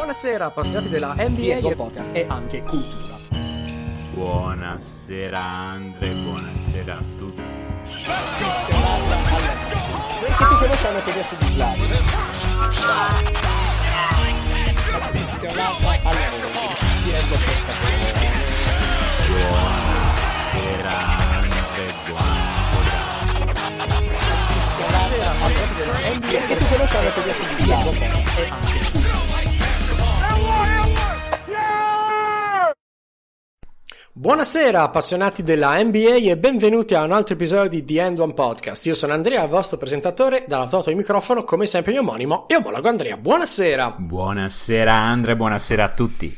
Buonasera appassionati della NBA e podcast e anche cultura. Buonasera Andre, buonasera a tutti. Che ti conosciamo che adesso di Slavi? Buonasera Andre, buonasera. Che ti conosciamo che adesso di Slavi? Buonasera appassionati della NBA e benvenuti a un altro episodio di The End One Podcast. Io sono Andrea, il vostro presentatore, dall'altro lato del microfono, come sempre mio omonimo, e omologo Andrea. Buonasera! Buonasera Andre, buonasera a tutti.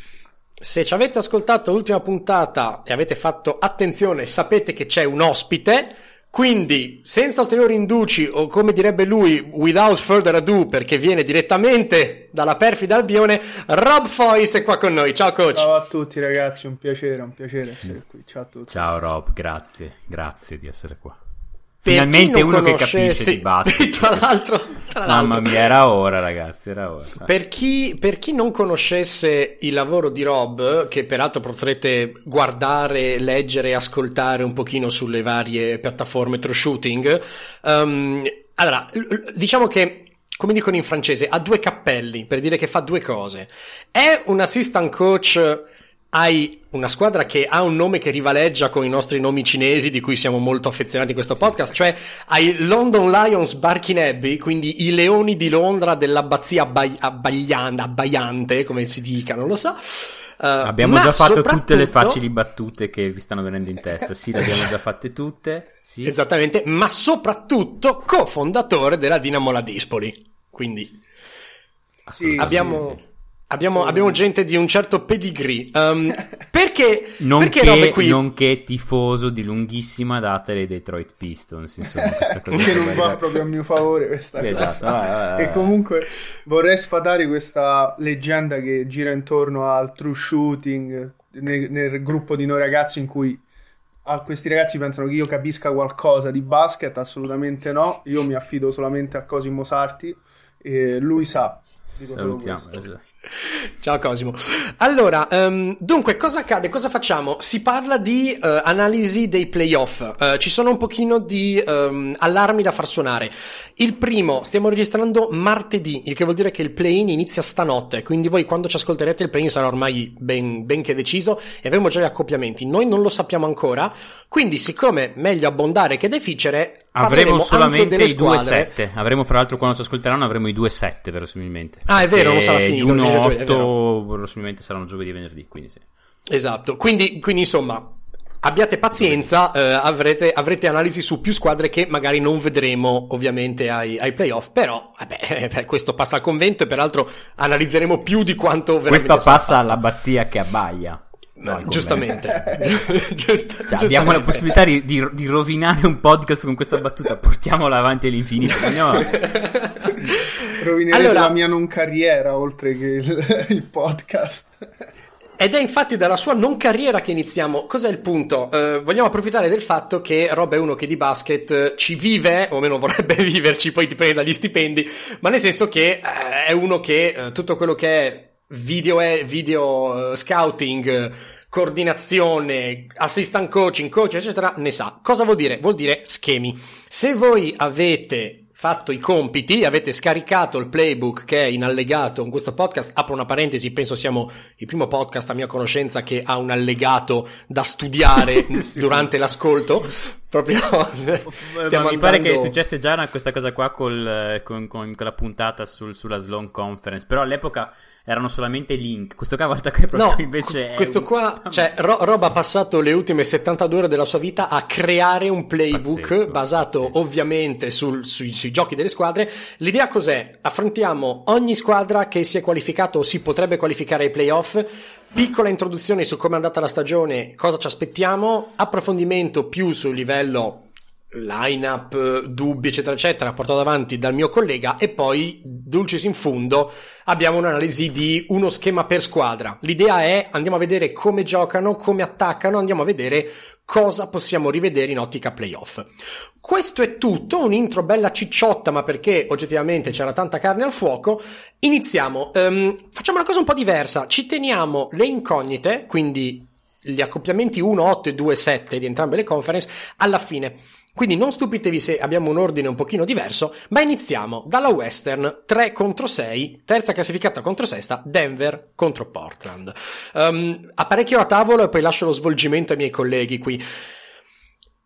Se ci avete ascoltato l'ultima puntata e avete fatto attenzione, sapete che c'è un ospite. Quindi, senza ulteriori induci, o come direbbe lui, without further ado, perché viene direttamente dalla perfida Albione, Rob Foyce è qua con noi. Ciao coach. Ciao a tutti ragazzi, un piacere, un piacere essere qui. Ciao a tutti. Ciao Rob, grazie, grazie di essere qua. Finalmente uno che capisce di basket. tra, l'altro, tra l'altro, Mamma mia, era ora, ragazzi, era ora. Per chi, per chi, non conoscesse il lavoro di Rob, che peraltro potrete guardare, leggere e ascoltare un pochino sulle varie piattaforme true shooting, um, allora, diciamo che come dicono in francese, ha due cappelli per dire che fa due cose. È un assistant coach hai una squadra che ha un nome che rivaleggia con i nostri nomi cinesi di cui siamo molto affezionati in questo podcast, cioè hai London Lions Barking Abbey, quindi i leoni di Londra dell'abbazia abbagliante, abbagliante, come si dica, non lo so. Uh, abbiamo già fatto tutte le facili battute che vi stanno venendo in testa, sì, le abbiamo già fatte tutte. Sì. Esattamente, ma soprattutto cofondatore della Dinamo Ladispoli. Quindi sì, abbiamo... Sì, Abbiamo, abbiamo, gente di un certo pedigree. Um, perché, nonché, perché qui? Nonché tifoso di lunghissima data dei Detroit Pistons. Insomma, che non va proprio a mio favore questa esatto, cosa. Vai, vai, vai. E comunque vorrei sfatare questa leggenda che gira intorno al true shooting nel, nel gruppo di noi ragazzi in cui a questi ragazzi pensano che io capisca qualcosa di basket. Assolutamente no. Io mi affido solamente a Cosimo Sarti. E lui sa. Salutiamo. Esatto. Ciao Cosimo. Allora, um, dunque, cosa accade? Cosa facciamo? Si parla di uh, analisi dei playoff. Uh, ci sono un pochino di um, allarmi da far suonare. Il primo, stiamo registrando martedì, il che vuol dire che il play-in inizia stanotte, quindi voi quando ci ascolterete il play-in sarà ormai ben, ben che deciso e avremo già gli accoppiamenti. Noi non lo sappiamo ancora, quindi siccome meglio abbondare che deficere, Avremo solamente i 2-7. Avremo, fra l'altro, quando ci ascolteranno, avremo i 2-7 verosimilmente. Ah, è vero, non sarà finito. 1-8 verosimilmente saranno giovedì e venerdì. Quindi sì. Esatto. Quindi, quindi insomma, abbiate pazienza, eh, avrete, avrete, analisi su più squadre che magari non vedremo ovviamente ai, ai playoff, però vabbè, questo passa al convento e peraltro analizzeremo più di quanto veramente Questo passa all'abbazia che abbaia. No, giustamente. Giust- cioè, abbiamo la possibilità di, di, di, rovinare un podcast con questa battuta. Portiamola avanti all'infinito. Andiamo Rovinerete allora, la mia non carriera oltre che il, il, podcast. Ed è infatti dalla sua non carriera che iniziamo. Cos'è il punto? Uh, vogliamo approfittare del fatto che Rob è uno che di basket ci vive, o meno vorrebbe viverci, poi dipende dagli stipendi, ma nel senso che uh, è uno che uh, tutto quello che è video, video scouting, coordinazione, assistant coaching, coach, eccetera, ne sa. Cosa vuol dire? Vuol dire schemi. Se voi avete fatto i compiti, avete scaricato il playbook che è in allegato in questo podcast. Apro una parentesi, penso siamo il primo podcast a mia conoscenza che ha un allegato da studiare sì. durante l'ascolto. Proprio stiamo mi pare che successe già questa cosa qua col, con, con, con la puntata sul, sulla Sloan Conference, però all'epoca erano solamente link. Questo qua volta che proprio no, invece questo un... qua, cioè Ro- Rob ha passato le ultime 72 ore della sua vita a creare un playbook pazzesco, basato pazzesco. ovviamente sul, sui, sui, giochi delle squadre. L'idea cos'è? Affrontiamo ogni squadra che si è qualificato o si potrebbe qualificare ai playoff. Piccola introduzione su come è andata la stagione, cosa ci aspettiamo, approfondimento più sul livello line-up, dubbi, eccetera, eccetera, portato avanti dal mio collega e poi dulcis in fundo, abbiamo un'analisi di uno schema per squadra. L'idea è andiamo a vedere come giocano, come attaccano, andiamo a vedere cosa possiamo rivedere in ottica playoff. Questo è tutto, un intro bella cicciotta, ma perché oggettivamente c'era tanta carne al fuoco. Iniziamo. Um, facciamo una cosa un po' diversa. Ci teniamo le incognite, quindi gli accoppiamenti 1, 8 e 2, 7 di entrambe le conference alla fine. Quindi non stupitevi se abbiamo un ordine un pochino diverso, ma iniziamo dalla Western 3 contro 6, terza classificata contro sesta, Denver contro Portland. Um, apparecchio a tavolo e poi lascio lo svolgimento ai miei colleghi qui.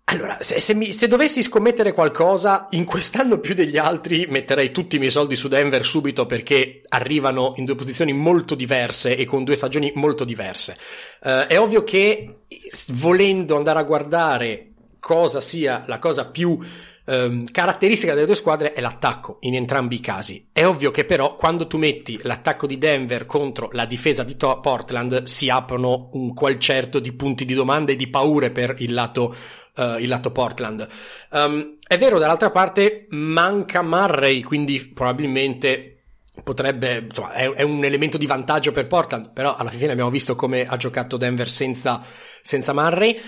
Allora, se, se, mi, se, dovessi scommettere qualcosa, in quest'anno più degli altri metterei tutti i miei soldi su Denver subito perché arrivano in due posizioni molto diverse e con due stagioni molto diverse. Uh, è ovvio che volendo andare a guardare cosa sia la cosa più ehm, caratteristica delle due squadre è l'attacco in entrambi i casi. È ovvio che però quando tu metti l'attacco di Denver contro la difesa di to- Portland si aprono un qual certo di punti di domanda e di paure per il lato, uh, il lato Portland. Um, è vero, dall'altra parte manca Murray, quindi probabilmente potrebbe, insomma, è, è, un elemento di vantaggio per Portland, però alla fine abbiamo visto come ha giocato Denver senza, senza Murray.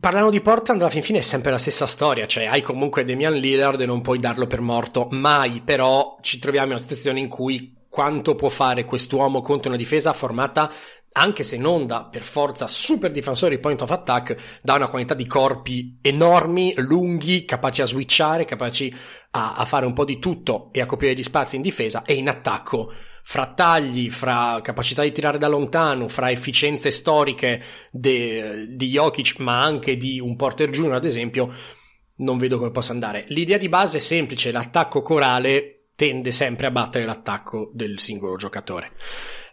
Parlando di Portland, alla fin fine è sempre la stessa storia, cioè hai comunque Damian Lillard e non puoi darlo per morto, mai però ci troviamo in una situazione in cui quanto può fare quest'uomo contro una difesa formata anche se non da per forza super difensori point of attack, da una quantità di corpi enormi, lunghi, capaci a switchare, capaci a, a fare un po' di tutto e a coprire gli spazi in difesa e in attacco fra tagli, fra capacità di tirare da lontano, fra efficienze storiche de, di Jokic, ma anche di un Porter Junior, ad esempio, non vedo come possa andare. L'idea di base è semplice, l'attacco corale tende sempre a battere l'attacco del singolo giocatore.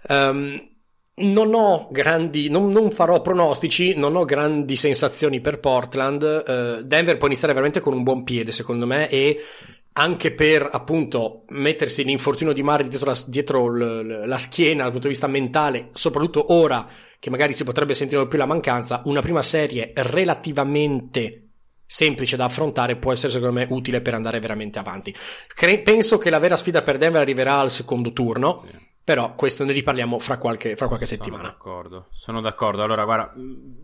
Um, non ho grandi, non, non, farò pronostici, non ho grandi sensazioni per Portland. Uh, Denver può iniziare veramente con un buon piede, secondo me, e anche per appunto mettersi l'infortunio di Mari dietro, la, dietro l, la, schiena dal punto di vista mentale, soprattutto ora che magari si potrebbe sentire più la mancanza, una prima serie relativamente semplice da affrontare può essere secondo me utile per andare veramente avanti. Cre- penso che la vera sfida per Denver arriverà al secondo turno. Sì. Però questo ne riparliamo fra qualche, fra qualche settimana. Sono d'accordo, sono d'accordo. Allora, guarda,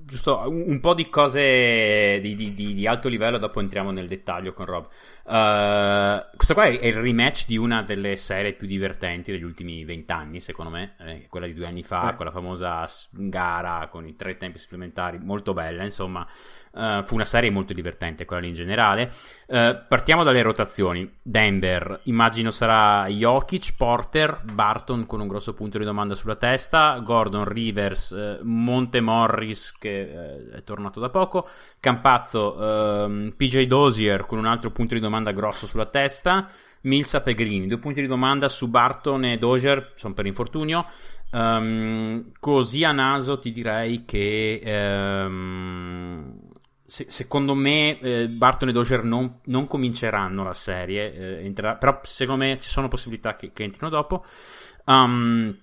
giusto un, un po' di cose di, di, di, alto livello, dopo entriamo nel dettaglio con Rob. Uh, questo qua è il rematch di una delle serie più divertenti degli ultimi vent'anni, secondo me, eh, quella di due anni fa, eh. quella famosa gara con i tre tempi supplementari, molto bella, insomma. Uh, fu una serie molto divertente, quella lì in generale. Uh, partiamo dalle rotazioni. Denver, immagino sarà Jokic, Porter, Barton con un grosso punto di domanda sulla testa, Gordon, Rivers, Monte Morris che è tornato da poco, Campazzo, ehm, PJ Dozier con un altro punto di domanda grosso sulla testa. Milsa Pegrini, due punti di domanda su Barton e Dozier, sono per infortunio. Um, così a naso ti direi che um, se, secondo me eh, Barton e Dozier non, non, cominceranno la serie, eh, entrerà, però secondo me ci sono possibilità che, che entrino dopo. Um,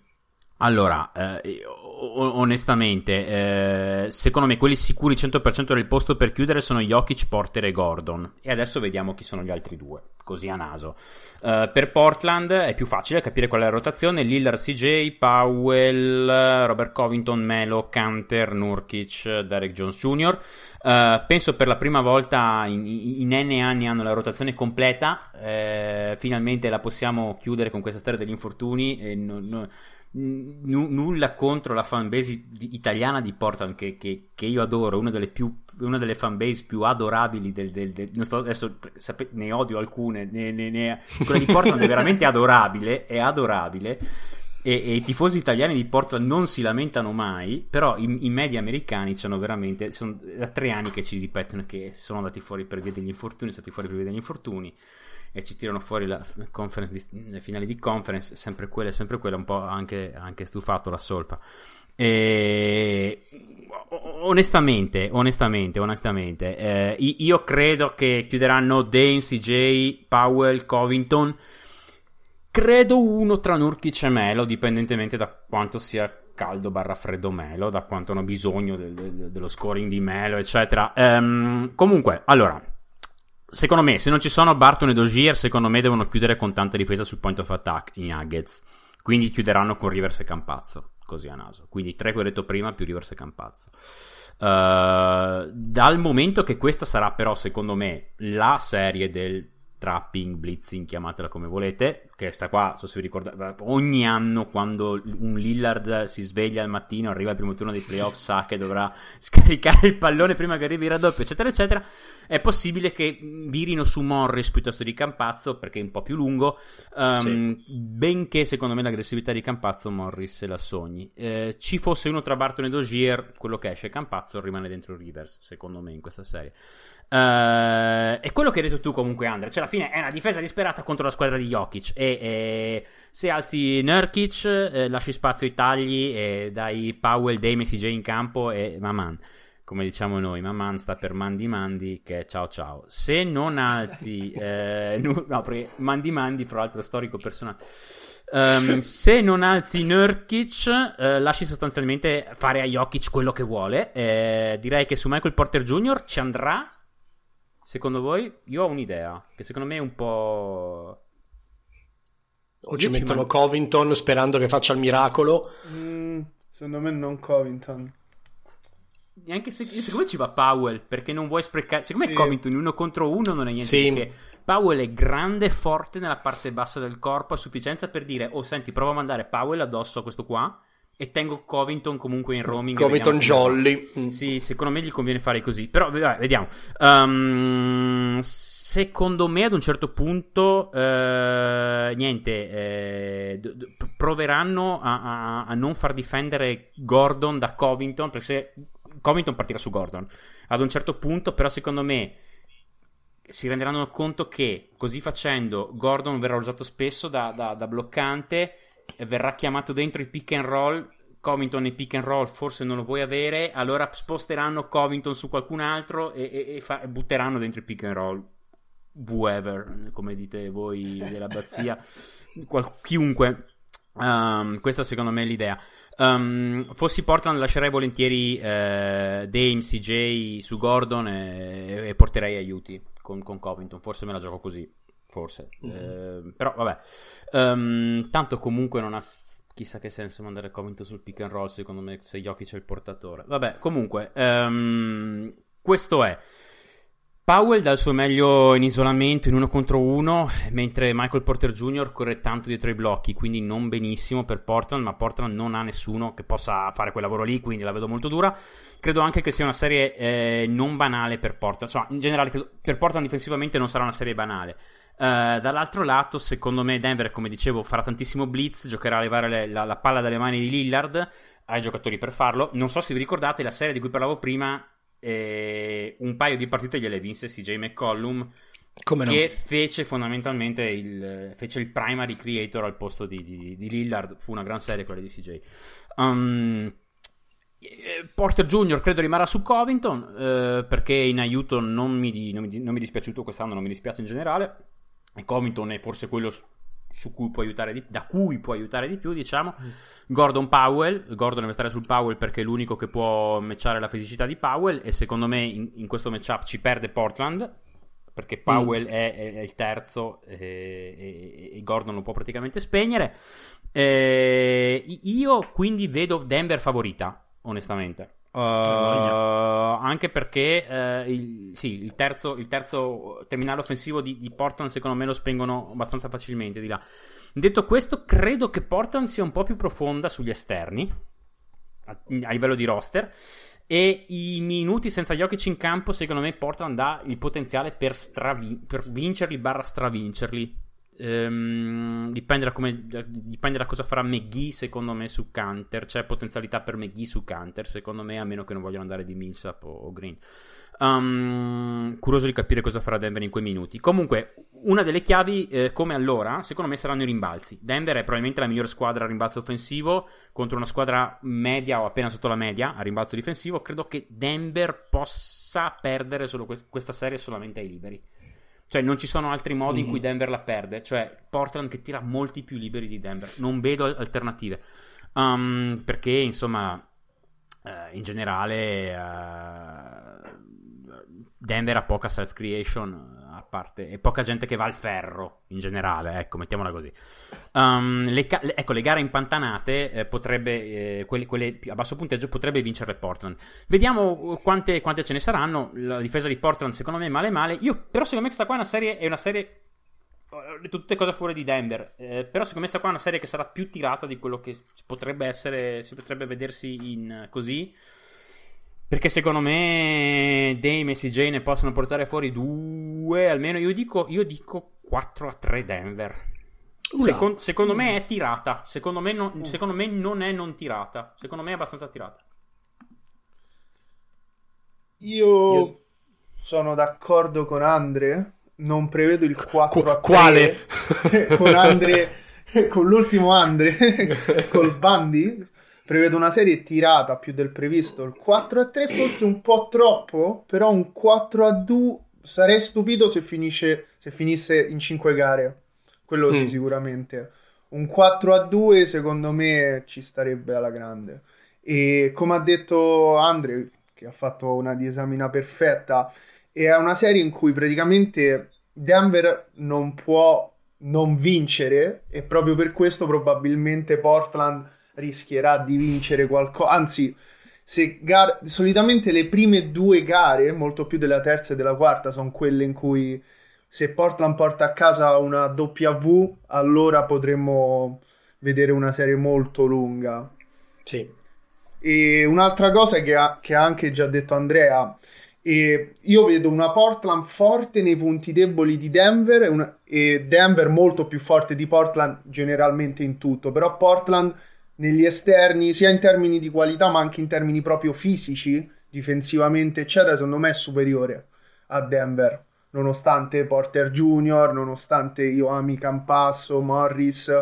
allora, eh, onestamente, eh, secondo me quelli sicuri 100% del posto per chiudere sono Jokic, Porter e Gordon. E adesso vediamo chi sono gli altri due, così a naso. Uh, per Portland è più facile capire qual è la rotazione: Lillard, CJ, Powell, Robert Covington, Melo, Canter, Nurkic, Derek Jones Jr. Uh, penso per la prima volta in, in, N anni hanno la rotazione completa. Uh, finalmente la possiamo chiudere con questa storia degli infortuni. E non, non, n- nulla contro la fanbase italiana di Portland che, che, che, io adoro, una delle, più, una delle fanbase più adorabili del, del, del sto, adesso sape, ne odio alcune, ne, ne, ne, quella di Portland è veramente adorabile, è adorabile. E, e, i tifosi italiani di Portland non si lamentano mai, però i, i media americani sono veramente sono da tre anni che ci ripetono che sono andati fuori per via degli infortuni, sono stati fuori per via degli infortuni e ci tirano fuori la di, le finali di conference, sempre quella, sempre quella, un po' anche, anche stufato la solfa. E onestamente, onestamente, onestamente, eh, io credo che chiuderanno Dane, CJ, Powell, Covington. Credo uno tra Nurkic e Melo, dipendentemente da quanto sia caldo barra freddo Melo, da quanto hanno bisogno del, del, dello scoring di Melo, eccetera. Um, comunque, allora, secondo me, se non ci sono Barton e Dozier, secondo me devono chiudere con tanta difesa sul point of attack i Nuggets. Quindi chiuderanno con Rivers e Campazzo, così a naso. Quindi tre che ho detto prima più Rivers e Campazzo. Uh, dal momento che questa sarà però, secondo me, la serie del trapping, blitzing, chiamatela come volete, che sta qua, so se vi ricordate, ogni anno quando un Lillard si sveglia al mattino, arriva al primo turno dei playoff, sa che dovrà scaricare il pallone prima che arrivi il raddoppio, eccetera, eccetera, è possibile che virino su Morris piuttosto di Campazzo, perché è un po' più lungo, um, sì. benché secondo me l'aggressività di Campazzo Morris se la sogni. Eh, ci fosse uno tra Barton e Dozier, quello che esce Campazzo rimane dentro Rivers, secondo me, in questa serie. Uh, è quello che hai detto tu comunque Andre cioè alla fine è una difesa disperata contro la squadra di Jokic e, e se alzi Nurkic eh, lasci spazio ai tagli e dai Powell, e CJ in campo e Maman come diciamo noi Maman sta per Mandi Mandi che è ciao ciao se non alzi eh, no perché Mandi Mandi fra l'altro storico personale Um, se non alzi Nurkic, eh, lasci sostanzialmente fare a Jokic quello che vuole. Eh, direi che su Michael Porter Jr. ci andrà Secondo voi? Io ho un'idea, che secondo me è un po'... O ci mettono man... Covington sperando che faccia il miracolo. Mm, secondo me non Covington. Neanche se, secondo me ci va Powell, perché non vuoi sprecare... Secondo sì. me Covington uno contro uno non è niente sì. perché Powell è grande e forte nella parte bassa del corpo a sufficienza per dire, oh senti, prova a mandare Powell addosso a questo qua e tengo Covington comunque in roaming. Covington Jolly. Mm. Sì, secondo me gli conviene fare così. Però vabbè, vediamo. Um, secondo me ad un certo punto, uh, niente, eh, proveranno a-, a-, a, non far difendere Gordon da Covington, perché se Covington partirà su Gordon. Ad un certo punto, però secondo me si renderanno conto che così facendo Gordon verrà usato spesso da, da, da bloccante verrà chiamato dentro i pick and roll. Covington e pick and roll forse non lo puoi avere, allora sposteranno Covington su qualcun altro e, e, e, fa, e butteranno dentro i pick and roll. Whoever, come dite voi dell'abbazia, Qual, chiunque. Um, questa secondo me è l'idea. Um, fossi Portland lascerei volentieri eh, Dame, CJ su Gordon e, e porterei aiuti con, con Covington. Forse me la gioco così forse. Mm. Eh, però vabbè. Um, tanto comunque non ha chissà che senso mandare Covington sul pick and roll, secondo me, se Jokic è il portatore. Vabbè, comunque, um, questo è. Powell dà il suo meglio in isolamento in uno contro uno, mentre Michael Porter Jr. corre tanto dietro i blocchi, quindi non benissimo per Portland, ma Portland non ha nessuno che possa fare quel lavoro lì, quindi la vedo molto dura. Credo anche che sia una serie eh, non banale per Portland, insomma, in generale per Portland difensivamente non sarà una serie banale. Uh, dall'altro lato, secondo me, Denver, come dicevo, farà tantissimo blitz, giocherà a levare le, la, la, palla dalle mani di Lillard. Ha i giocatori per farlo. Non so se vi ricordate la serie di cui parlavo prima. Eh, un paio di partite gliele vinse CJ McCollum. Come no? Che fece fondamentalmente il, fece il primary creator al posto di, di, di, Lillard. Fu una gran serie quella di CJ. Um, Porter Jr. credo rimarrà su Covington eh, perché in aiuto non mi, non, mi, non mi è dispiaciuto quest'anno, non mi dispiace in generale. E Covington è forse quello su cui può aiutare di, da cui può aiutare di più, diciamo. Mm. Gordon Powell, Gordon deve stare sul Powell perché è l'unico che può matchare la fisicità di Powell e secondo me in, in questo matchup ci perde Portland perché Powell mm. è, è, è, il terzo e, e, e, Gordon lo può praticamente spegnere. Eh, io quindi vedo Denver favorita, onestamente. Uh, anche perché uh, il, sì, il, terzo, il, terzo, terminale offensivo di, di, Portland secondo me lo spengono abbastanza facilmente di là. Detto questo, credo che Portland sia un po' più profonda sugli esterni a, a livello di roster e i minuti senza gli occhi in campo secondo me Portland ha il potenziale per, stravi- per vincerli barra stravincerli Ehm, dipende, da come, dipende, da cosa farà McGee secondo me su Canter. C'è potenzialità per McGee su Canter secondo me a meno che non vogliano andare di Millsap o, o Green. Um, curioso di capire cosa farà Denver in quei minuti. Comunque una delle chiavi eh, come allora secondo me saranno i rimbalzi. Denver è probabilmente la migliore squadra a rimbalzo offensivo contro una squadra media o appena sotto la media a rimbalzo difensivo. Credo che Denver possa perdere que- questa serie solamente ai liberi cioè, non ci sono altri modi mm-hmm. in cui mhm. Denver la perde. Cioè, Portland che tira molti più liberi di Denver. Non vedo alternative. Um, perché, insomma, uh, in generale, uh, Denver ha poca self-creation, ha parte, e poca gente che va al ferro in generale, ecco, mettiamola così. Um, le, le, ecco, le gare impantanate, eh, potrebbe, eh, quelle, quelle, a basso punteggio, potrebbe vincere Portland. Vediamo quante, quante, ce ne saranno. La difesa di Portland, secondo me, male male. Io, però, secondo me, questa qua è una serie, è una serie tutte cose fuori di Denver. Eh, però secondo me sta qua è una serie che sarà più tirata di quello che potrebbe essere, si potrebbe vedersi in così. Perché secondo me Dame e CJ ne possono portare fuori due, almeno io dico, io dico 4 a 3 Denver. Secon- secondo me è tirata, secondo me, non, secondo me non è non tirata, secondo me è abbastanza tirata. Io, io... sono d'accordo con Andre, non prevedo il 4 Qu- a 3 quale? con Andre con l'ultimo Andre col Bandi prevedo una serie tirata più del previsto il 4 a 3 forse un po' troppo però un 4 a 2 sarei stupito se, finisce, se finisse in 5 gare quello sì mm. sicuramente un 4 a 2 secondo me ci starebbe alla grande e come ha detto Andre che ha fatto una disamina perfetta è una serie in cui praticamente Denver non può non vincere e proprio per questo probabilmente Portland rischierà di vincere qualcosa. Anzi, gar- solitamente le prime due gare, molto più della terza e della quarta, sono quelle in cui se Portland porta a casa una W, allora potremmo vedere una serie molto lunga. Sì. E un'altra cosa che ha, che ha anche già detto Andrea e io vedo una Portland forte nei punti deboli di Denver e, una, e, Denver molto più forte di Portland generalmente in tutto, però Portland negli esterni, sia in termini di qualità ma anche in termini proprio fisici, difensivamente eccetera, secondo me è superiore a Denver, nonostante Porter Junior, nonostante io ami Campasso, Morris,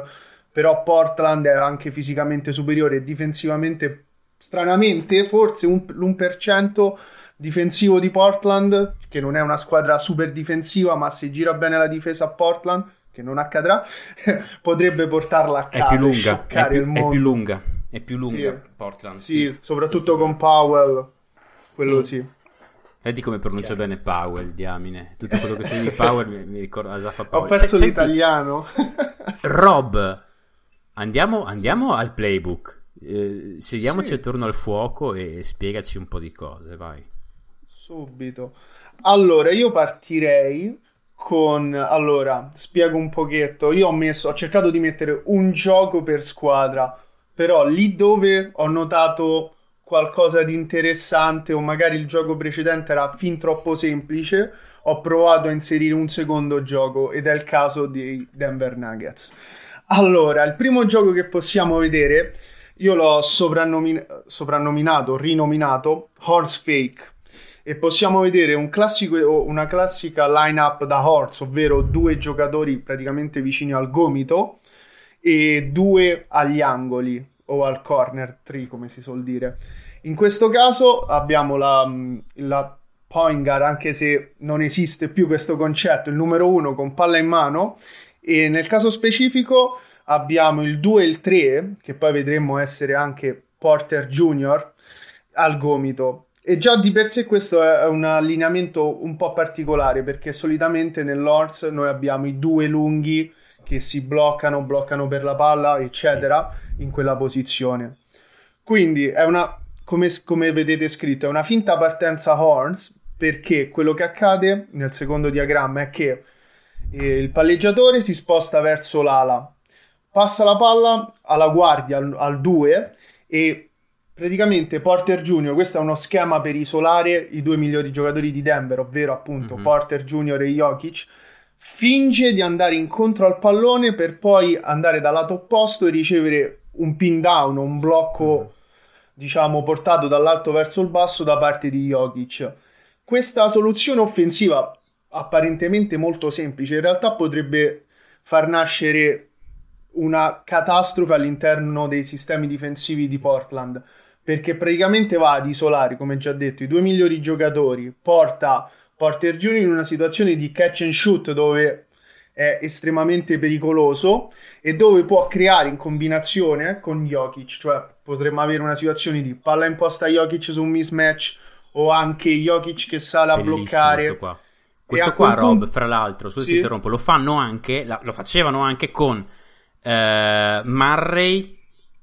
però Portland è anche fisicamente superiore e difensivamente stranamente forse un, l'1% difensivo di Portland, che non è una squadra super difensiva, ma se gira bene la difesa a Portland, che non accadrà, potrebbe portarla a casa. È più lunga, è più, è più lunga, è più lunga sì. Portland. Sì, sì. soprattutto con Powell, quello mm. sì. Vedi come pronuncia okay. bene Powell, diamine. Tutto quello che sei di Powell mi, mi ricorda Asafa Powell. Ho perso Se, l'italiano. Rob, andiamo, andiamo, al playbook. Eh, sediamoci sì. attorno al fuoco e spiegaci un po' di cose, vai. Subito. Allora, io partirei con... Allora, spiego un pochetto. Io ho messo, ho cercato di mettere un gioco per squadra, però lì dove ho notato qualcosa di interessante o magari il gioco precedente era fin troppo semplice, ho provato a inserire un secondo gioco ed è il caso dei Denver Nuggets. Allora, il primo gioco che possiamo vedere, io l'ho soprannomin- soprannominato, rinominato Horse Fake e possiamo vedere un classico, una classica line-up da horse, ovvero due giocatori praticamente vicini al gomito e due agli angoli o al corner tree, come si suol dire. In questo caso abbiamo la, la point guard, anche se non esiste più questo concetto, il numero uno con palla in mano e nel caso specifico abbiamo il 2 e il 3, che poi vedremo essere anche Porter Junior al gomito e già di per sé questo è un allineamento un po' particolare perché solitamente nell'Horse noi abbiamo i due lunghi che si bloccano, bloccano per la palla, eccetera, in quella posizione. Quindi è una, come, come vedete scritto, è una finta partenza Horns perché quello che accade nel secondo diagramma è che eh, il palleggiatore si sposta verso l'ala, passa la palla alla guardia al 2 e praticamente Porter Junior, questo è uno schema per isolare i due migliori giocatori di Denver, ovvero appunto mm-hmm. Porter Junior e Jokic, finge di andare incontro al pallone per poi andare dal lato opposto e ricevere un pin down, un blocco mm-hmm. diciamo portato dall'alto verso il basso da parte di Jokic. Questa soluzione offensiva apparentemente molto semplice, in realtà potrebbe far nascere una catastrofe all'interno dei sistemi difensivi di Portland perché praticamente va ad isolare, come già detto, i due migliori giocatori, porta Porter Junior in una situazione di catch and shoot dove è estremamente pericoloso e dove può creare in combinazione con Jokic, cioè potremmo avere una situazione di palla imposta a Jokic su un mismatch o anche Jokic che sale a Bellissimo bloccare. Questo qua, Rob, punto... fra l'altro, scusa sì. ti interrompo, lo fanno anche, lo facevano anche con eh, Murray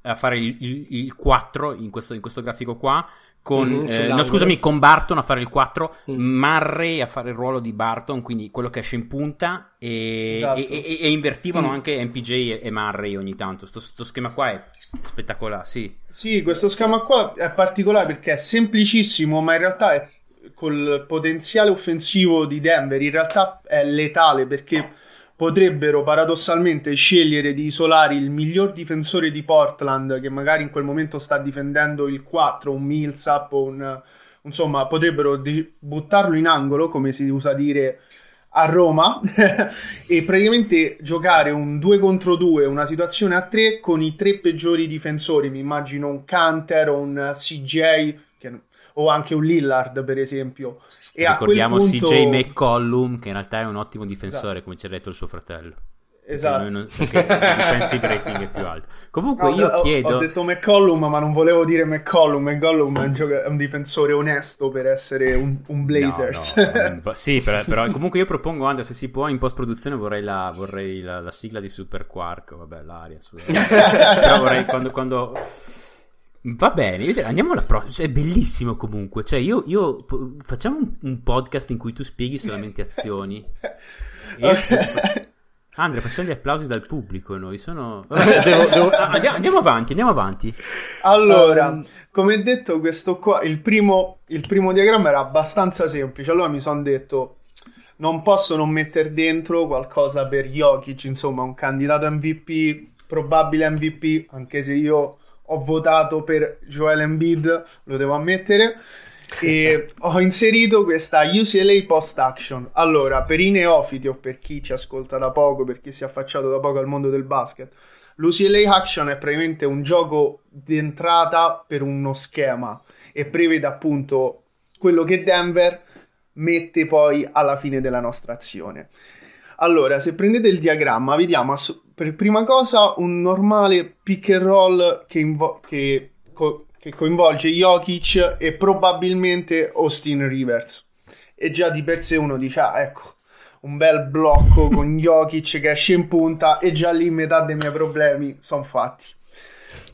a fare il, il, il 4 in questo, in questo, grafico qua. Con, mm-hmm, eh, no, scusami, con Barton a fare il 4, mm. Murray a fare il ruolo di Barton, quindi quello che esce in punta, e, esatto. e, e, e invertivano mm. anche MPJ e, Murray ogni tanto. Questo schema qua è spettacolare, sì. Sì, questo schema qua è particolare perché è semplicissimo, ma in realtà è col potenziale offensivo di Denver, in realtà è letale perché potrebbero paradossalmente scegliere di isolare il miglior difensore di Portland che magari in quel momento sta difendendo il 4, un Millsap un insomma potrebbero di- buttarlo in angolo come si usa dire a Roma e praticamente giocare un 2 contro 2, una situazione a 3 con i tre peggiori difensori, mi immagino un Canter un CJ che, o anche un Lillard per esempio e Ricordiamo punto... CJ McCollum, che in realtà è un ottimo difensore, esatto. come ci ha detto il suo fratello. Esatto. Non, il defensive rating è più alto. Comunque no, io ho, chiedo... Ho detto McCollum, ma non volevo dire McCollum. McCollum è un, gioca- è un difensore onesto per essere un, un Blazers. No, no, sì, però, però, comunque io propongo, Andrea, se si può, in post-produzione vorrei la, vorrei la, la sigla di Super Quark. Vabbè, l'aria. però vorrei quando... quando Va bene, andiamo alla prossima. È bellissimo comunque. Cioè, io, io facciamo un, un, podcast in cui tu spieghi solamente azioni. E... Andrea, facciamo gli applausi dal pubblico. Noi sono. devo, devo... Ah, andiamo, andiamo, avanti, andiamo avanti. Allora, um... come detto, questo qua, il primo, il primo diagramma era abbastanza semplice. Allora mi sono detto, non posso non mettere dentro qualcosa per Jokic, insomma, un candidato MVP, probabile MVP, anche se io ho votato per Joel Embiid, lo devo ammettere, e ho inserito questa UCLA post action. Allora, per i neofiti o per chi ci ascolta da poco, per chi si è affacciato da poco al mondo del basket, l'UCLA action è praticamente un gioco d'entrata per uno schema e prevede appunto quello che Denver mette poi alla fine della nostra azione. Allora, se prendete il diagramma, vediamo per prima cosa un normale pick and roll che, invo- che, co- che coinvolge Jokic e probabilmente Austin Rivers. E già di per sé uno dice, ah, ecco, un bel blocco con Jokic che esce in punta e già lì metà dei miei problemi sono fatti.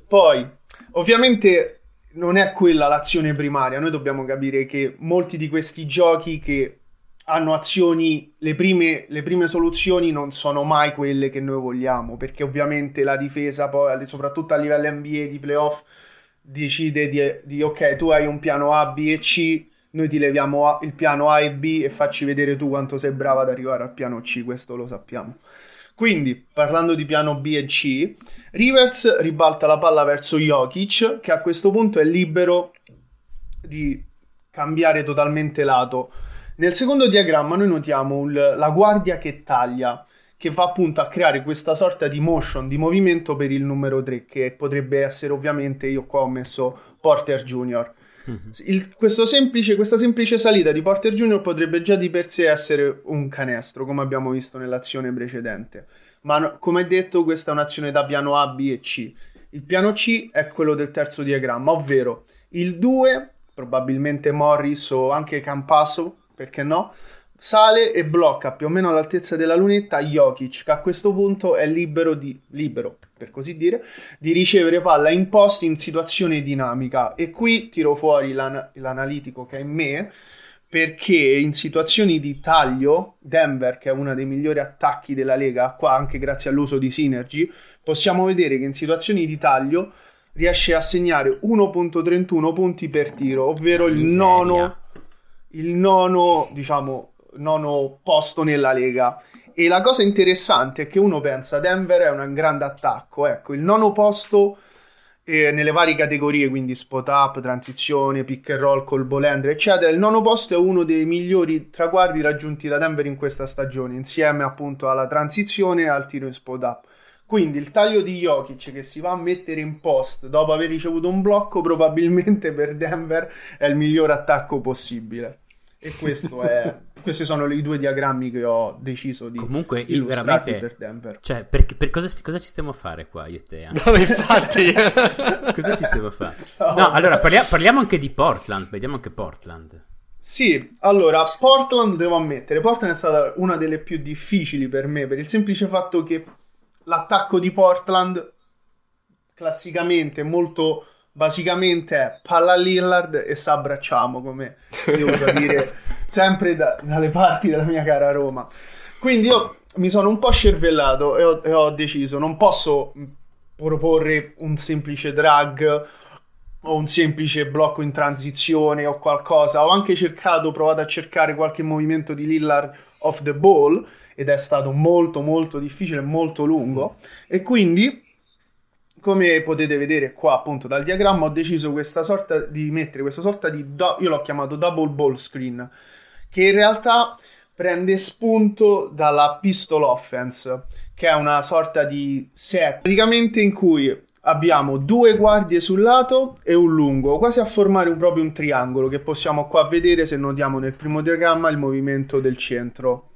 Poi, ovviamente non è quella l'azione primaria, noi dobbiamo capire che molti di questi giochi che hanno azioni, le prime, le prime, soluzioni non sono mai quelle che noi vogliamo, perché ovviamente la difesa poi, soprattutto a livello NBA di playoff, decide di, di ok, tu hai un piano A, B e C, noi ti leviamo a, il piano A e B e facci vedere tu quanto sei brava ad arrivare al piano C, questo lo sappiamo. Quindi, parlando di piano B e C, Rivers ribalta la palla verso Jokic, che a questo punto è libero di cambiare totalmente lato nel secondo diagramma noi notiamo un, la guardia che taglia, che va appunto a creare questa sorta di motion, di movimento per il numero 3, che potrebbe essere ovviamente, io qua ho messo Porter Jr. Mhm. Il, semplice, questa semplice salita di Porter Jr. potrebbe già di per sé essere un canestro, come abbiamo visto nell'azione precedente. Ma no, come detto, questa è un'azione da piano A, B e C. Il piano C è quello del terzo diagramma, ovvero il 2, probabilmente Morris o anche Campasso, perché no? Sale e blocca più o meno all'altezza della lunetta Jokic, che a questo punto è libero, di, libero per così dire, di ricevere palla in post in situazione dinamica. E qui tiro fuori l'an- l'analitico che è in me, perché in situazioni di taglio, Denver, che è uno dei migliori attacchi della Lega, qua anche grazie all'uso di Synergy, possiamo vedere che in situazioni di taglio riesce a segnare 1.31 punti per tiro, ovvero il nono il nono, diciamo, nono posto nella Lega. E la cosa interessante è che uno pensa Denver è un grande attacco. Ecco, il nono posto eh, nelle varie categorie, quindi spot up, transizione, pick and roll, col bolender, eccetera. Il nono posto è uno dei migliori traguardi raggiunti da Denver in questa stagione, insieme appunto alla transizione e al tiro in spot up. Quindi il taglio di Jokic che si va a mettere in post dopo aver ricevuto un blocco, probabilmente per Denver è il miglior attacco possibile. E è, questi sono i due diagrammi che ho deciso di Comunque, io veramente per Denver. Cioè, per, per cosa, cosa, ci stiamo a fare qua io e te? No, infatti. cosa ci stiamo a fare? No, no allora parliamo, parliamo, anche di Portland. Vediamo anche Portland. Sì, allora, Portland devo ammettere, Portland è stata una delle più difficili per me, per il semplice fatto che l'attacco di Portland classicamente molto basicamente è palla Lillard e s'abbracciamo come devo dire sempre da, dalle parti della mia cara Roma quindi io mi sono un po' scervellato e ho, e ho deciso non posso proporre un semplice drag o un semplice blocco in transizione o qualcosa. Ho anche cercato, provato a cercare qualche movimento di Lillard off the ball ed è stato molto molto difficile, molto lungo e quindi come potete vedere qua appunto dal diagramma ho deciso questa sorta di mettere questa sorta di do- io l'ho chiamato double ball screen che in realtà prende spunto dalla pistol offense che è una sorta di set praticamente in cui abbiamo due guardie sul lato e un lungo, quasi a formare un, proprio un triangolo che possiamo qua vedere se notiamo nel primo diagramma il movimento del centro.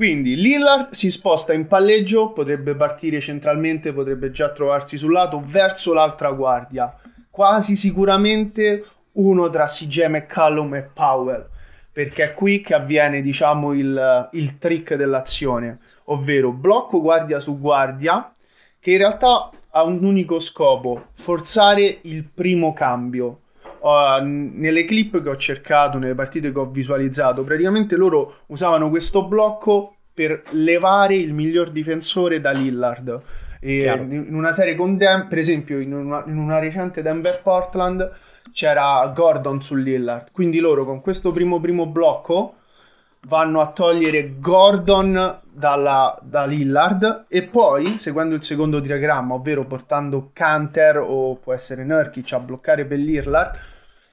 Quindi Lillard si sposta in palleggio, potrebbe partire centralmente, potrebbe già trovarsi sul lato verso l'altra guardia. Quasi sicuramente uno tra CJ McCallum e Powell, perché è qui che avviene, diciamo, il, il trick dell'azione, ovvero blocco guardia su guardia, che in realtà ha un unico scopo, forzare il primo cambio. Uh, nelle clip che ho cercato, nelle partite che ho visualizzato, praticamente loro usavano questo blocco per levare il miglior difensore da Lillard. in una serie con Denver, per esempio, in una, in una recente Denver Portland c'era Gordon su Lillard. Quindi loro con questo primo primo blocco vanno a togliere Gordon dalla, da Lillard e poi, seguendo il secondo diagramma, ovvero portando Canter o può essere Nurkic a bloccare per Lillard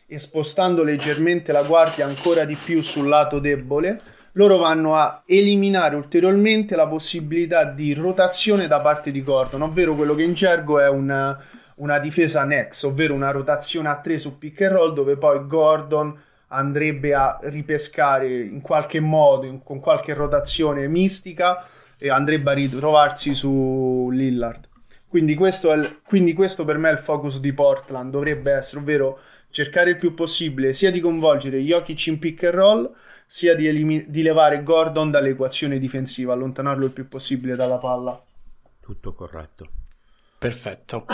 e spostando leggermente la guardia ancora di più sul lato debole, loro vanno a eliminare ulteriormente la possibilità di rotazione da parte di Gordon, ovvero quello che in gergo è una, una difesa next, ovvero una rotazione a 3 su pick and roll dove poi Gordon andrebbe a ripescare in qualche modo, in, con qualche rotazione mistica, e andrebbe a ritrovarsi su Lillard. Quindi questo, il, quindi questo per me è il focus di Portland, dovrebbe essere, ovvero cercare il più possibile sia di coinvolgere Jokic in pick and roll, sia di, elimi- di levare Gordon dall'equazione difensiva, allontanarlo il più possibile dalla palla. Tutto corretto. Perfetto.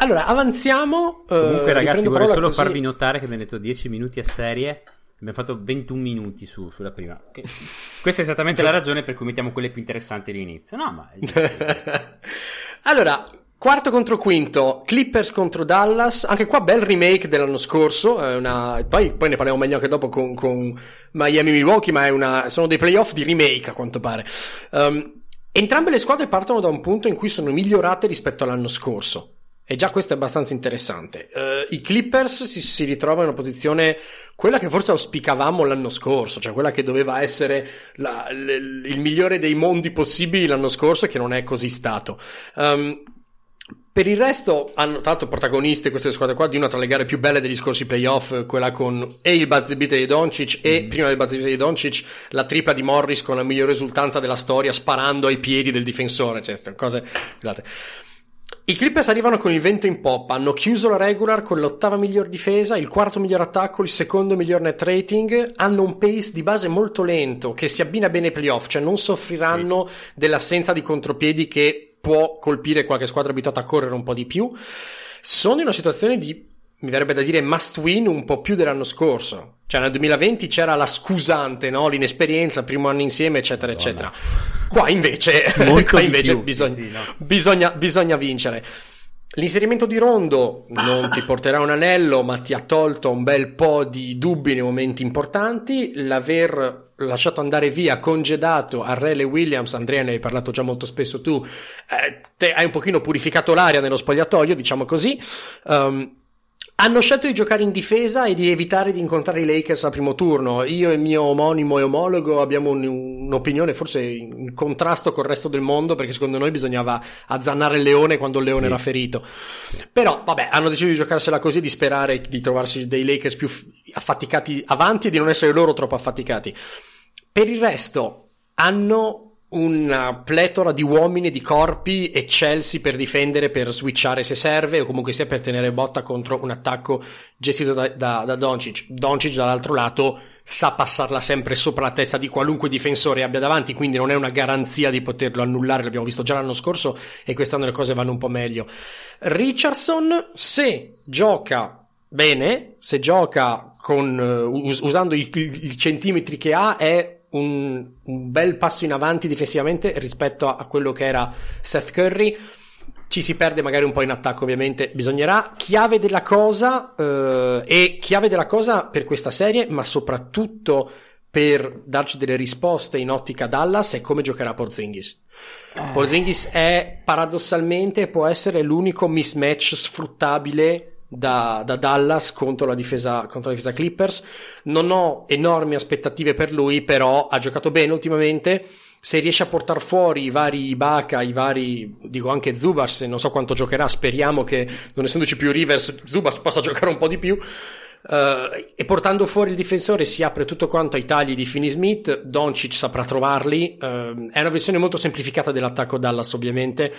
Allora, avanziamo. Eh, Comunque, ragazzi, vorrei solo così... farvi notare che abbiamo detto 10 minuti a serie. Abbiamo fatto 21 minuti su, sulla prima. Che... Questa è esattamente la ragione per cui mettiamo quelle più interessanti all'inizio. No, ma. allora, Quarto contro quinto, Clippers contro Dallas, anche qua bel remake dell'anno scorso, una... poi, poi, ne parliamo meglio anche dopo con, con Miami Milwaukee, ma una... sono dei playoff di remake a quanto pare. Um, entrambe le squadre partono da un punto in cui sono migliorate rispetto all'anno scorso. E già questo è abbastanza interessante. Uh, I Clippers si, si, ritrovano in una posizione, quella che forse auspicavamo l'anno scorso, cioè quella che doveva essere la, l, il migliore dei mondi possibili l'anno scorso che non è così stato. Um, per il resto hanno l'altro protagoniste queste squadre qua di una tra le gare più belle degli scorsi playoff, quella con e il buzzer beater di Doncic e mm. prima del buzzer beater di Doncic la tripla di Morris con la migliore risultanza della storia sparando ai piedi del difensore, cioè cose, scusate. I Clippers arrivano con il vento in poppa, hanno chiuso la regular con l'ottava miglior difesa, il quarto miglior attacco, il secondo miglior net rating, hanno un pace di base molto lento che si abbina bene ai playoff, cioè non soffriranno sì. dell'assenza di contropiedi che può colpire qualche squadra abituata a correre un po' di più. Sono in una situazione di mi verrebbe da dire must win un po' più dell'anno scorso. Cioè nel 2020 c'era la scusante, no? l'inesperienza, primo anno insieme, eccetera, Madonna. eccetera. Qua invece, qua invece bisogna, sì, no. bisogna, bisogna vincere. L'inserimento di Rondo non ti porterà un anello, ma ti ha tolto un bel po' di dubbi nei momenti importanti. L'aver lasciato andare via, congedato a Rele Williams, Andrea ne hai parlato già molto spesso tu, eh, te hai un pochino purificato l'aria nello spogliatoio, diciamo così. Um, hanno scelto di giocare in difesa e di evitare di incontrare i Lakers al primo turno. Io e il mio omonimo e omologo abbiamo un, un'opinione forse in contrasto col resto del mondo perché secondo noi bisognava azzannare il leone quando il leone sì. era ferito. Però vabbè, hanno deciso di giocarsela così e di sperare di trovarsi dei Lakers più affaticati avanti e di non essere loro troppo affaticati. Per il resto hanno una pletora di uomini e di corpi eccelsi per difendere, per switchare se serve o comunque sia per tenere botta contro un attacco gestito da, da, da Doncic. Doncic dall'altro lato sa passarla sempre sopra la testa di qualunque difensore abbia davanti, quindi non è una garanzia di poterlo annullare, l'abbiamo visto già l'anno scorso e quest'anno le cose vanno un po' meglio. Richardson, se gioca bene, se gioca con, uh, us- usando i, i centimetri che ha, è un, un, bel passo in avanti difensivamente rispetto a, a, quello che era Seth Curry. Ci si perde magari un po' in attacco, ovviamente. Bisognerà chiave della cosa eh, e chiave della cosa per questa serie, ma soprattutto per darci delle risposte in ottica Dallas è come giocherà Porzingis. Eh. Porzingis è paradossalmente può essere l'unico mismatch sfruttabile da, da, Dallas contro la, difesa, contro la difesa Clippers. Non ho enormi aspettative per lui, però ha giocato bene ultimamente. Se riesce a portare fuori i vari Ibaka, i vari, dico anche Zubas, non so quanto giocherà, speriamo che non essendoci più Rivers, Zubas possa giocare un po' di più. Uh, e portando fuori il difensore si apre tutto quanto ai tagli di Finney Smith. Doncic saprà trovarli. Uh, è una versione molto semplificata dell'attacco Dallas, ovviamente,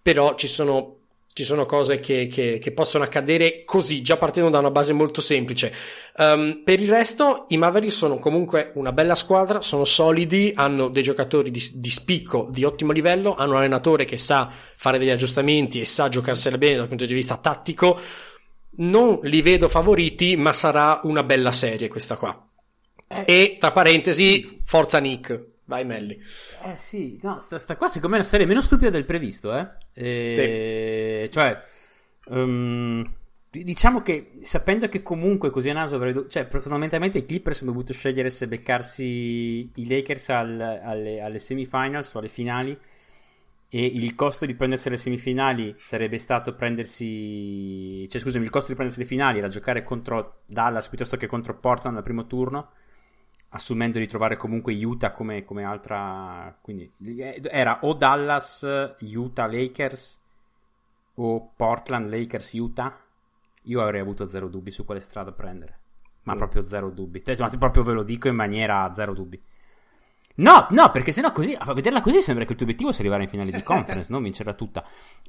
però ci sono ci sono cose che, che, che, possono accadere così, già partendo da una base molto semplice. Um, per il resto, i Mavericks sono comunque una bella squadra, sono solidi, hanno dei giocatori di, di, spicco, di ottimo livello, hanno un allenatore che sa fare degli aggiustamenti e sa giocarsela bene dal punto di vista tattico. Non li vedo favoriti, ma sarà una bella serie questa qua. Eh. E tra parentesi, forza Nick. Vai Melli. Eh sì, no, sta, sta qua secondo me è una serie meno stupida del previsto, eh? E... Sì. Cioè, um, diciamo che sapendo che comunque così a naso avrei do... cioè fondamentalmente i Clippers hanno dovuto scegliere se beccarsi i Lakers al, alle, alle semifinals o alle finali e il costo di prendersi le semifinali sarebbe stato prendersi cioè scusami il costo di prendersi le finali era giocare contro Dallas piuttosto che contro Portland al primo turno assumendo di trovare comunque Utah come, come altra. Quindi era o Dallas, Utah, Lakers o Portland, Lakers, Utah. Io avrei avuto zero dubbi su quale strada prendere. Ma mm. proprio zero dubbi. Ma proprio ve lo dico in maniera zero dubbi. No, no, perché sennò così, a vederla così sembra che il tuo obiettivo sia arrivare in finale di conference, non vincerla tutta.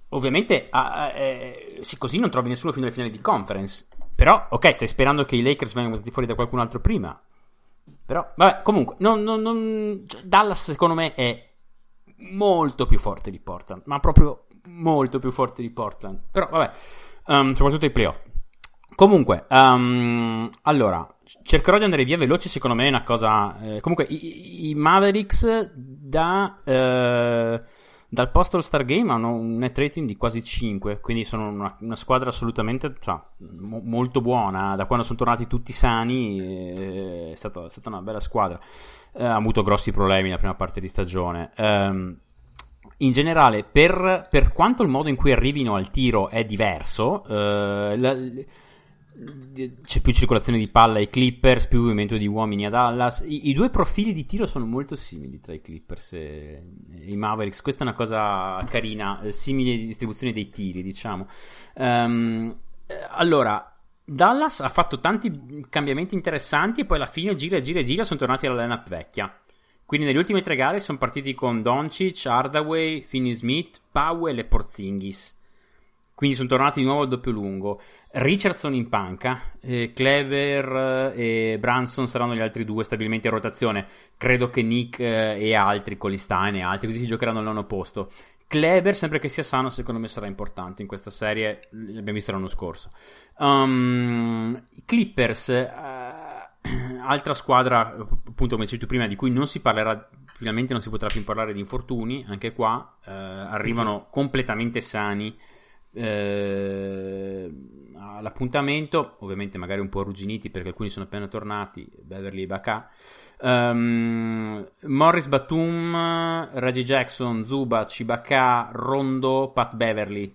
Ovviamente, eh, sì, così non trovi nessuno fino alle finali di conference. Però, ok, stai sperando che i Lakers vengano fuori da qualcun altro prima. Però, vabbè, comunque, non, non, non... Cioè, Dallas secondo me è molto più forte di Portland, ma proprio molto più forte di Portland. Però, vabbè, um, soprattutto i playoff. Comunque, um, allora, cercherò di andare via veloce, secondo me è una cosa... Eh, comunque, i, i, Mavericks da... Eh, dal post All Star Game hanno un net rating di quasi 5, quindi sono una, una squadra assolutamente cioè, mo, molto buona. Da quando sono tornati tutti sani eh, è, stata, è stata una bella squadra. Eh, ha avuto grossi problemi nella prima parte di stagione. Um, in generale, per, per, quanto il modo in cui arrivino al tiro è diverso, eh, la, c'è più circolazione di palla ai Clippers, più movimento di uomini a Dallas. I, I, due profili di tiro sono molto simili tra i Clippers e, e i Mavericks. Questa è una cosa carina, eh, simile distribuzione dei tiri, diciamo. Um, allora, Dallas ha fatto tanti cambiamenti interessanti e poi alla fine gira, gira, gira, sono tornati alla lineup vecchia. Quindi nelle ultime tre gare sono partiti con Doncic, Hardaway, Finney Smith, Powell e Porzingis quindi sono tornati di nuovo al doppio lungo. Richardson in panca, eh, Clever eh, e Branson saranno gli altri due stabilmente in rotazione. Credo che Nick eh, e altri, Colistein e altri, così si giocheranno al nono posto. Clever, sempre che sia sano, secondo me sarà importante in questa serie. L'abbiamo visto l'anno scorso. Um, Clippers, uh, altra squadra, appunto, come dicevi tu prima, di cui non si parlerà. Finalmente non si potrà più parlare di infortuni. Anche qua uh, arrivano completamente sani eh, all'appuntamento, ovviamente magari un po' arrugginiti perché alcuni sono appena tornati, Beverly e Bacà. Um, Morris Batum, Reggie Jackson, Zuba, Cibacà, Rondo, Pat Beverly.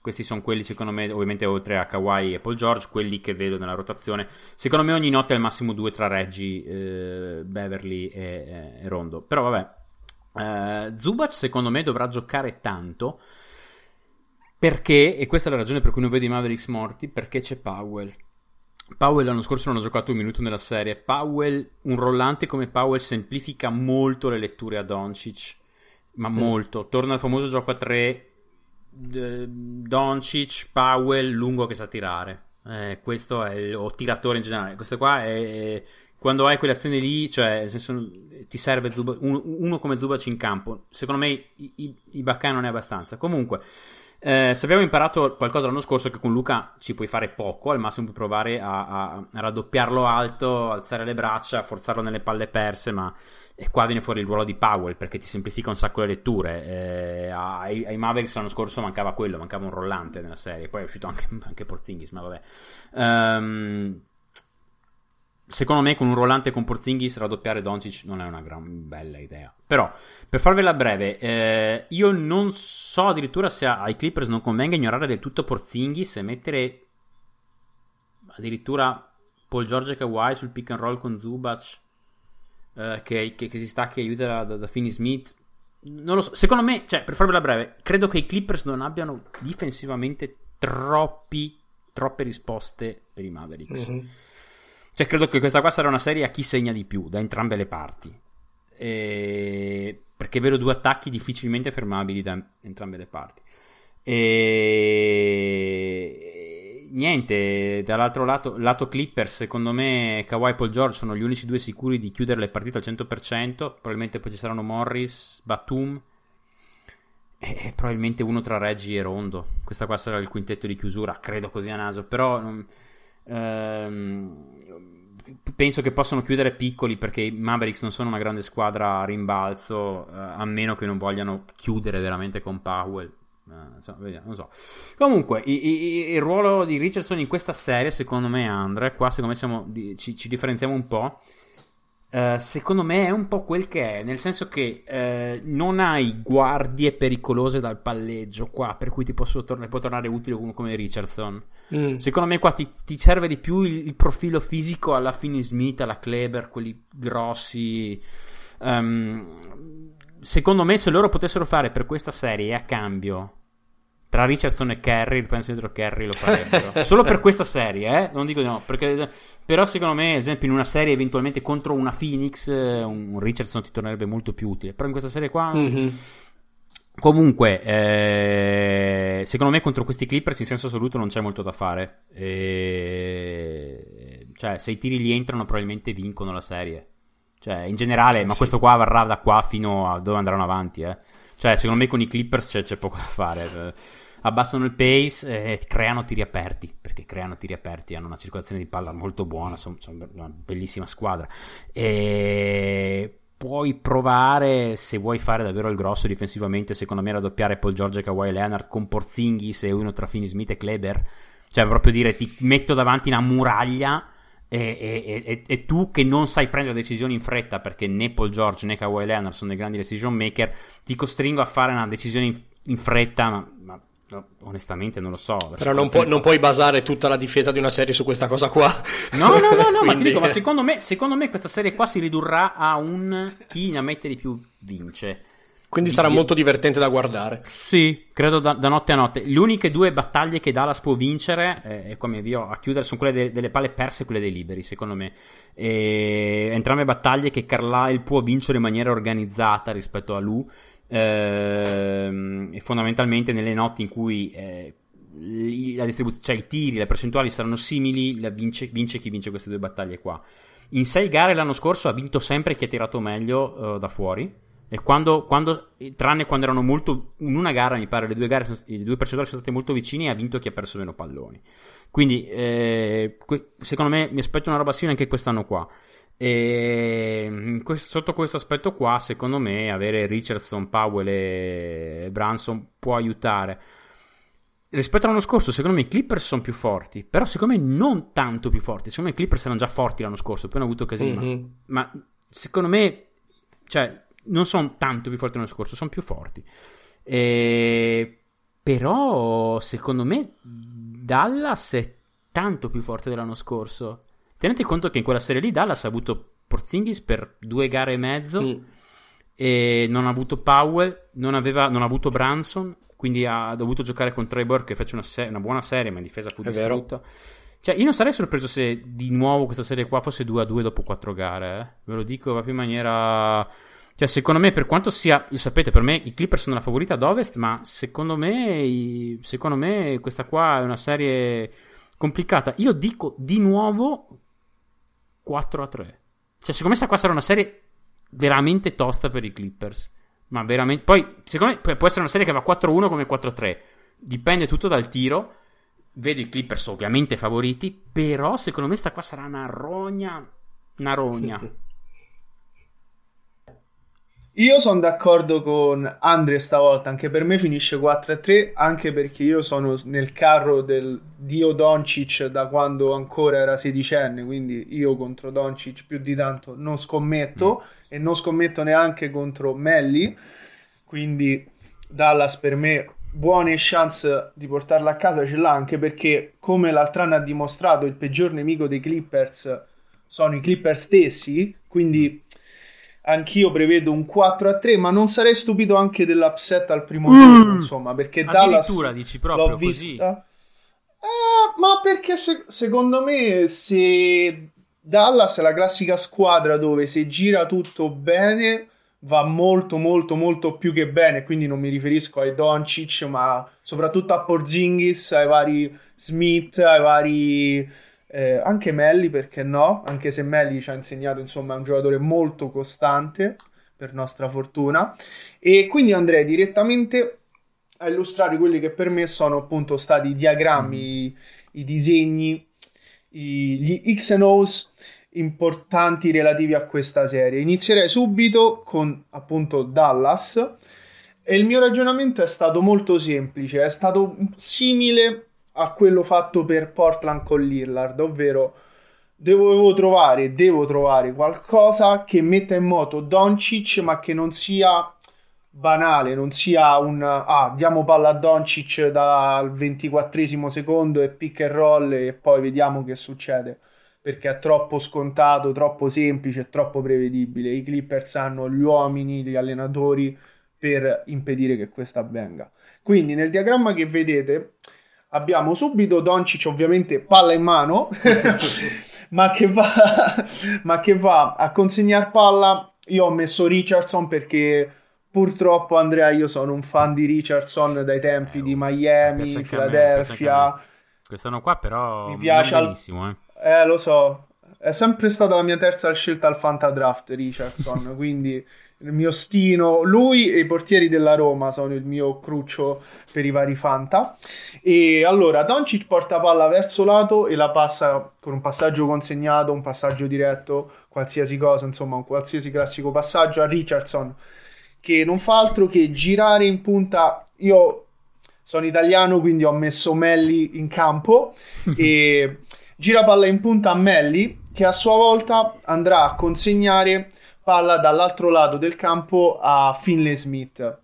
Questi sono quelli, secondo me, ovviamente oltre a Kawhi e Paul George, quelli che vedo nella rotazione. Secondo me ogni notte al massimo due tra Reggie, eh, Beverly e, e, Rondo. Però vabbè, uh, Zubac secondo me dovrà giocare tanto perché, e questa è la ragione per cui non vedo i Mavericks morti, perché c'è Powell. Powell l'anno scorso non ha giocato un minuto nella serie. Powell, un rollante come Powell semplifica molto le letture a Doncic. ma mm. molto. Torna al famoso gioco a 3, Doncic, Powell, lungo che sa tirare. Eh, questo è il, o tiratore in generale. Questo qua è, quando hai quelle azioni lì, cioè, nel senso, ti serve Zuba, uno, uno, come Zubac in campo. Secondo me i, i, i non è abbastanza. Comunque, eh, se abbiamo imparato qualcosa l'anno scorso, che con Luca ci puoi fare poco, al massimo puoi provare a, a, raddoppiarlo alto, alzare le braccia, forzarlo nelle palle perse, ma e qua viene fuori il ruolo di Powell perché ti semplifica un sacco le letture. Eh, ai, ai, Mavericks l'anno scorso mancava quello, mancava un rollante nella serie. Poi è uscito anche, anche Porzingis, ma vabbè. Um, secondo me con un rollante con Porzingis raddoppiare Doncic non è una gran bella idea. Però, per farvela breve, eh, io non so addirittura se ai Clippers non convenga ignorare del tutto Porzingis e mettere addirittura Paul George e Kawhi sul pick and roll con Zubac eh, che, che, che, si stacca e aiuta da, da Finney Smith. Non lo so, secondo me, cioè, per farvela breve, credo che i Clippers non abbiano difensivamente troppi, troppe risposte per i Mavericks. Mm-hmm. Cioè, credo che questa qua sarà una serie a chi segna di più da entrambe le parti. E... Perché vedo due attacchi difficilmente fermabili da entrambe le parti. E niente, dall'altro lato, lato Clippers, secondo me Kawhi e Paul George sono gli unici due sicuri di chiudere le partite al 100%. Probabilmente poi ci saranno Morris, Batum e probabilmente uno tra Reggie e Rondo. Questa qua sarà il quintetto di chiusura, credo così a naso. Però ehm, penso che possano chiudere piccoli perché i Mavericks non sono una grande squadra a rimbalzo, eh, a meno che non vogliano chiudere veramente con Powell Uh, vediamo, non so. Comunque, i, i, il ruolo di Richardson in questa serie, secondo me, Andre, qua secondo me siamo, ci, ci, differenziamo un po'. Uh, secondo me è un po' quel che è, nel senso che uh, non hai guardie pericolose dal palleggio qua, per cui ti posso tor- può tornare utile uno come Richardson. Mm. Secondo me qua ti, ti serve di più il, il, profilo fisico alla Finney Smith, alla Kleber, quelli grossi. Um, secondo me, se loro potessero fare per questa serie a cambio tra Richardson e Kerry, penso dietro Kerry lo farebbero. Solo per questa serie, eh? Non dico di no, perché, però secondo me, ad esempio, in una serie eventualmente contro una Phoenix, un Richardson ti tornerebbe molto più utile. Però in questa serie qua... Mm-hmm. Comunque, eh, secondo me contro questi Clippers in senso assoluto non c'è molto da fare. Eh, cioè, se i tiri gli entrano, probabilmente vincono la serie. Cioè, in generale, ma sì. questo qua varrà da qua fino a dove andranno avanti. Eh. Cioè, secondo me con i Clippers c'è, c'è poco da fare. Abbassano il pace e creano tiri aperti. Perché creano tiri aperti, hanno una circolazione di palla molto buona. Sono, sono una bellissima squadra. E puoi provare se vuoi fare davvero il grosso difensivamente. Secondo me, raddoppiare Paul George e Kawhi Leonard con Porzingis e uno tra Finney Smith e Kleber. Cioè, proprio dire ti metto davanti una muraglia e, e, e, e, tu che non sai prendere decisioni in fretta perché né Paul George né Kawhi Leonard sono dei grandi decision maker, ti costringo a fare una decisione in, in fretta, ma, ma no, onestamente non lo so. Però non, pu- non, puoi basare tutta la difesa di una serie su questa cosa qua. No, no, no, no Quindi... ma ti dico, ma secondo me, secondo me questa serie qua si ridurrà a un chi ne ammette di più vince. Quindi sarà molto divertente da guardare. Sì, credo da, da, notte a notte. Le uniche due battaglie che Dallas può vincere, eh, e come vi ho a chiudere, sono quelle de, delle palle perse e quelle dei liberi, secondo me. E, entrambe battaglie che Carlisle può vincere in maniera organizzata rispetto a Lu. Eh, e fondamentalmente nelle notti in cui eh, la distribu- cioè i tiri, le percentuali saranno simili, vince, vince, chi vince queste due battaglie qua. In sei gare l'anno scorso ha vinto sempre chi ha tirato meglio uh, da fuori e quando, quando, tranne quando erano molto. In una gara, mi pare, le due, gare, le due percentuali sono state molto vicine e ha vinto chi ha perso meno palloni. Quindi, eh, secondo me, mi aspetto una roba simile anche quest'anno qua. E sotto questo aspetto qua, secondo me, avere Richardson, Powell e Branson può aiutare. Rispetto all'anno scorso, secondo me i Clippers sono più forti, però secondo me non tanto più forti. Secondo me i Clippers erano già forti l'anno scorso, poi hanno avuto casino. Mm-hmm. Ma, ma secondo me, cioè, non sono tanto più forti dell'anno scorso, sono più forti. E... Però, secondo me, Dallas è tanto più forte dell'anno scorso. Tenete conto che in quella serie lì Dallas ha avuto Porzingis per due gare e mezzo mm. e non ha avuto Powell, non, aveva, non ha avuto Branson, quindi ha dovuto giocare con Trevor che fece una, se- una buona serie, ma in difesa fu distrutta. Cioè, io non sarei sorpreso se di nuovo questa serie qua fosse 2 a 2 dopo quattro gare. Eh? Ve lo dico proprio in maniera Cioè, secondo me, per quanto sia, sapete, per me i Clippers sono la favorita ad ovest, ma secondo me, secondo me questa qua è una serie complicata. Io dico di nuovo 4 a 3. Cioè, secondo me questa qua sarà una serie veramente tosta per i Clippers. Ma veramente. Poi, secondo me, può essere una serie che va 4-1 come 4-3. Dipende tutto dal tiro. Vedo i Clippers ovviamente favoriti. Però, secondo me, sta qua sarà una rogna. Una rogna. Io sono d'accordo con Andre stavolta, anche per me finisce 4-3, anche perché io sono nel carro del dio Doncic da quando ancora era sedicenne, quindi io contro Doncic più di tanto non scommetto mm. e non scommetto neanche contro Melli, quindi Dallas per me buone chance di portarla a casa ce l'ha anche perché come l'altro anno ha dimostrato il peggior nemico dei Clippers sono i Clippers stessi, quindi anch'io prevedo un 4 a 3, ma non sarei stupito anche dell'upset al primo mm. turno, insomma, perché Dallas dici proprio l'ho vista. Eh, ma perché se- secondo me se Dallas è la classica squadra dove se gira tutto bene va molto molto molto più che bene, quindi non mi riferisco ai Doncic, ma soprattutto a Porzingis, ai vari Smith, ai vari eh, anche Melli, perché no? Anche se Melli ci ha insegnato, insomma, è un giocatore molto costante, per nostra fortuna. E quindi andrei direttamente a illustrare quelli che per me sono appunto stati i diagrammi, mm. i, i disegni, i, gli X and O's importanti relativi a questa serie. Inizierei subito con appunto Dallas e il mio ragionamento è stato molto semplice, è stato simile a quello fatto per Portland con Lillard, ovvero dovevo trovare, devo trovare qualcosa che metta in moto Doncic ma che non sia banale, non sia un ah, diamo palla a Doncic dal 24 secondo e pick and roll e poi vediamo che succede perché è troppo scontato, troppo semplice, troppo prevedibile. I Clippers hanno gli uomini, gli allenatori per impedire che questo avvenga. Quindi nel diagramma che vedete abbiamo subito Doncic ovviamente palla in mano ma, che va, ma che va a consegnare palla. Io ho messo Richardson perché purtroppo Andrea io sono un fan di Richardson dai tempi eh, di Miami Philadelphia. Quest'anno qua però mi piace al... eh. eh lo so. È sempre stata la mia terza scelta al Fantadraft Richardson quindi il mio stino, lui e i portieri della Roma sono il mio cruccio per i vari Fanta. E allora Doncic porta palla verso lato e la passa con un passaggio consegnato, un passaggio diretto, qualsiasi cosa, insomma, un qualsiasi classico passaggio a Richardson che non fa altro che girare in punta. Io sono italiano, quindi ho messo Melli in campo e gira palla in punta a Melli che a sua volta andrà a consegnare palla dall'altro lato del campo a Finlay Smith.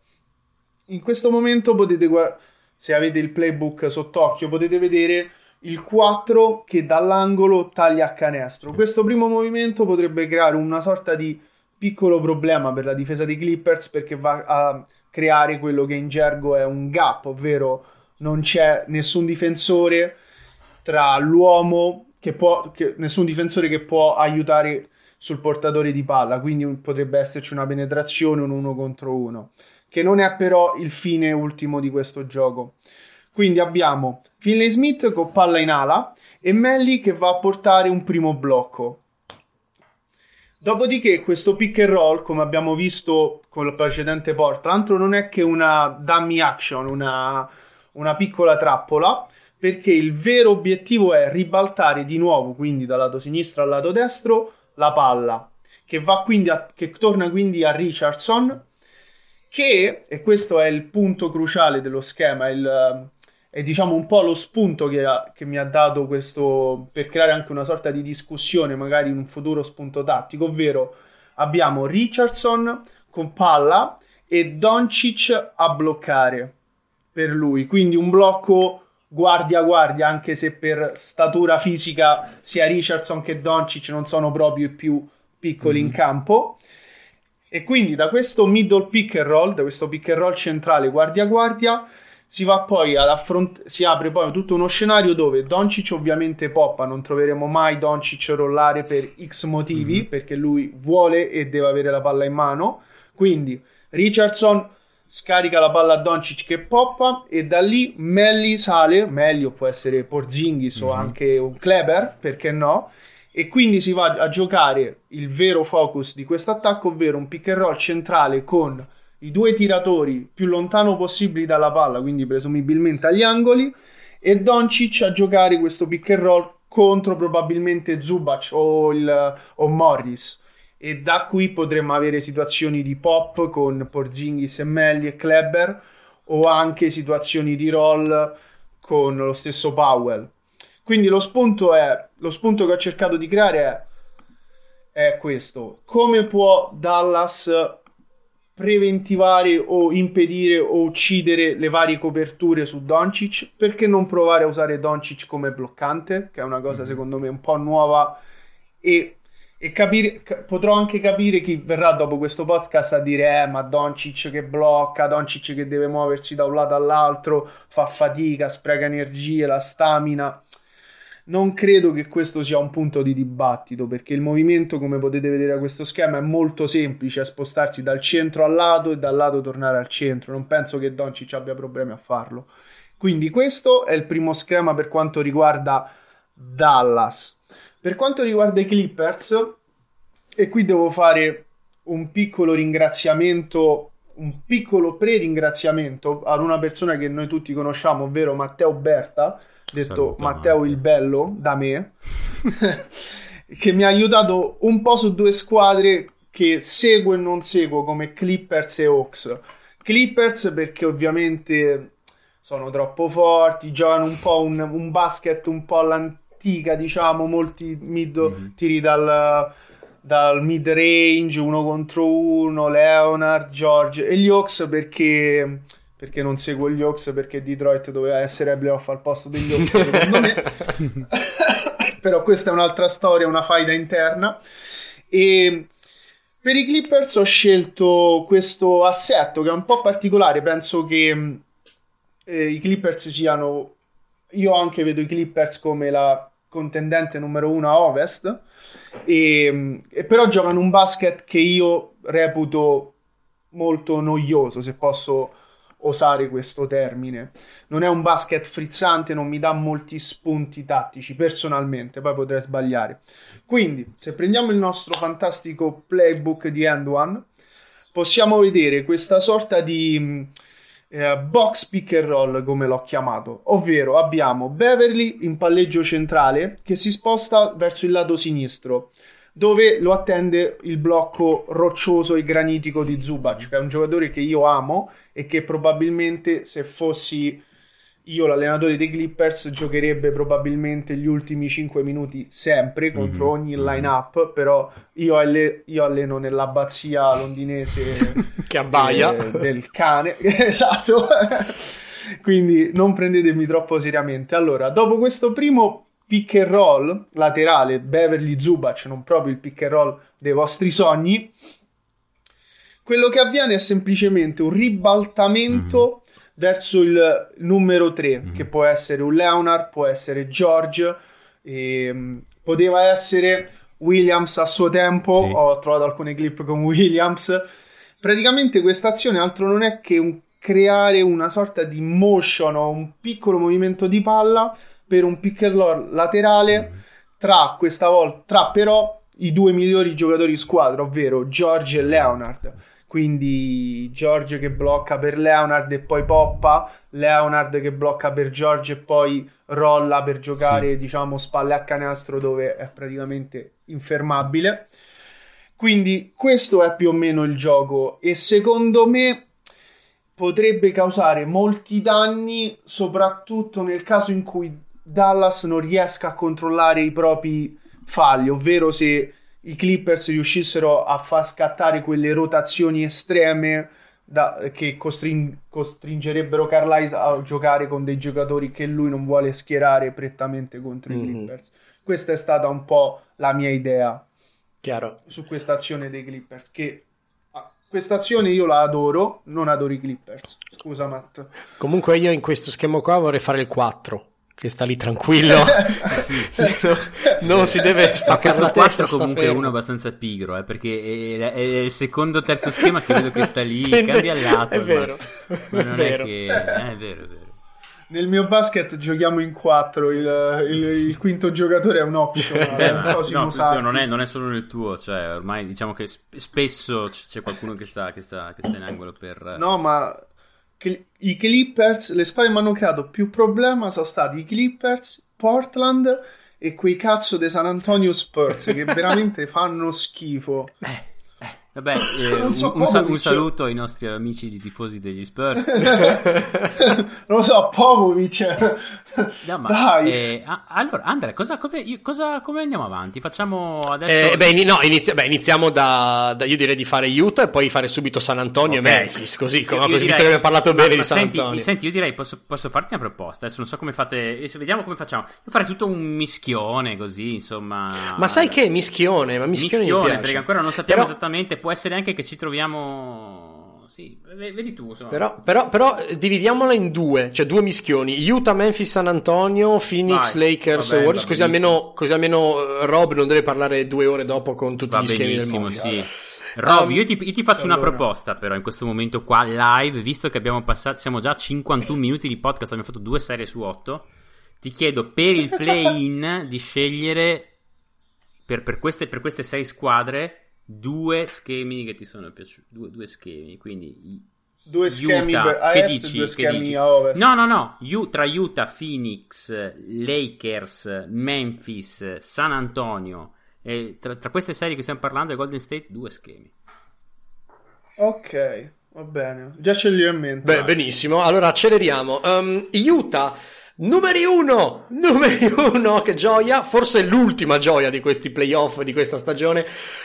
In questo momento potete guardare, se avete il playbook sott'occhio, potete vedere il 4 che dall'angolo taglia a canestro. Questo primo movimento potrebbe creare una sorta di piccolo problema per la difesa dei Clippers perché va a creare quello che in gergo è un gap, ovvero non c'è nessun difensore tra l'uomo che può, che, nessun difensore che può aiutare sul portatore di palla, quindi potrebbe esserci una penetrazione, un uno contro uno, che non è però il fine ultimo di questo gioco. Quindi abbiamo Finlay Smith con palla in ala e Melli che va a portare un primo blocco. Dopodiché questo pick and roll, come abbiamo visto con il precedente Portland, non è che una dummy action, una, una piccola trappola, perché il vero obiettivo è ribaltare di nuovo, quindi dal lato sinistro al lato destro, la palla, che, va quindi a, che torna quindi a Richardson, che, e questo è il punto cruciale dello schema, il, è diciamo un po' lo spunto che, ha, che, mi ha dato questo per creare anche una sorta di discussione, magari in un futuro spunto tattico, ovvero abbiamo Richardson con palla e Doncic a bloccare per lui, quindi un blocco guardia guardia, anche se per statura fisica sia Richardson che Doncic non sono proprio i più piccoli mm. in campo. E quindi da questo middle pick and roll, da questo pick and roll centrale guardia guardia, si va poi ad affrontare, si apre poi tutto uno scenario dove Doncic ovviamente poppa, non troveremo mai Doncic rollare per X motivi, mm perché lui vuole e deve avere la palla in mano. Quindi Richardson scarica la palla a Doncic che poppa e da lì Melli sale, meglio può essere Porzingis mm-hmm. o mhm. anche un Kleber, perché no? E quindi si va a giocare il vero focus di questo attacco, ovvero un pick and roll centrale con i due tiratori più lontano possibili dalla palla, quindi presumibilmente agli angoli, e Doncic a giocare questo pick and roll contro probabilmente Zubac o, il, o Morris e da qui potremmo avere situazioni di pop con Porzingis e Melli e Kleber o anche situazioni di roll con lo stesso Powell. Quindi lo spunto, è, lo spunto che ho cercato di creare è, è questo. Come può Dallas preventivare o impedire o uccidere le varie coperture su Doncic? Perché non provare a usare Doncic come bloccante, che è una cosa mm-hmm. secondo me un po' nuova e e capire, potrò anche capire chi verrà dopo questo podcast a dire: Eh, ma Doncic che blocca, Doncic che deve muoversi da un lato all'altro, fa fatica, spreca energie, la stamina. Non credo che questo sia un punto di dibattito perché il movimento, come potete vedere da questo schema, è molto semplice: è spostarsi dal centro al lato e dal lato tornare al centro. Non penso che Doncic abbia problemi a farlo. Quindi, questo è il primo schema per quanto riguarda Dallas. Per quanto riguarda i Clippers, e qui devo fare un piccolo ringraziamento, un piccolo pre-ringraziamento ad una persona che noi tutti conosciamo, ovvero Matteo Berta, detto Saluta, Matteo il Bello da me, che mi ha aiutato un po' su due squadre che seguo e non seguo come Clippers e Hawks. Clippers perché ovviamente sono troppo forti, giocano un po' un, un basket un po' all'antica antica, diciamo, molti mid mm-hmm. tiri dal, dal mid range, uno contro uno, Leonard, George e gli Hawks perché perché non seguo gli Hawks perché Detroit doveva essere ai playoff al posto degli Hawks secondo me però questa è un'altra storia una faida interna e per i Clippers ho scelto questo assetto che è un po' particolare penso che eh, i Clippers siano io anche vedo i Clippers come la contendente numero uno a ovest, e, e però giocano un basket che io reputo molto noioso, se posso osare questo termine. Non è un basket frizzante, non mi dà molti spunti tattici personalmente, poi potrei sbagliare. Quindi, se prendiamo il nostro fantastico playbook di End One, possiamo vedere questa sorta di eh, box pick and roll come l'ho chiamato, ovvero abbiamo Beverly in palleggio centrale che si sposta verso il lato sinistro dove lo attende il blocco roccioso e granitico di Zubac, che è un giocatore che io amo e che probabilmente se fossi io l'allenatore dei Clippers giocherebbe probabilmente gli ultimi 5 minuti sempre contro mm-hmm. ogni line-up, però io, alle- io, alleno nell'abbazia londinese che abbaia eh, del cane, esatto, quindi non prendetemi troppo seriamente. Allora, dopo questo primo pick and roll laterale, Beverly Zubac, non proprio il pick and roll dei vostri sogni, quello che avviene è semplicemente un ribaltamento mm-hmm verso il numero 3, mm-hmm. che può essere un Leonard, può essere George, e, um, poteva essere Williams a suo tempo, sì. ho trovato alcune clip con Williams. Praticamente questa azione altro non è che un, creare una sorta di motion o un piccolo movimento di palla per un pick and roll laterale mm-hmm. tra questa volta, tra però i due migliori giocatori di squadra, ovvero George e Leonard quindi George che blocca per Leonard e poi poppa, Leonard che blocca per George e poi rolla per giocare, sì. diciamo, spalle a canestro dove è praticamente infermabile. Quindi questo è più o meno il gioco e secondo me potrebbe causare molti danni, soprattutto nel caso in cui Dallas non riesca a controllare i propri falli, ovvero se i Clippers riuscissero a far scattare quelle rotazioni estreme da, che costring- costringerebbero Carlisle a giocare con dei giocatori che lui non vuole schierare prettamente contro mm-hmm. i mhm. Clippers. Questa è stata un po' la mia idea Chiaro. su questa azione dei Clippers. Che ah, questa azione io la adoro, non adoro i Clippers. Scusa, Matt. Comunque, io in questo schema qua vorrei fare il 4 che sta lì tranquillo. sì, sì. non si deve spaccare la testa. comunque è uno abbastanza pigro, eh, perché è, è, il secondo o terzo schema che vedo che sta lì, Tende... cambia il lato. È vero. Ma, non è, è che... Eh, è vero, è vero. Nel mio basket giochiamo in quattro, il, il, il quinto giocatore è un option. Eh, no, non, è, non, è, solo nel tuo, cioè ormai diciamo che spesso c'è qualcuno che sta, che sta, che sta in angolo per... No, ma i Clippers, le squadre che mi hanno creato più problema sono stati i Clippers, Portland e quei cazzo dei San Antonio Spurs che veramente fanno schifo. Vabbè, eh, so un, un, un, saluto ai nostri amici di tifosi degli Spurs. non lo so, Popovic. No, ma, Dai. Eh, allora, Andrea, cosa, come, cosa, come, andiamo avanti? Facciamo adesso... Eh, beh, no, inizia, beh, iniziamo da, da, Io direi di fare Utah e poi fare subito San Antonio okay. e Memphis, così, come, così direi, visto che abbiamo parlato bene di San senti, Antonio. Senti, io direi, posso, posso, farti una proposta? Adesso non so come fate... Vediamo come facciamo. Io farei tutto un mischione, così, insomma... Ma sai che mischione? Ma mischione, mischione perché ancora non sappiamo Però... esattamente può essere anche che ci troviamo. Sì, vedi tu. Però, però, però, dividiamola in due, cioè due mischioni: Utah, Memphis, San Antonio, Phoenix, Vai, Lakers, vabbè, Warriors. Così almeno, così almeno, eh, Rob non deve parlare due ore dopo con tutti va gli schemi del mondo. Sì. Rob, um, io, ti, io ti faccio allora. una proposta però in questo momento qua live, visto che abbiamo passato, siamo già a 51 minuti di podcast, abbiamo fatto due serie su 8. Ti chiedo per il play-in di scegliere per, per, queste, per queste sei squadre due schemi che ti sono piaciuti. Due, due schemi, quindi due schemi Utah, che dici, due schemi dici? a ovest. No, no, no. U- tra Utah, Phoenix, Lakers, Memphis, San Antonio. E tra, tra, queste serie che stiamo parlando, Golden State, due schemi. Ok, va bene. Già ce li ho in mente. Beh, benissimo. Allora acceleriamo. Um, Utah Numeri uno, numeri uno, che gioia, forse l'ultima gioia di questi playoff di questa stagione.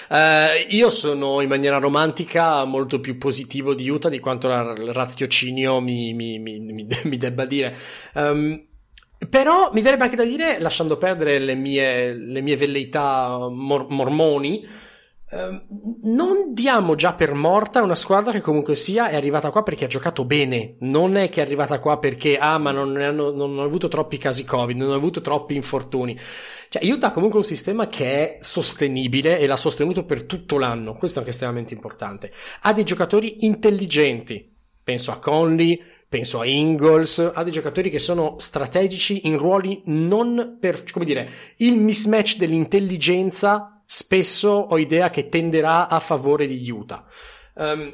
Eh, io sono in maniera romantica molto più positivo di Utah di quanto il raziocinio mi, mi, mi, mi debba dire. Um, però mi verrebbe anche da dire, lasciando perdere le mie, le mie velleità mor- mormoni, Ehm, non diamo già per morta una squadra che comunque sia è arrivata qua perché ha giocato bene, non è che è arrivata qua perché ah ma non hanno, non hanno avuto troppi casi covid, non hanno avuto troppi infortuni. Cioè Utah ha comunque un sistema che è sostenibile e l'ha sostenuto per tutto l'anno, questo è anche estremamente importante. Ha dei giocatori intelligenti, penso a Conley, penso a Ingles, ha dei giocatori che sono strategici in ruoli non per, come dire, il mismatch dell'intelligenza spesso ho idea che tenderà a favore di Utah. Um,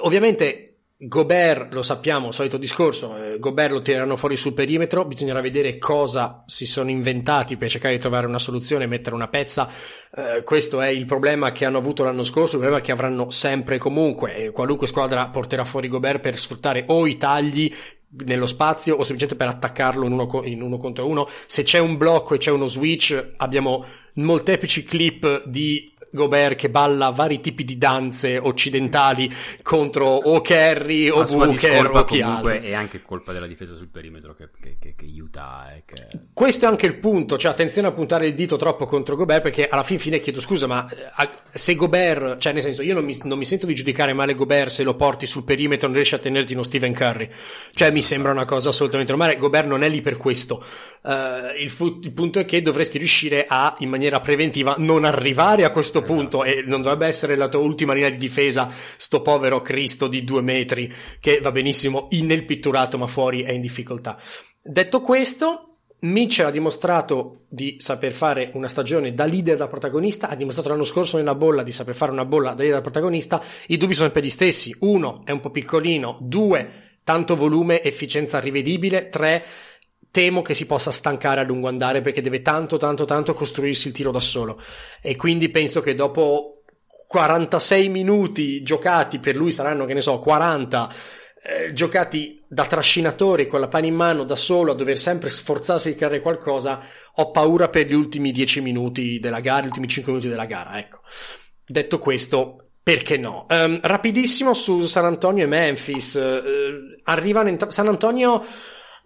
ovviamente Gobert, lo sappiamo, solito discorso, eh, Gobert lo tireranno fuori sul perimetro, bisognerà vedere cosa si sono inventati per cercare di trovare una soluzione, mettere una pezza, eh, questo è il problema che hanno avuto l'anno scorso, il problema che avranno sempre e comunque, eh, qualunque squadra porterà fuori Gobert per sfruttare o i tagli nello spazio o semplicemente per attaccarlo in uno, in uno contro uno. Se c'è un blocco e c'è uno switch, abbiamo molteplici clip di Gobert che balla vari tipi di danze occidentali contro o Kerry o Booker o chi altro. è anche colpa della difesa sul perimetro che, che, che, che aiuta. Eh, che... Questo è anche il punto, cioè attenzione a puntare il dito troppo contro Gobert perché alla fin fine chiedo scusa ma eh, se Gobert, cioè nel senso io non mi, non mi sento di giudicare male Gobert se lo porti sul perimetro e non riesci a tenerti uno Steven Curry, cioè mi sembra una cosa assolutamente normale, Gobert non è lì per questo, uh, il, fu- il punto è che dovresti riuscire a in maniera preventiva non arrivare a questo questo punto e non dovrebbe essere la tua ultima linea di difesa sto povero Cristo di due metri che va benissimo nel pitturato ma fuori è in difficoltà. Detto questo, Mitchell ha dimostrato di saper fare una stagione da leader da protagonista, ha dimostrato l'anno scorso nella bolla di saper fare una bolla da leader da protagonista, i dubbi sono sempre gli stessi, uno è un po' piccolino, due tanto volume, efficienza rivedibile, tre temo che si possa stancare a lungo andare perché deve tanto, tanto, tanto costruirsi il tiro da solo. E quindi penso che dopo 46 minuti giocati, per lui saranno, che ne so, 40 eh, giocati da trascinatore con la pana in mano da solo a dover sempre sforzarsi di creare qualcosa, ho paura per gli ultimi 10 minuti della gara, gli ultimi 5 minuti della gara, ecco. Detto questo, perché no? Um, rapidissimo su San Antonio e Memphis. Uh, arrivano in San Antonio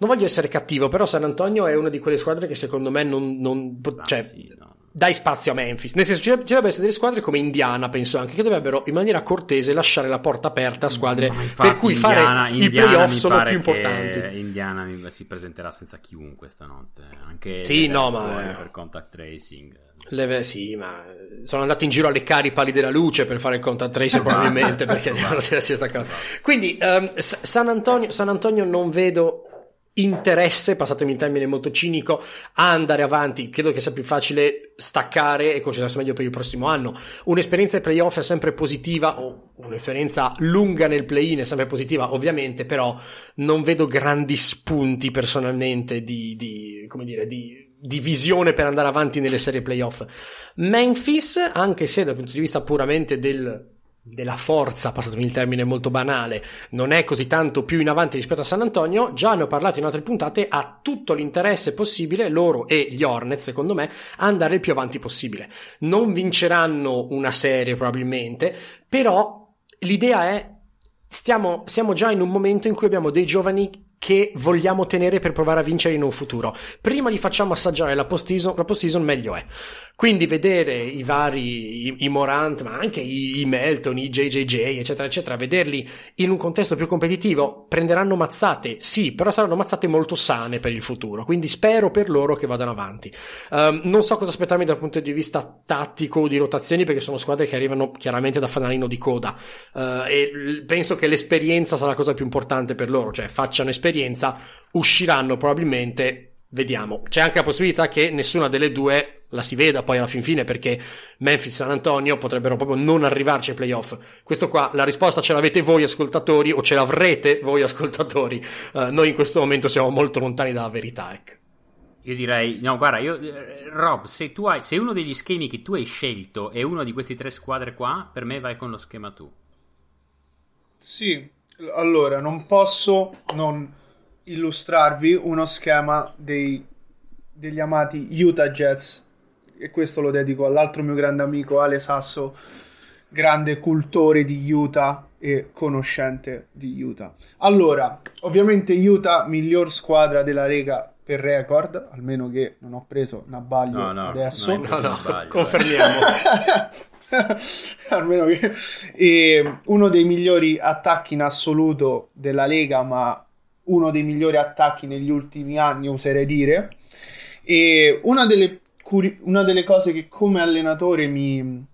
non voglio essere cattivo, però San Antonio è una di quelle squadre che secondo me non. non ah, cioè, sì, no. dai spazio a Memphis. Nel senso, ci dovrebbero essere delle squadre come Indiana, penso anche, che dovrebbero in maniera cortese lasciare la porta aperta a squadre infatti, per cui Indiana, fare Indiana i playoff sono più importanti. Indiana si presenterà senza chiunque stanotte, anche sì, no, ma... per contact tracing. Le, sì, ma sono andati in giro a leccare i pali della luce per fare il contact tracer probabilmente perché devono tirarsi staccato. Quindi um, San, Antonio, San Antonio non vedo interesse, passatemi il termine molto cinico, a andare avanti. Credo che sia più facile staccare e concentrarsi meglio per il prossimo anno. Un'esperienza ai playoff è sempre positiva, o un'esperienza lunga nel play-in è sempre positiva, ovviamente, però non vedo grandi spunti personalmente di, di come dire, di di visione per andare avanti nelle serie playoff. Memphis, anche se dal punto di vista puramente del della forza, passatemi il termine molto banale, non è così tanto più in avanti rispetto a San Antonio, già ne ho parlato in altre puntate, ha tutto l'interesse possibile, loro e gli Hornets, secondo me, a andare il più avanti possibile. Non vinceranno una serie probabilmente, però l'idea è stiamo, siamo già in un momento in cui abbiamo dei giovani che vogliamo tenere per provare a vincere in un futuro. Prima li facciamo assaggiare la post-season, la post-season meglio è. Quindi vedere i vari, i, i Morant, ma anche i, i, Melton, i JJJ, eccetera, eccetera, vederli in un contesto più competitivo, prenderanno mazzate, sì, però saranno mazzate molto sane per il futuro. Quindi spero per loro che vadano avanti. Um, non so cosa aspettarmi dal punto di vista tattico o di rotazioni, perché sono squadre che arrivano chiaramente da fanalino di coda. Uh, e penso che l'esperienza sarà la cosa più importante per loro, cioè facciano esperienza esperienza, usciranno probabilmente Vediamo. C'è anche la possibilità che nessuna delle due la si veda poi alla fin fine perché Memphis e San Antonio potrebbero proprio non arrivarci ai playoff. Questo qua, la risposta ce l'avete voi ascoltatori o ce l'avrete voi ascoltatori. Uh, noi in questo momento siamo molto lontani dalla verità. Ecco. Io direi, no, guarda, io, eh, Rob, se, tu hai, se uno degli schemi che tu hai scelto è uno di questi tre squadre qua, per me vai con lo schema tu. Sì, allora non posso non illustrarvi uno schema dei, degli amati Utah Jets e questo lo dedico all'altro mio grande amico Ale Sasso, grande cultore di Utah e conoscente di Utah. Allora, ovviamente Utah miglior squadra della Lega per record, almeno che non ho preso un abbaglio no, no, adesso. No, no, no, confermiamo. almeno che e uno dei migliori attacchi in assoluto della Lega, ma uno dei migliori attacchi negli ultimi anni, oserei dire. E una delle, curi- una delle cose che come allenatore mi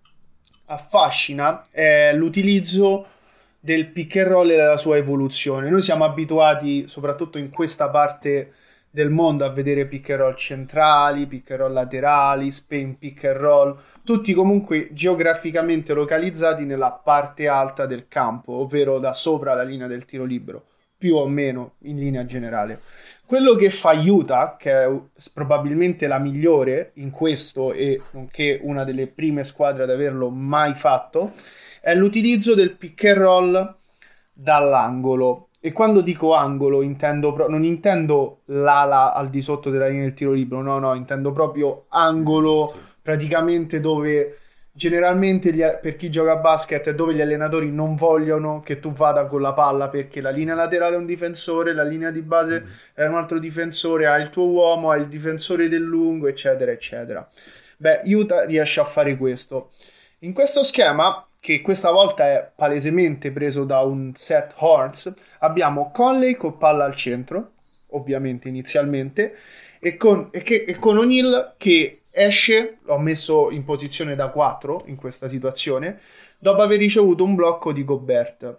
affascina è l'utilizzo del pick and roll e della sua evoluzione. Noi siamo abituati, soprattutto in questa parte del mondo, a vedere pick and roll centrali, pick and roll laterali, spin pick and roll, tutti comunque geograficamente localizzati nella parte alta del campo, ovvero da sopra la linea del tiro libero più o meno in linea generale. Quello che fa Utah, che è probabilmente la migliore in questo e nonché una delle prime squadre ad averlo mai fatto, è l'utilizzo del pick and roll dall'angolo. E quando dico angolo intendo pro- non intendo l'ala al di sotto della linea del tiro libero, no, no, intendo proprio angolo praticamente dove generalmente gli, per chi gioca a basket è dove gli allenatori non vogliono che tu vada con la palla perché la linea laterale è un difensore, la linea di base mm. è un altro difensore, hai il tuo uomo, hai il difensore del lungo, eccetera, eccetera. Beh, Utah riesce a fare questo. In questo schema, che questa volta è palesemente preso da un set Horns, abbiamo Conley con palla al centro, ovviamente inizialmente, e con, e che, e con O'Neill che esce, l'ho messo in posizione da 4 in questa situazione, dopo aver ricevuto un blocco di Gobert.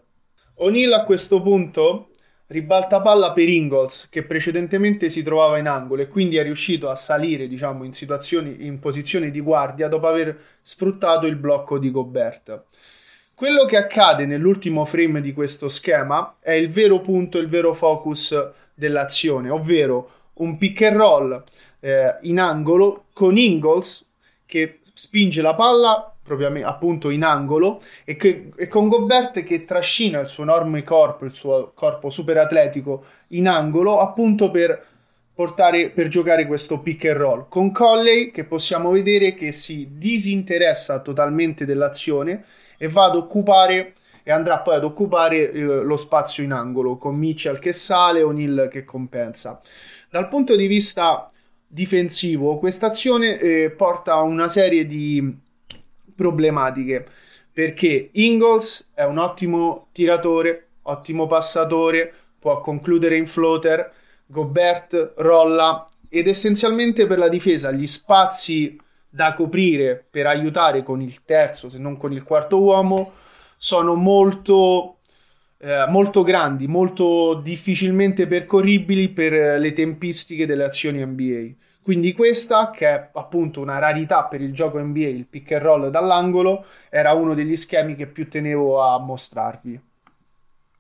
O'Neill a questo punto ribalta palla per Ingalls che precedentemente si trovava in angolo e quindi è riuscito a salire diciamo in in posizione di guardia dopo aver sfruttato il blocco di Gobert. Quello che accade nell'ultimo frame di questo schema è il vero punto, il vero focus dell'azione, ovvero un pick and roll eh, in angolo con Ingalls che spinge la palla appunto in angolo e, che, e, con Gobert che trascina il suo enorme corpo, il suo corpo super atletico in angolo appunto per portare per giocare questo pick and roll con Colley che possiamo vedere che si disinteressa totalmente dell'azione e va ad occupare e andrà poi ad occupare eh, lo spazio in angolo con Mitchell che sale, O'Neill che compensa. Dal punto di vista difensivo, questa azione eh, porta a una serie di problematiche perché Ingles è un ottimo tiratore, ottimo passatore, può concludere in floater, Gobert rolla ed essenzialmente per la difesa gli spazi da coprire per aiutare con il terzo, se non con il quarto uomo, sono molto, eh, molto grandi, molto difficilmente percorribili per le tempistiche delle azioni NBA. Quindi questa, che è appunto una rarità per il gioco NBA, il pick and roll dall'angolo, era uno degli schemi che più tenevo a mostrarvi.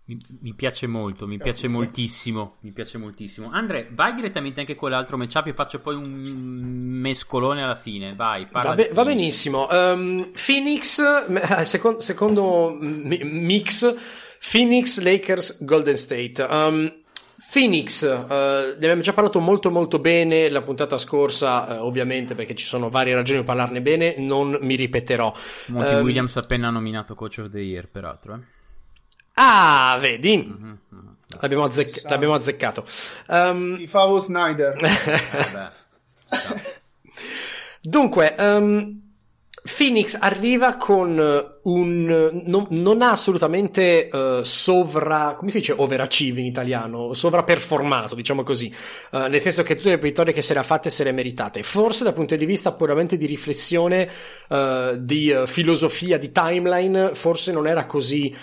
Mi, mi, piace molto, mi piace moltissimo, mi piace moltissimo. Andre, vai direttamente anche con l'altro matchup e faccio poi un mescolone alla fine, vai. Va, be- va, benissimo. Um, Phoenix, eh, secondo, secondo mix, Phoenix, Lakers, Golden State. Um, Phoenix, uh, ne abbiamo già parlato molto molto bene la puntata scorsa, uh, ovviamente perché ci sono varie ragioni per parlarne bene, non mi ripeterò. Monty um, Williams appena nominato Coach of the Year, peraltro. Eh. Ah, vedi? Mm-hmm. L'abbiamo, azzec- l'abbiamo, azzeccato. Um... Tifavo Snyder. Dunque, um, Phoenix arriva con un... Non, non ha assolutamente uh, sovra... come si dice overachieve in italiano? Sovraperformato, diciamo così. Uh, nel senso che tutte le vittorie che se le ha fatte se le ha meritate. Forse dal punto di vista puramente di riflessione, uh, di filosofia, di timeline, forse non era così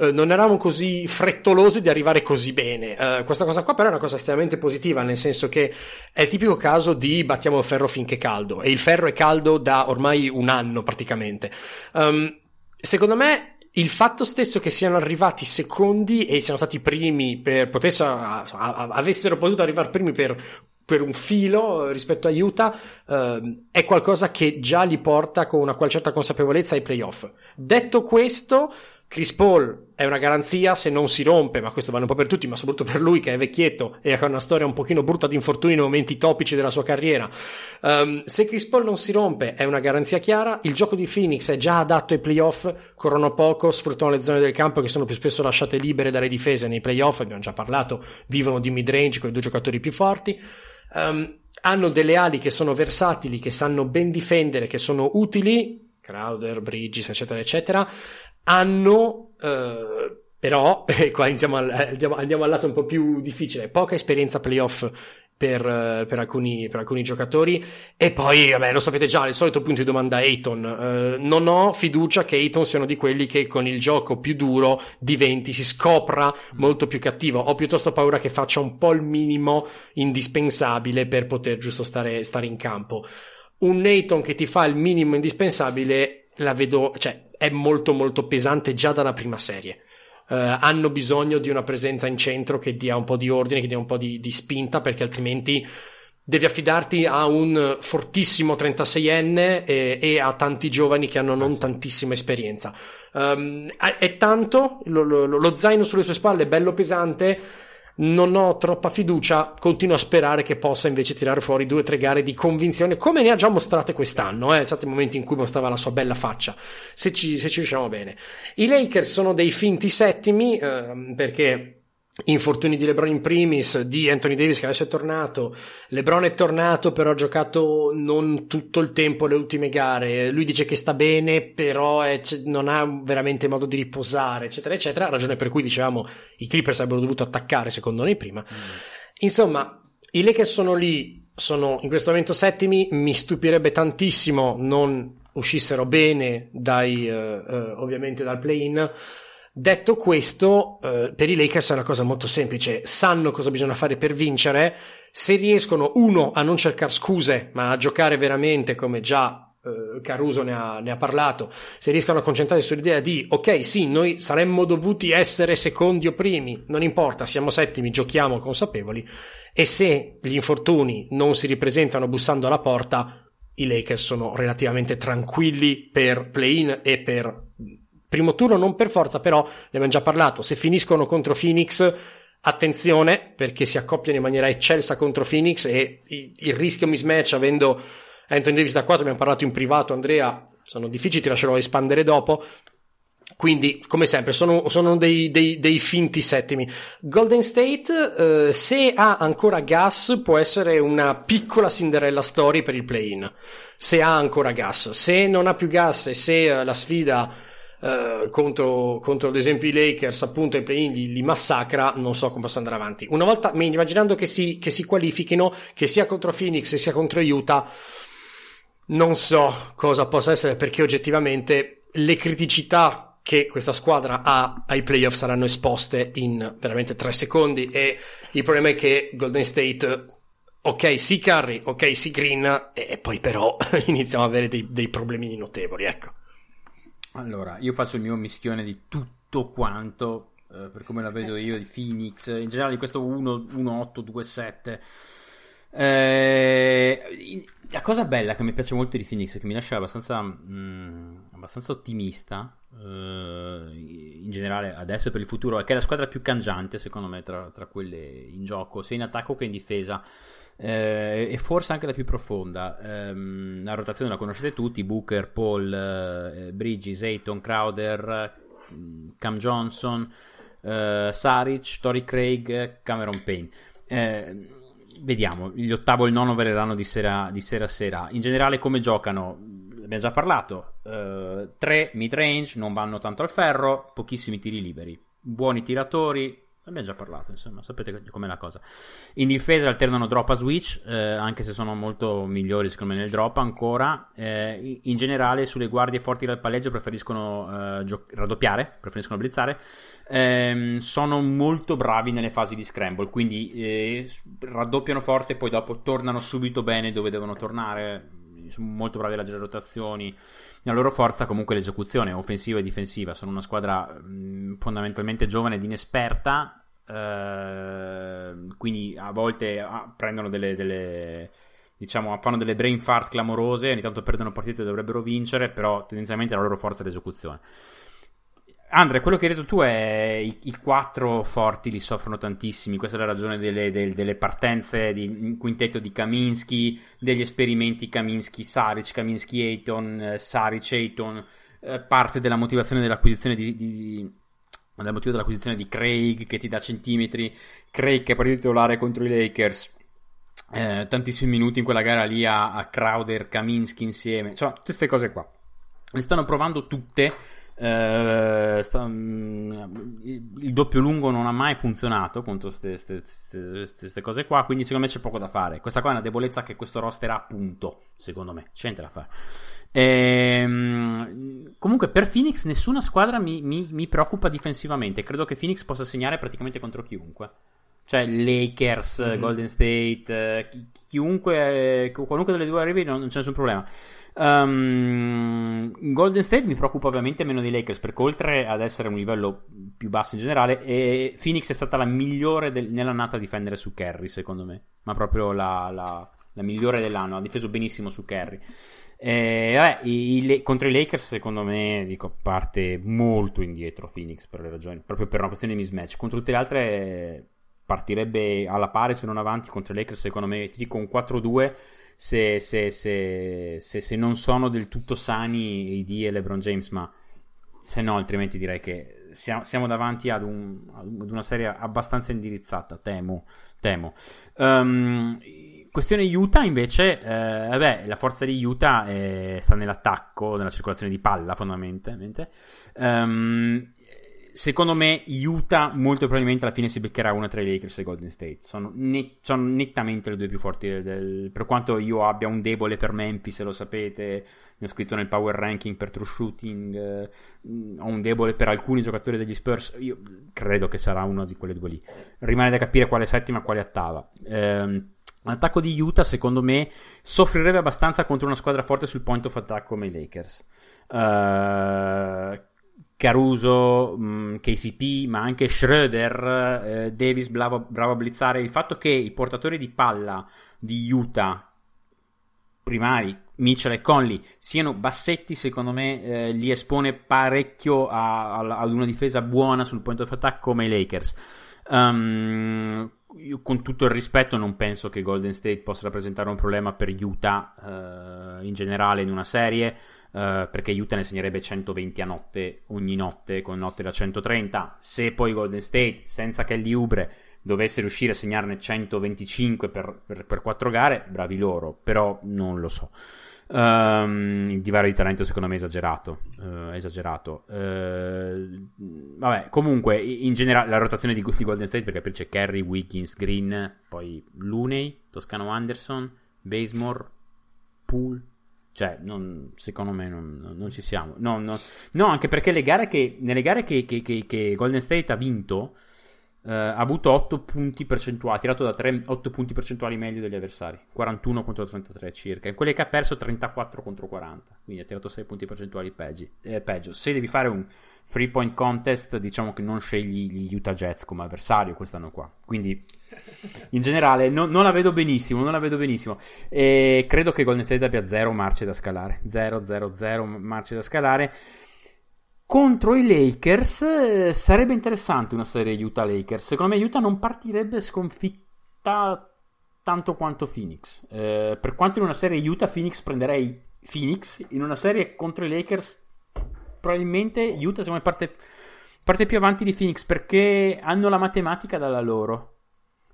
eh, non eravamo così frettolosi di arrivare così bene. Uh, questa cosa qua però è una cosa estremamente positiva, nel senso che è il tipico caso di battiamo il ferro finché è caldo, e il ferro è caldo da ormai un anno praticamente. Um, secondo me il fatto stesso che siano arrivati secondi e siano stati primi per potessero, avessero potuto arrivare primi per, per un filo rispetto a Utah uh, è qualcosa che già li porta con una certa consapevolezza ai playoff. Detto questo, Chris Paul è una garanzia se non si rompe, ma questo vale un po' per tutti, ma soprattutto per lui che è vecchietto e ha una storia un pochino brutta di infortuni nei momenti topici della sua carriera. Um, se Chris Paul non si rompe è una garanzia chiara, il gioco di Phoenix è già adatto ai playoff, corrono poco, sfruttano le zone del campo che sono più spesso lasciate libere dalle difese nei playoff, abbiamo già parlato, vivono di mid-range con i due giocatori più forti. Um, hanno delle ali che sono versatili, che sanno ben difendere, che sono utili, Crowder, Bridges, eccetera, eccetera, hanno eh, però, e qua iniziamo al, andiamo, andiamo, al lato un po' più difficile, poca esperienza playoff per, per, alcuni, per alcuni giocatori e poi, vabbè, lo sapete già, il solito punto di domanda Ayton. Eh, non ho fiducia che Ayton siano di quelli che con il gioco più duro diventi, si scopra molto più cattivo. Ho piuttosto paura che faccia un po' il minimo indispensabile per poter giusto stare, stare in campo. Un Ayton che ti fa il minimo indispensabile la vedo, cioè, è molto molto pesante già dalla prima serie. Uh, hanno bisogno di una presenza in centro che dia un po' di ordine, che dia un po' di, di spinta, perché altrimenti devi affidarti a un fortissimo 36enne e, e, a tanti giovani che hanno non tantissima esperienza. Um, è tanto, lo, lo, lo zaino sulle sue spalle è bello pesante non ho troppa fiducia, continuo a sperare che possa invece tirare fuori due o tre gare di convinzione, come ne ha già mostrate quest'anno, eh? c'è stati momenti in cui mostrava la sua bella faccia, se ci, se ci riusciamo bene. I Lakers sono dei finti settimi, eh, perché infortuni di LeBron in primis, di Anthony Davis che adesso è tornato. LeBron è tornato, però ha giocato non tutto il tempo le ultime gare. Lui dice che sta bene, però è, non ha veramente modo di riposare, eccetera, eccetera. Ragione per cui dicevamo i Clippers avrebbero dovuto attaccare, secondo noi, prima. Mm. Insomma, i Lakers sono lì, sono in questo momento settimi. Mi stupirebbe tantissimo non uscissero bene dai, uh, uh, ovviamente dal play-in Detto questo, eh, per i Lakers è una cosa molto semplice, sanno cosa bisogna fare per vincere, se riescono, uno, a non cercare scuse, ma a giocare veramente come già eh, Caruso ne ha, ne ha, parlato, se riescono a concentrarsi sull'idea di ok, sì, noi saremmo dovuti essere secondi o primi, non importa, siamo settimi, giochiamo consapevoli, e se gli infortuni non si ripresentano bussando alla porta, i Lakers sono relativamente tranquilli per play-in e per primo turno non per forza, però ne abbiamo già parlato. Se finiscono contro Phoenix, attenzione perché si accoppiano in maniera eccelsa contro Phoenix e il rischio mismatch avendo Anthony Davis da 4, abbiamo parlato in privato, Andrea, sono difficili, ti lascerò espandere dopo. quindi, come sempre, sono, sono dei, dei, dei, finti settimi. Golden State, eh, se ha ancora gas, può essere una piccola Cinderella story per il play-in. Se ha ancora gas. Se non ha più gas e se uh, la sfida uh, contro, contro, ad esempio, i Lakers, appunto, ai play-in li, li, massacra, non so come possa andare avanti. Una volta, immaginando che si, che si qualifichino, che sia contro Phoenix sia contro Utah, non so cosa possa essere perché oggettivamente le criticità che questa squadra ha ai playoff saranno esposte in veramente tre secondi e il problema è che Golden State ok sì Curry, ok sì Green e poi però iniziamo ad avere dei, dei problemini notevoli ecco allora io faccio il mio mischione di tutto quanto eh, per come la vedo io di Phoenix in generale di questo 1-8-2-7 eh, la cosa bella che mi piace molto di Phoenix, che mi lascia abbastanza, mh, mm, abbastanza ottimista eh, in generale adesso e per il futuro, è che è la squadra più cangiante secondo me tra, tra quelle in gioco, sia in attacco che in difesa. Eh, e forse anche la più profonda. Ehm, la rotazione la conoscete tutti: Booker, Paul, eh, Bridges, Ayton, Crowder, Cam Johnson, eh, Saric, Tori Craig, Cameron Payne. Eh, vediamo, gli ottavo e il nono verranno di sera, di sera a sera. In generale come giocano? Abbiamo già parlato, uh, tre mid range, non vanno tanto al ferro, pochissimi tiri liberi, buoni tiratori, abbiamo già parlato, insomma, sapete com'è la cosa. In difesa alternano drop a switch, eh, anche se sono molto migliori secondo me nel drop ancora. Eh, in generale sulle guardie forti dal palleggio preferiscono eh, gio- raddoppiare, preferiscono blizzare ehm, sono molto bravi nelle fasi di scramble, quindi eh, raddoppiano forte poi dopo tornano subito bene dove devono tornare. Sono molto bravi a leggere rotazioni. La loro forza comunque è l'esecuzione offensiva e difensiva. Sono una squadra mh, fondamentalmente giovane ed inesperta. Eh, quindi a volte ah, prendono delle, delle diciamo, fanno delle brain fart clamorose, ogni tanto perdono partite e dovrebbero vincere, però tendenzialmente la loro forza è l'esecuzione. Andre, quello che hai detto tu è i, i, quattro forti li soffrono tantissimi. Questa è la ragione delle, delle, delle partenze di in quintetto di Kaminsky, degli esperimenti Kaminsky-Saric, Kaminsky-Ayton, eh, Saric-Ayton, eh, parte della motivazione dell'acquisizione di, di, di del motivo dell'acquisizione di Craig che ti dà centimetri, Craig che è partito titolare contro i Lakers. Eh, tantissimi minuti in quella gara lì a, a Crowder, Kaminsky insieme, insomma, tutte queste cose qua. Le stanno provando tutte eh, sta, mm, il doppio lungo non ha mai funzionato contro queste cose qua, quindi secondo me c'è poco da fare. Questa qua è una debolezza che questo roster ha, punto. Secondo me, c'è niente da fare. Ehm, comunque, per Phoenix, nessuna squadra mi, mi, mi, preoccupa difensivamente. Credo che Phoenix possa segnare praticamente contro chiunque. Cioè, Lakers, mm-hmm. Golden State, eh, chi, chiunque, eh, qualunque delle due arrivi, non, non c'è nessun problema. Um, Golden State mi preoccupa ovviamente meno dei Lakers perché oltre ad essere un livello più basso in generale, eh, Phoenix è stata la migliore del, nell'annata a difendere su Kerry, secondo me, ma proprio la, la, la migliore dell'anno. Ha difeso benissimo su Kerry. Eh, contro i Lakers, secondo me, dico, parte molto indietro Phoenix per le ragioni, proprio per una questione di mismatch. Contro tutte le altre partirebbe alla pari se non avanti contro i Lakers, secondo me, ti dico un 4-2 se, se, se, se, non sono del tutto sani i D e LeBron James, ma se no, altrimenti direi che siamo, siamo davanti ad, un, ad, una serie abbastanza indirizzata. Temo, temo. Um, questione Utah invece, eh, vabbè, la forza di Utah è, sta nell'attacco, nella circolazione di palla fondamentalmente. Um, secondo me Utah molto probabilmente alla fine si beccherà una tra i Lakers e Golden State. Sono, net, sono nettamente le due più forti. Del, del, per quanto io abbia un debole per Memphis, se lo sapete, mi ho scritto nel power ranking per true shooting. Eh, ho un debole per alcuni giocatori degli Spurs. Io credo che sarà uno di quelle due lì. Rimane da capire quale settima e quale ottava. Eh, L'attacco di Utah, secondo me, soffrirebbe abbastanza contro una squadra forte sul point of attack come i Lakers. Uh, Caruso, mh, mm, KCP, ma anche Schroeder, eh, Davis bravo, bravo, a blizzare. Il fatto che i portatori di palla di Utah, primari, Mitchell e Conley, siano bassetti, secondo me eh, li espone parecchio ad una difesa buona sul point of attack come i Lakers. Um, io con tutto il rispetto non penso che Golden State possa rappresentare un problema per Utah uh, in generale in una serie Uh, perché Utah ne segnerebbe 120 a notte ogni notte con notte da 130 se poi Golden State senza Kelly Ubre dovesse riuscire a segnarne 125 per, per, per 4 gare bravi loro però non lo so Um, il divario di talento secondo me è esagerato. Uh, esagerato. Uh, vabbè, comunque, in generale, la rotazione di, di Golden State per capirci c'è Kerry, Wiggins, Green, poi Looney, Toscano Anderson, Basemore, Poole. Cioè, non, secondo me non, non ci siamo. No, no, no, anche perché le gare che, nelle gare che, che, che Golden State ha vinto Uh, ha avuto 8 punti percentuali, ha tirato da 3, 8 punti percentuali meglio degli avversari, 41 contro 33 circa. In quelle che ha perso 34 contro 40, quindi ha tirato 6 punti percentuali peggi, eh, peggio. Se devi fare un free point contest, diciamo che non scegli gli Utah Jets come avversario quest'anno qua. Quindi in generale no, non la vedo benissimo, non la vedo benissimo. E credo che Golden State abbia 0 marce da scalare, 0 0 0 marce da scalare. Contro i Lakers eh, sarebbe interessante una serie Utah-Lakers. Secondo me Utah non partirebbe sconfitta tanto quanto Phoenix. Eh, per quanto in una serie Utah-Phoenix prenderei Phoenix, in una serie contro i Lakers probabilmente Utah secondo me parte, parte più avanti di Phoenix perché hanno la matematica dalla loro.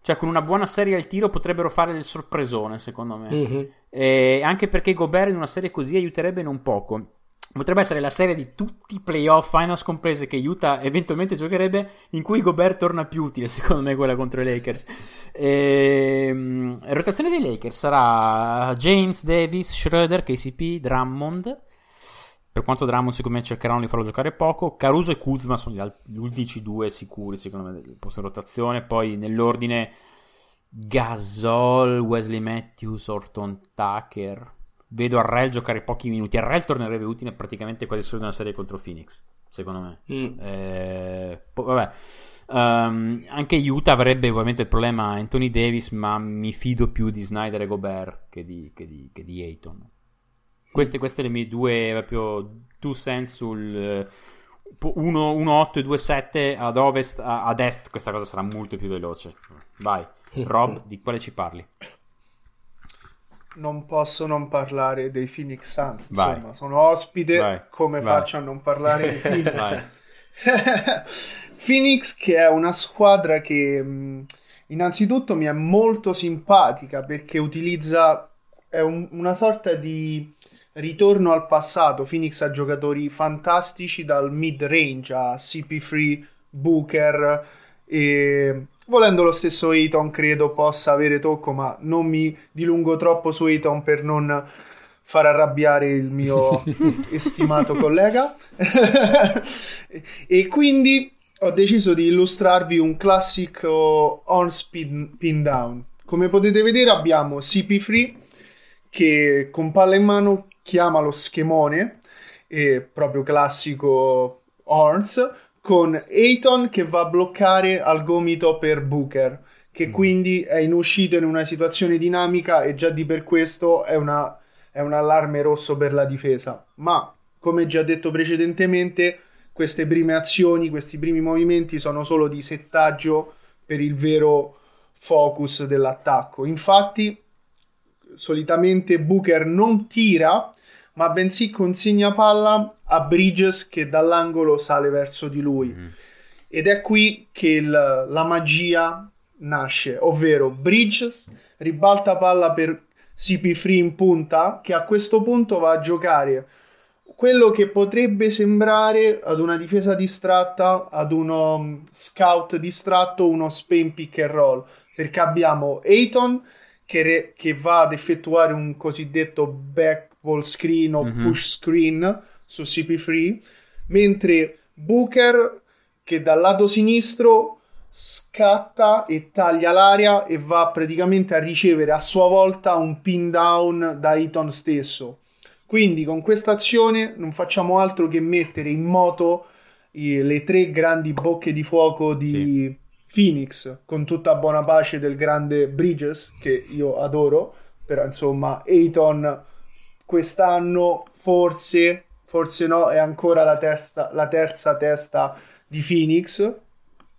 Cioè, con una buona serie al tiro potrebbero fare il sorpresone, secondo me. Mm-hmm. Anche perché Gobert in una serie così aiuterebbe non poco potrebbe essere la serie di tutti i playoff finals comprese che Utah eventualmente giocherebbe in cui Gobert torna più utile secondo me quella contro i Lakers e, ehm, rotazione dei Lakers sarà James, Davis, Schroeder, KCP, Drummond per quanto Drummond secondo me cercheranno di farlo giocare poco Caruso e Kuzma sono gli, unici due sicuri secondo me del posto in rotazione poi nell'ordine Gasol, Wesley Matthews, Orton Tucker vedo Arrel giocare pochi minuti. Arrel tornerebbe utile praticamente quasi solo una serie contro Phoenix, secondo me. Mm. Eh, po- vabbè. Um, anche Utah avrebbe ovviamente il problema Anthony Davis, ma mi fido più di Snyder e Gobert che di, che di, che di Ayton. Queste, queste le mie due proprio two cents sul 1-8 e 2-7 ad ovest, ad est. Questa cosa sarà molto più veloce. Vai, Rob, di quale ci parli? non posso non parlare dei Phoenix Suns. Vai. Insomma, sono ospite. Vai. Come Vai. faccio a non parlare dei Phoenix? Phoenix, che è una squadra che mh, innanzitutto mi è molto simpatica perché utilizza è un, una sorta di ritorno al passato. Phoenix ha giocatori fantastici dal mid range a CP3, Booker e Volendo lo stesso Eton credo possa avere tocco, ma non mi dilungo troppo su Eton per non far arrabbiare il mio estimato collega. e quindi ho deciso di illustrarvi un classico on spin pin down. Come potete vedere abbiamo CP3 che con palla in mano chiama lo schemone, e proprio classico Horns, con Ayton che va a bloccare al gomito per Booker, che mm. quindi è in uscita in una situazione dinamica e già di per questo è, una, è un allarme rosso per la difesa. Ma, come già detto precedentemente, queste prime azioni, questi primi movimenti sono solo di settaggio per il vero focus dell'attacco. Infatti, solitamente Booker non tira ma bensì consegna palla a Bridges che dall'angolo sale verso di lui. Mm. Ed è qui che il, la magia nasce, ovvero Bridges ribalta palla per CP3 in punta, che a questo punto va a giocare quello che potrebbe sembrare ad una difesa distratta, ad uno mm, scout distratto, uno Spain pick and roll, perché abbiamo Ayton che, re- che va ad effettuare un cosiddetto back wall screen o mm-hmm. push screen su CP3, mentre Booker che dal lato sinistro scatta e taglia l'aria e va praticamente a ricevere a sua volta un pin down da Eton stesso. Quindi con questa azione non facciamo altro che mettere in moto i, le tre grandi bocche di fuoco di sì. Phoenix, con tutta buona pace del grande Bridges, che io adoro, però insomma Eton quest'anno forse, forse no, è ancora la, terza, la terza testa di Phoenix,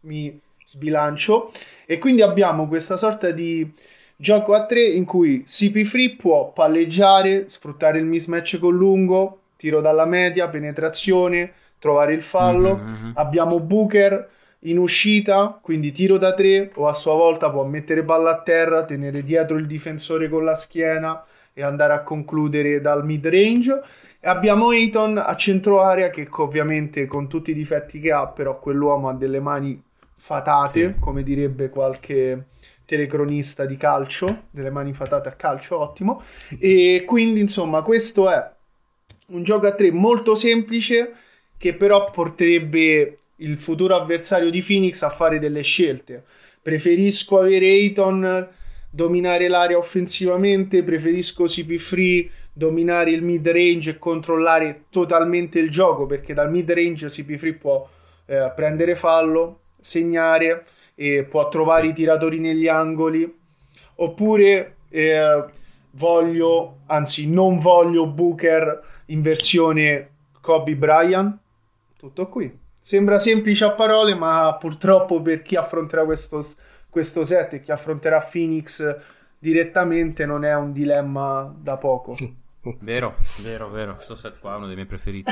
mi sbilancio, e quindi abbiamo questa sorta di gioco a tre in cui CP3 può palleggiare, sfruttare il mismatch con lungo, tiro dalla media, penetrazione, trovare il fallo. Mm-hmm. Abbiamo Booker in uscita, quindi tiro da tre o a sua volta può mettere palla a terra, tenere dietro il difensore con la schiena e andare a concludere dal mid range. E abbiamo Ayton a centro area che ovviamente con tutti i difetti che ha, però quell'uomo ha delle mani fatate, sì. come direbbe qualche telecronista di calcio, delle mani fatate a calcio, ottimo. E quindi insomma questo è un gioco a tre molto semplice che però porterebbe il futuro avversario di Phoenix a fare delle scelte. Preferisco avere Ayton dominare l'area offensivamente, preferisco CP3 dominare il mid range e controllare totalmente il gioco perché dal mid range CP3 può eh, prendere fallo, segnare e può trovare sì. i tiratori negli angoli oppure eh, voglio, anzi non voglio Booker in versione Kobe Bryant tutto qui. Sembra semplice a parole, ma purtroppo per chi affronterà questo, questo set e chi affronterà Phoenix direttamente non è un dilemma da poco. Vero, vero, vero. Questo set qua è uno dei miei preferiti.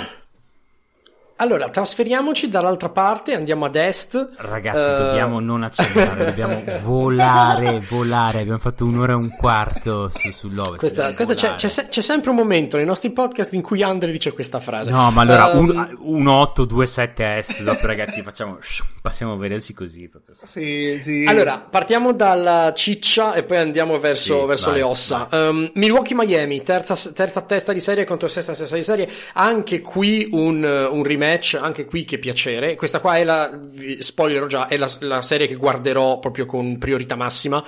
Allora, trasferiamoci dall'altra parte, andiamo ad est. Ragazzi, uh... dobbiamo non accelerare, dobbiamo volare, volare. Abbiamo fatto un'ora e un quarto su, sull'ovest. Questa, questa c'è, c'è, c'è, sempre un momento nei nostri podcast in cui Andre dice questa frase. No, ma allora, um... 1, 8, 2, 7 est. Dopo, ragazzi, facciamo, passiamo a vederci così. Sì, sì. Allora, partiamo dalla ciccia e poi andiamo verso, sì, verso vai, le ossa. Um, Milwaukee-Miami, terza, terza, testa di serie contro sesta testa di serie. Anche qui un, un remake match, anche qui che piacere. Questa qua è la, spoilerò già, è la, la serie che guarderò proprio con priorità massima.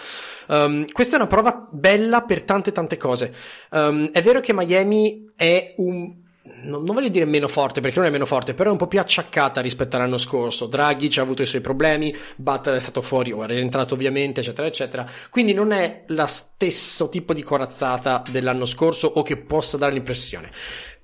Um, questa è una prova bella per tante tante cose. Um, è vero che Miami è un non, voglio dire meno forte perché non è meno forte, però è un po' più acciaccata rispetto all'anno scorso. Draghi ci ha avuto i suoi problemi, Butler è stato fuori, ora è rientrato ovviamente, eccetera, eccetera. Quindi non è lo stesso tipo di corazzata dell'anno scorso o che possa dare l'impressione.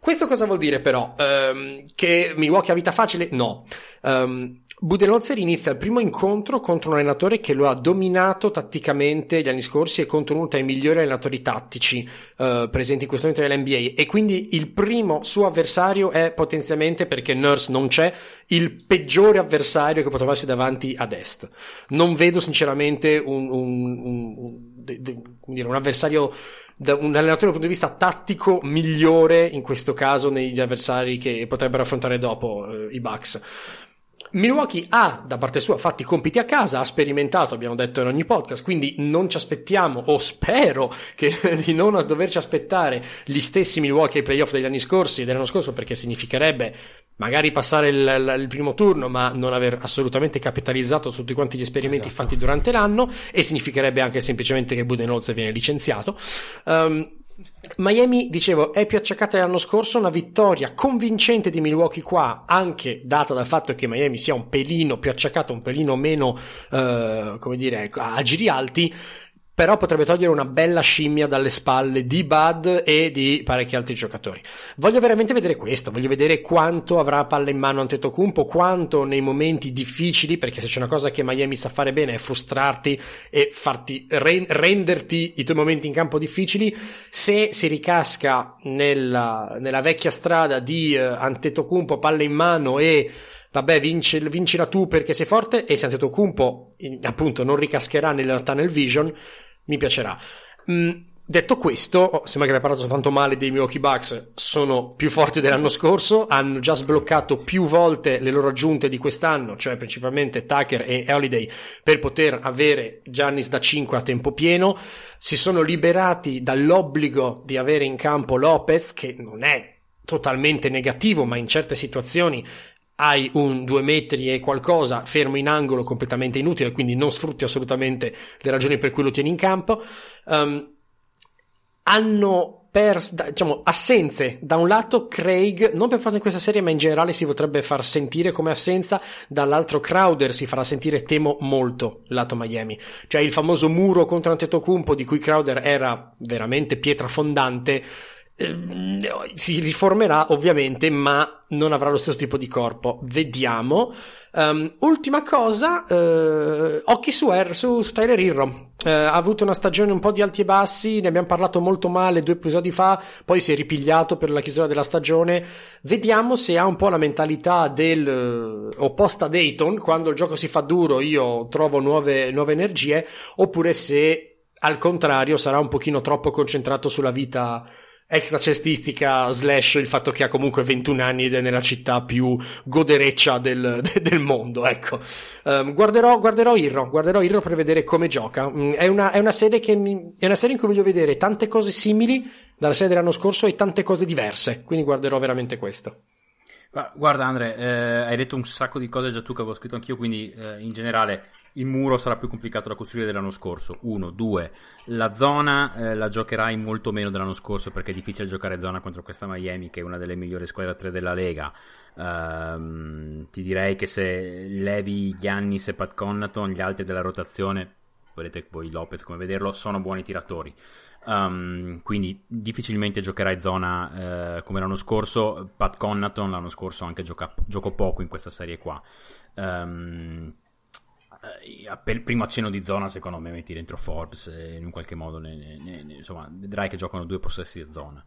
Questo cosa vuol dire però? Um, che Milwaukee ha vita facile? No. Um, Budenholzer inizia il primo incontro contro un allenatore che lo ha dominato tatticamente gli anni scorsi e contro uno tra i migliori allenatori tattici uh, presenti in questo momento nell'NBA e quindi il primo suo avversario è potenzialmente, perché Nurse non c'è, il peggiore avversario che può trovarsi davanti ad est. Non vedo sinceramente un, un, un, un, avversario un allenatore dal punto di vista tattico migliore in questo caso negli avversari che potrebbero affrontare dopo eh, i Bucks. Milwaukee ha da parte sua fatti i compiti a casa, ha sperimentato, abbiamo detto in ogni podcast, quindi non ci aspettiamo, o spero che, di non doverci aspettare gli stessi Milwaukee ai playoff degli anni scorsi e dell'anno scorso, perché significherebbe magari passare il, il, il, primo turno, ma non aver assolutamente capitalizzato su tutti quanti gli esperimenti esatto. fatti durante l'anno, e significherebbe anche semplicemente che Budenholzer viene licenziato. Um, Miami, dicevo, è più acciaccata dell'anno scorso, una vittoria convincente di Milwaukee qua, anche data dal fatto che Miami sia un pelino più acciaccato, un pelino meno, eh, come dire, a giri alti, però potrebbe togliere una bella scimmia dalle spalle di Bud e di parecchi altri giocatori. Voglio veramente vedere questo, voglio vedere quanto avrà palla in mano Antetokounmpo, quanto nei momenti difficili, perché se c'è una cosa che Miami sa fare bene è frustrarti e farti re- renderti i tuoi momenti in campo difficili, se si ricasca nella, nella vecchia strada di uh, Antetokounmpo, palla in mano e vabbè, vinci, vincila tu perché sei forte e se Antetokounmpo appunto non ricascherà nella tunnel vision, mi piacerà. Mm, detto questo, oh, sembra che abbia parlato tanto male dei Milwaukee Bucks, sono più forti dell'anno scorso, hanno già sbloccato più volte le loro aggiunte di quest'anno, cioè principalmente Tucker e Holiday, per poter avere Giannis da 5 a tempo pieno, si sono liberati dall'obbligo di avere in campo Lopez, che non è totalmente negativo, ma in certe situazioni hai un due metri e qualcosa fermo in angolo completamente inutile, quindi non sfrutti assolutamente le ragioni per cui lo tieni in campo. Um, hanno perso, diciamo, assenze. Da un lato Craig, non per forza in questa serie, ma in generale si potrebbe far sentire come assenza. Dall'altro Crowder si farà sentire, temo, molto lato Miami. Cioè il famoso muro contro Antetokounmpo di cui Crowder era veramente pietra fondante si riformerà ovviamente, ma non avrà lo stesso tipo di corpo. Vediamo. Um, ultima cosa, uh, occhi su, er, su, su Tyler Hero. eh, ha avuto una stagione un po' di alti e bassi, ne abbiamo parlato molto male due episodi fa, poi si è ripigliato per la chiusura della stagione. Vediamo se ha un po' la mentalità del eh, opposta Dayton, quando il gioco si fa duro io trovo nuove, nuove energie, oppure se al contrario sarà un pochino troppo concentrato sulla vita extra cestistica slash il fatto che ha comunque 21 anni ed è nella città più godereccia del, del mondo ecco. Um, guarderò, guarderò Irro guarderò Irro per vedere come gioca. Um, è, una, è, una mi, è una serie in cui voglio vedere tante cose simili dalla serie dell'anno scorso e tante cose diverse quindi guarderò veramente questo. Guarda Andre, eh, hai detto un sacco di cose già tu che avevo scritto anch'io, quindi eh, in generale il muro sarà più complicato da costruire dell'anno scorso. Uno, due, la zona eh, la giocherai molto meno dell'anno scorso perché è difficile giocare zona contro questa Miami che è una delle migliori squadre 3 della Lega. Um, ti direi che se levi Giannis e Pat Connaton, gli altri della rotazione, vedete voi Lopez come vederlo, sono buoni tiratori. Um, quindi difficilmente giocherai zona eh, come l'anno scorso. Pat Connaton l'anno scorso anche gioca, giocò poco in questa serie qua. Um, eh, primo accenno di zona, secondo me, metti dentro Forbes e in un qualche modo ne, ne, ne, insomma, vedrai che giocano due possessi di zona.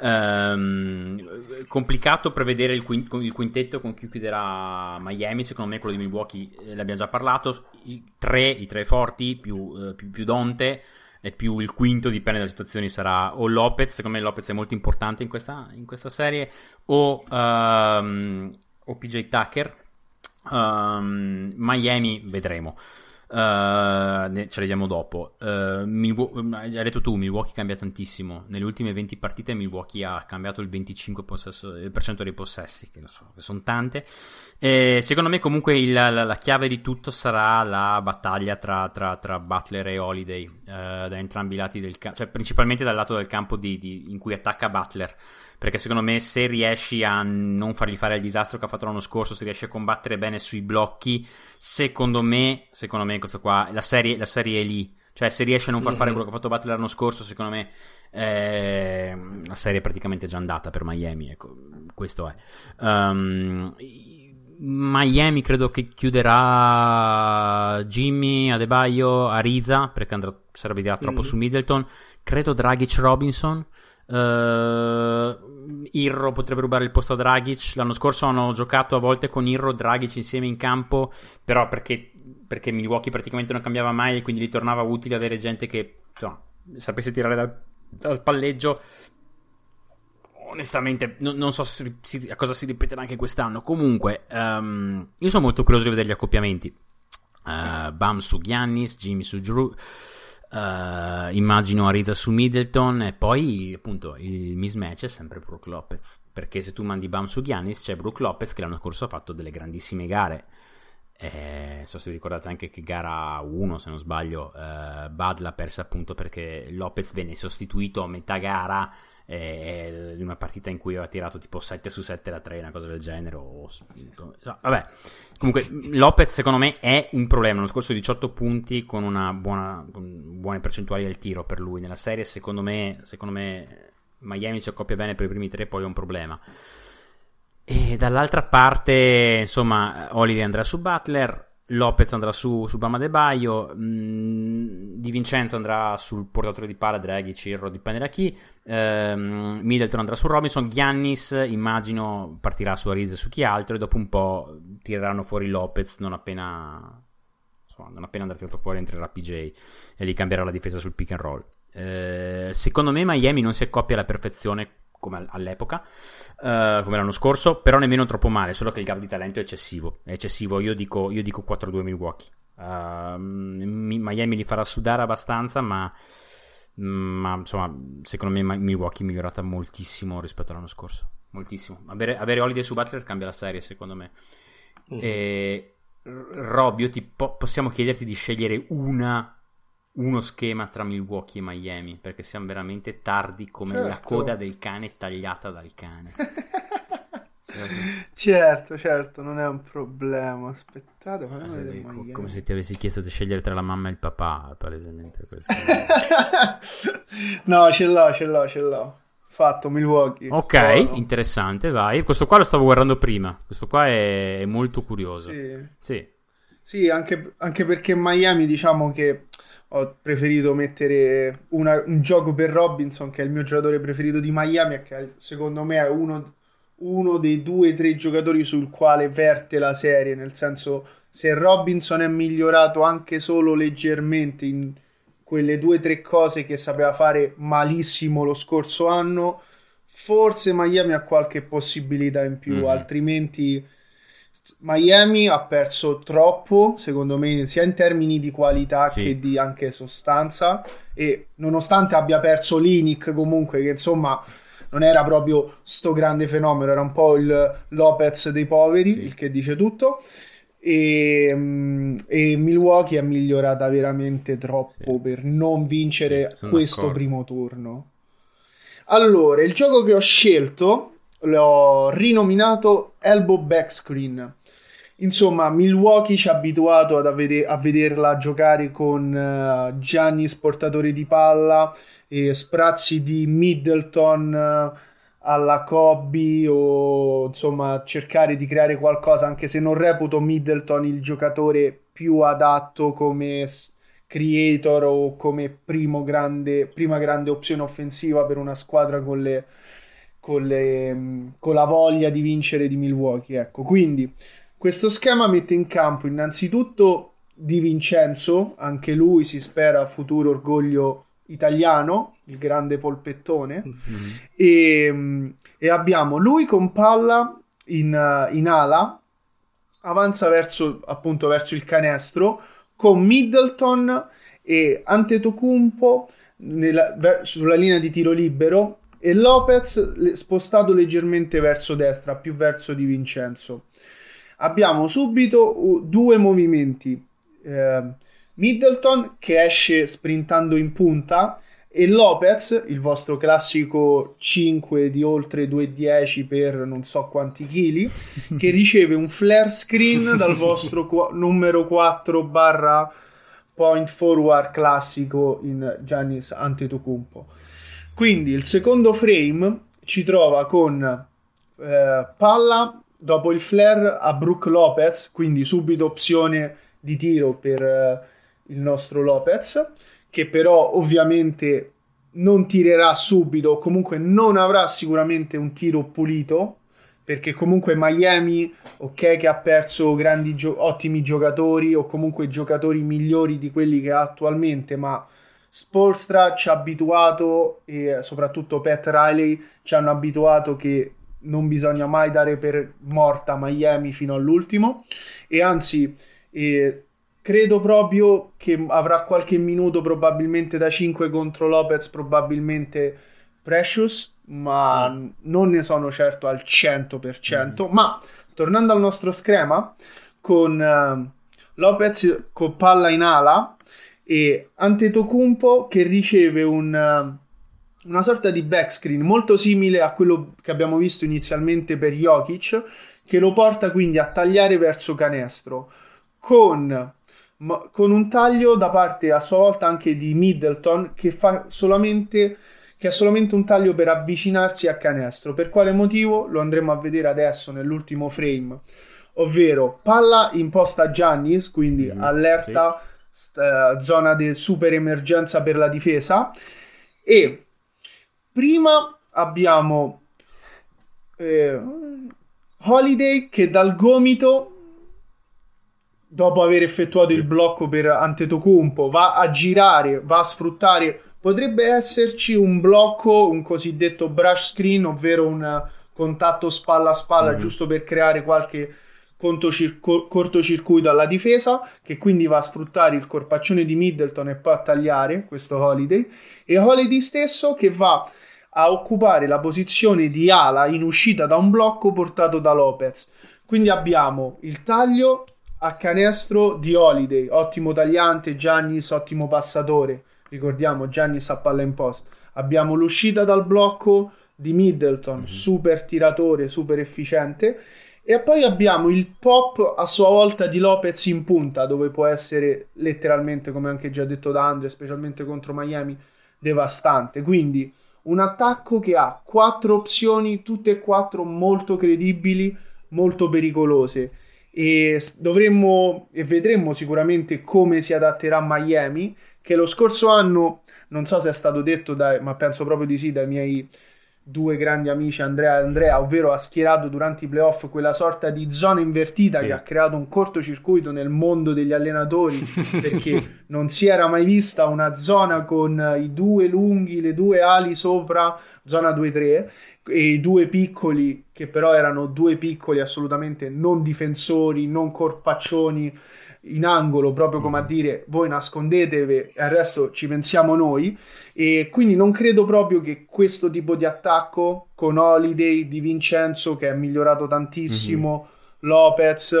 Um, complicato prevedere il, quint- il, quintetto con cui chiuderà Miami. Secondo me, quello di Milwaukee eh, l'abbiamo già parlato. I tre, i tre forti più, eh, più, più Donte e più il quinto, dipende dalle situazioni, sarà o Lopez. Secondo me, Lopez è molto importante in questa, in questa serie, o, um, o PJ Tucker Um, Miami vedremo. Uh, ce la vediamo dopo. Uh, Milwaukee, hai già detto tu, Milwaukee cambia tantissimo. Nelle ultime 20 partite Milwaukee ha cambiato il 25% possesso, dei possessi, che, so, che sono tante. E secondo me comunque il, la, la, chiave di tutto sarà la battaglia tra, tra, tra Butler e Holiday uh, da entrambi i lati del campo, cioè principalmente dal lato del campo di, di, in cui attacca Butler perché secondo me se riesci a non fargli fare il disastro che ha fatto l'anno scorso, se riesci a combattere bene sui blocchi, secondo me, secondo me questo qua, la serie, la serie è lì. Cioè se riesci a non far fare mhm. quello che ha fatto Butler l'anno scorso, secondo me eh, la serie è praticamente già andata per Miami, ecco, questo è. Um, Miami credo che chiuderà Jimmy, Adebayo, Ariza perché andrà, servirà troppo mm. su Middleton. Credo Dragic Robinson. Uh, Irro potrebbe rubare il posto a Dragic. L'anno scorso hanno giocato a volte con Irro e Dragic insieme in campo, però perché, perché Milwaukee praticamente non cambiava mai e quindi ritornava utile avere gente che insomma, sapesse tirare dal, dal palleggio. Onestamente, no, non so si, si, a cosa si ripeterà anche quest'anno. Comunque, um, io sono molto curioso di vedere gli accoppiamenti. Uh, Bam su Giannis, Jimmy su Drew. Uh, immagino Ariza su Middleton e poi appunto il mismatch è sempre Brook Lopez perché se tu mandi Bam su Giannis c'è Brook Lopez che l'anno scorso ha fatto delle grandissime gare. Eh, so se vi ricordate anche che gara 1 se non sbaglio uh, Bud l'ha persa appunto perché Lopez venne sostituito a metà gara eh, in una partita in cui aveva tirato tipo 7 su 7 da 3, una cosa del genere. O... Vabbè, comunque Lopez secondo me è un problema. L'anno scorso 18 punti con una buona, buone percentuali al tiro per lui. Nella serie secondo me, secondo me Miami si accoppia bene per i primi tre, poi è un problema. E dall'altra parte, insomma, Holiday andrà su Butler. Lopez andrà su, su Bama De Baio, mm, Di Vincenzo andrà sul portatore di palla, Draghi, Cirro, dipende da chi, ehm, Middleton andrà su Robinson, Giannis immagino partirà su Ariz e su chi altro e dopo un po' tireranno fuori Lopez non appena, insomma, non appena andrà tirato fuori entrerà PJ e gli cambierà la difesa sul pick and roll. Eh, secondo me Miami non si accoppia alla perfezione come all'epoca, uh, come l'anno scorso, però nemmeno troppo male, solo che il gap di talento è eccessivo. È eccessivo, io dico, io dico 4-2 Milwaukee. Uh, Miami li farà sudare abbastanza, ma, ma, insomma, secondo me Milwaukee è migliorata moltissimo rispetto all'anno scorso. Moltissimo. Avere, avere Holiday su Butler cambia la serie, secondo me. Mm-hmm. E Rob, ti po- possiamo chiederti di scegliere una uno schema tra Milwaukee e Miami perché siamo veramente tardi come certo. la coda del cane tagliata dal cane. certo, certo, non è un problema. Aspettate, ah, co- come se ti avessi chiesto di scegliere tra la mamma e il papà, palesemente questo. no, ce l'ho, ce l'ho, ce l'ho. Fatto Milwaukee. Ok, Buono. interessante, vai. Questo qua lo stavo guardando prima. Questo qua è, è molto curioso. Sì. Sì, sì anche, anche perché Miami diciamo che ho preferito mettere una, un gioco per Robinson, che è il mio giocatore preferito di Miami, e che secondo me è uno, uno dei due o tre giocatori sul quale verte la serie, nel senso se Robinson è migliorato anche solo leggermente in quelle due o tre cose che sapeva fare malissimo lo scorso anno, forse Miami ha qualche possibilità in più, mm. altrimenti Miami ha perso troppo, secondo me, sia in termini di qualità sì. che di anche sostanza. E nonostante abbia perso Linic, comunque, che insomma non era proprio sto grande fenomeno, era un po' il Lopez dei poveri, sì. il che dice tutto. E, mm, e, Milwaukee è migliorata veramente troppo sì. per non vincere sì, questo d'accordo. primo turno. Allora, il gioco che ho scelto l'ho rinominato Elbow Backscreen. Insomma, Milwaukee ci ha abituato ad avvede- a vederla giocare con uh, Gianni sportatore di palla e sprazzi di Middleton uh, alla Kobe o insomma cercare di creare qualcosa anche se non reputo Middleton il giocatore più adatto come creator o come primo grande, prima grande opzione offensiva per una squadra con, le, con, le, con la voglia di vincere di Milwaukee ecco. Quindi questo schema mette in campo innanzitutto Di Vincenzo, anche lui si spera futuro orgoglio italiano, il grande polpettone, mm-hmm. e, e, abbiamo lui con palla in, in ala, avanza verso, appunto, verso il canestro, con Middleton e Antetokounmpo nella, ver, sulla linea di tiro libero e Lopez spostato leggermente verso destra, più verso Di Vincenzo abbiamo subito due movimenti. Eh, Middleton che esce sprintando in punta e Lopez, il vostro classico 5 di oltre 2,10 per non so quanti chili, che riceve un flare screen dal vostro qu- numero 4 barra point forward classico in Giannis Antetokounmpo. Quindi il secondo frame ci trova con eh, palla dopo il flare a Brook Lopez, quindi subito opzione di tiro per uh, il nostro Lopez, che però ovviamente non tirerà subito, comunque non avrà sicuramente un tiro pulito, perché comunque Miami, ok, che ha perso gio- ottimi giocatori o comunque giocatori migliori di quelli che ha attualmente, ma Spolstra ci ha abituato e soprattutto Pat Riley ci hanno abituato che non bisogna mai dare per morta Miami fino all'ultimo e anzi eh, credo proprio che avrà qualche minuto probabilmente da 5 contro Lopez probabilmente Precious ma mm. non ne sono certo al 100% mm. ma tornando al nostro schema con uh, Lopez con palla in ala e Antetokounmpo che riceve un uh, una sorta di backscreen molto simile a quello che abbiamo visto inizialmente per Jokic, che lo porta quindi a tagliare verso canestro con, con un taglio da parte a sua volta anche di Middleton che fa solamente che ha solamente un taglio per avvicinarsi a canestro. Per quale motivo? Lo andremo a vedere adesso nell'ultimo frame. Ovvero palla imposta a Giannis, quindi mm, allerta sì. st- zona di super emergenza per la difesa e Prima abbiamo eh, Holiday che dal gomito, dopo aver effettuato il blocco per Antetokounmpo, va a girare, va a sfruttare. Potrebbe esserci un blocco, un cosiddetto brush screen, ovvero un contatto spalla a spalla, mm. giusto per creare qualche cortocircuito alla difesa, che quindi va a sfruttare il corpaccione di Middleton e poi a tagliare questo Holiday. E Holiday stesso che va a occupare la posizione di ala in uscita da un blocco portato da Lopez. Quindi abbiamo il taglio a canestro di Holiday, ottimo tagliante, Giannis ottimo passatore, ricordiamo Giannis a palla in post. Abbiamo l'uscita dal blocco di Middleton, mm-hmm. super tiratore, super efficiente. E poi abbiamo il pop a sua volta di Lopez in punta, dove può essere letteralmente, come anche già detto da Andre, specialmente contro Miami, devastante. Quindi un attacco che ha quattro opzioni, tutte e quattro molto credibili, molto pericolose. E dovremmo e vedremo sicuramente come si adatterà Miami, che lo scorso anno, non so se è stato detto, dai, ma penso proprio di sì, dai miei due grandi amici Andrea e Andrea, ovvero ha schierato durante i playoff quella sorta di zona invertita sì. che ha creato un cortocircuito nel mondo degli allenatori perché non si era mai vista una zona con i due lunghi, le due ali sopra, zona 2-3 e i due piccoli che però erano due piccoli assolutamente non difensori, non corpaccioni in angolo proprio come a mm-hmm. dire voi nascondetevi e al resto ci pensiamo noi e quindi non credo proprio che questo tipo di attacco con Holiday di Vincenzo che è migliorato tantissimo mm-hmm. Lopez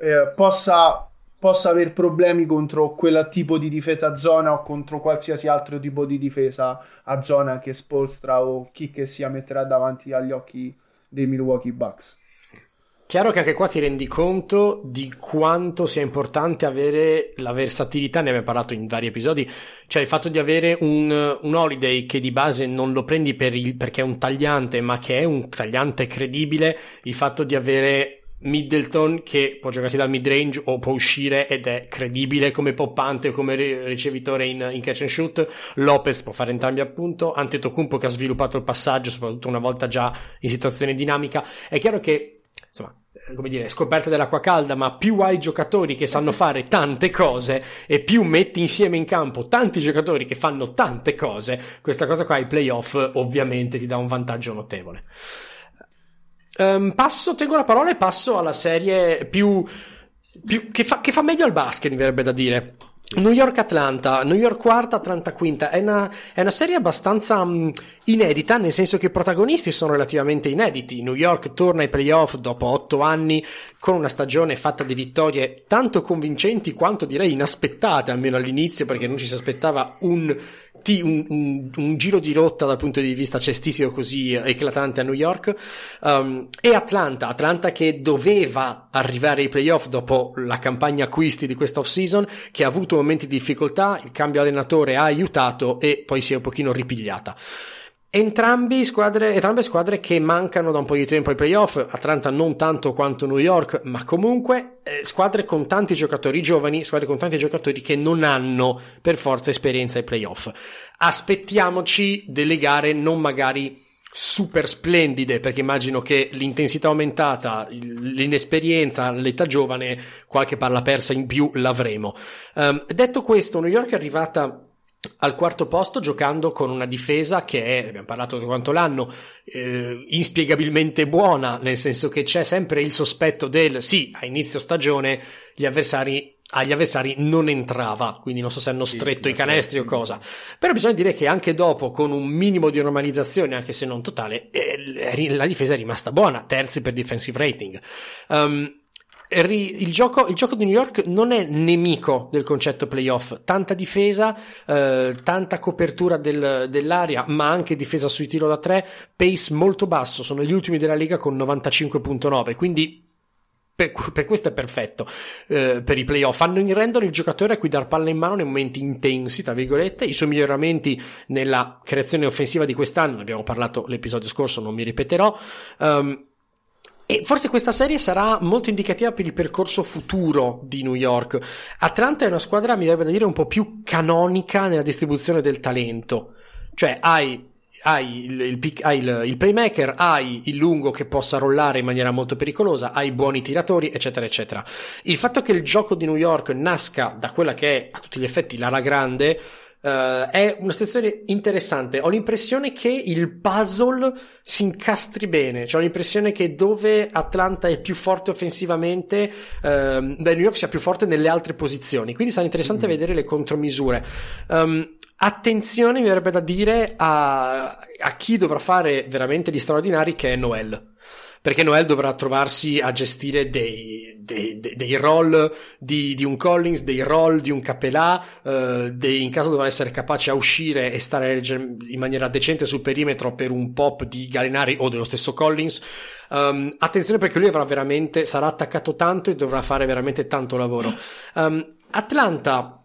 eh, possa possa aver problemi contro quel tipo di difesa a zona o contro qualsiasi altro tipo di difesa a zona che Spolstra o chi che sia metterà davanti agli occhi dei Milwaukee Bucks. Chiaro che anche qua ti rendi conto di quanto sia importante avere la versatilità, ne abbiamo parlato in vari episodi, cioè il fatto di avere un, un holiday che di base non lo prendi per il, perché è un tagliante, ma che è un tagliante credibile, il fatto di avere Middleton che può giocarsi dal mid range o può uscire ed è credibile come poppante o come ricevitore in, in, catch and shoot. Lopez può fare entrambi appunto. Antetokounmpo che ha sviluppato il passaggio soprattutto una volta già in situazione dinamica. È chiaro che insomma, come dire, scoperta dell'acqua calda, ma più hai giocatori che sanno fare tante cose e più metti insieme in campo tanti giocatori che fanno tante cose, questa cosa qua ai playoff ovviamente ti dà un vantaggio notevole. Um, passo, tengo la parola e passo alla serie più, più che, fa, che fa meglio al basket, mi verrebbe da dire. New York Atlanta, New York quarta, Atlanta quinta, è una, è una serie abbastanza um, inedita, nel senso che i protagonisti sono relativamente inediti. New York torna ai playoff dopo otto anni con una stagione fatta di vittorie tanto convincenti quanto direi inaspettate, almeno all'inizio, perché non ci si aspettava un un, un, un, giro di rotta dal punto di vista cestistico così eclatante a New York um, e Atlanta, Atlanta che doveva arrivare ai playoff dopo la campagna acquisti di questa off season che ha avuto momenti di difficoltà, il cambio allenatore ha aiutato e poi si è un pochino ripigliata. Entrambi squadre, entrambe squadre che mancano da un po' di tempo ai playoff, Atlanta non tanto quanto New York, ma comunque eh, squadre con tanti giocatori giovani, squadre con tanti giocatori che non hanno per forza esperienza ai playoff. Aspettiamoci delle gare non magari super splendide, perché immagino che l'intensità aumentata, l'inesperienza, l'età giovane, qualche palla persa in più l'avremo. Um, detto questo, New York è arrivata al quarto posto giocando con una difesa che è, abbiamo parlato di quanto l'anno, eh, inspiegabilmente buona, nel senso che c'è sempre il sospetto del sì, a inizio stagione gli avversari agli avversari non entrava, quindi non so se hanno stretto sì, i canestri o cosa. Però bisogna dire che anche dopo, con un minimo di normalizzazione, anche se non totale, eh, la difesa è rimasta buona, terzi per defensive rating. Um, il gioco, il gioco, di New York non è nemico del concetto playoff, tanta difesa, eh, tanta copertura del, dell'area, ma anche difesa sui tiro da tre, pace molto basso, sono gli ultimi della Lega con 95.9, quindi per, per, questo è perfetto eh, per i playoff. Fanno in rendono il giocatore a cui dar palla in mano nei momenti intensi, tra virgolette. I suoi miglioramenti nella creazione offensiva di quest'anno, ne abbiamo parlato l'episodio scorso, non mi ripeterò. Um, e forse questa serie sarà molto indicativa per il percorso futuro di New York. Atlanta è una squadra, mi verrebbe da dire, un po' più canonica nella distribuzione del talento. Cioè, hai, hai, il, il, hai il, il, playmaker, hai il lungo che possa rollare in maniera molto pericolosa, hai buoni tiratori, eccetera, eccetera. Il fatto che il gioco di New York nasca da quella che è a tutti gli effetti l'ala grande, Uh, è una situazione interessante. Ho l'impressione che il puzzle si incastri bene. Cioè, ho l'impressione che dove Atlanta è più forte offensivamente, uh, beh, New York sia più forte nelle altre posizioni. Quindi sarà interessante mm-hmm. vedere le contromisure. Um, attenzione, mi verrebbe da dire, a, a chi dovrà fare veramente gli straordinari, che è Noel perché Noel dovrà trovarsi a gestire dei, dei, dei, dei roll di, di, un Collins, dei roll di un Capelà, eh, dei, in caso dovrà essere capace a uscire e stare in maniera decente sul perimetro per un pop di Galinari o dello stesso Collins. Um, attenzione perché lui avrà veramente, sarà attaccato tanto e dovrà fare veramente tanto lavoro. Um, Atlanta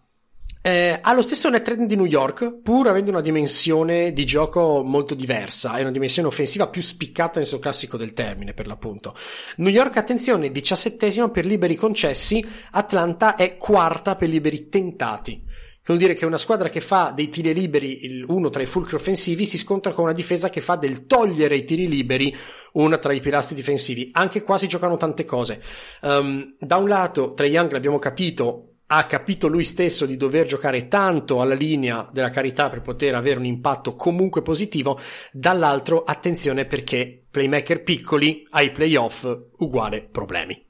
eh, ha lo stesso net rating di New York, pur avendo una dimensione di gioco molto diversa, è una dimensione offensiva più spiccata nel suo classico del termine, per l'appunto. New York, attenzione, diciassettesima per liberi concessi, Atlanta è quarta per liberi tentati. che vuol dire che una squadra che fa dei tiri liberi, uno tra i fulcri offensivi, si scontra con una difesa che fa del togliere i tiri liberi uno tra i pilastri difensivi. Anche qua si giocano tante cose. Um, da un lato, Trey Young l'abbiamo capito, ha capito lui stesso di dover giocare tanto alla linea della carità per poter avere un impatto comunque positivo, dall'altro attenzione perché playmaker piccoli ai playoff uguale problemi.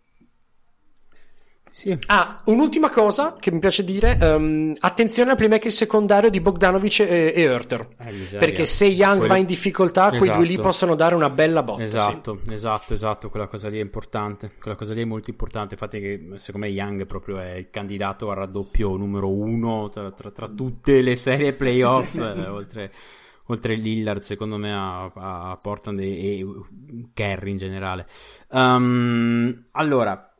Sì. Ah, un'ultima cosa che mi piace dire, um, attenzione al playmaker secondario di Bogdanovic e, e Hurter, eh, perché se Young Quelli... va in difficoltà, esatto. quei due lì esatto. possono dare una bella botta. Esatto, sì. esatto, esatto, quella cosa lì è importante, quella cosa lì è molto importante, infatti che secondo me Young proprio è il candidato al raddoppio numero uno tra, tra, tra tutte le serie playoff, eh, oltre oltre Lillard secondo me a, a Portland e, e Kerry in generale um, allora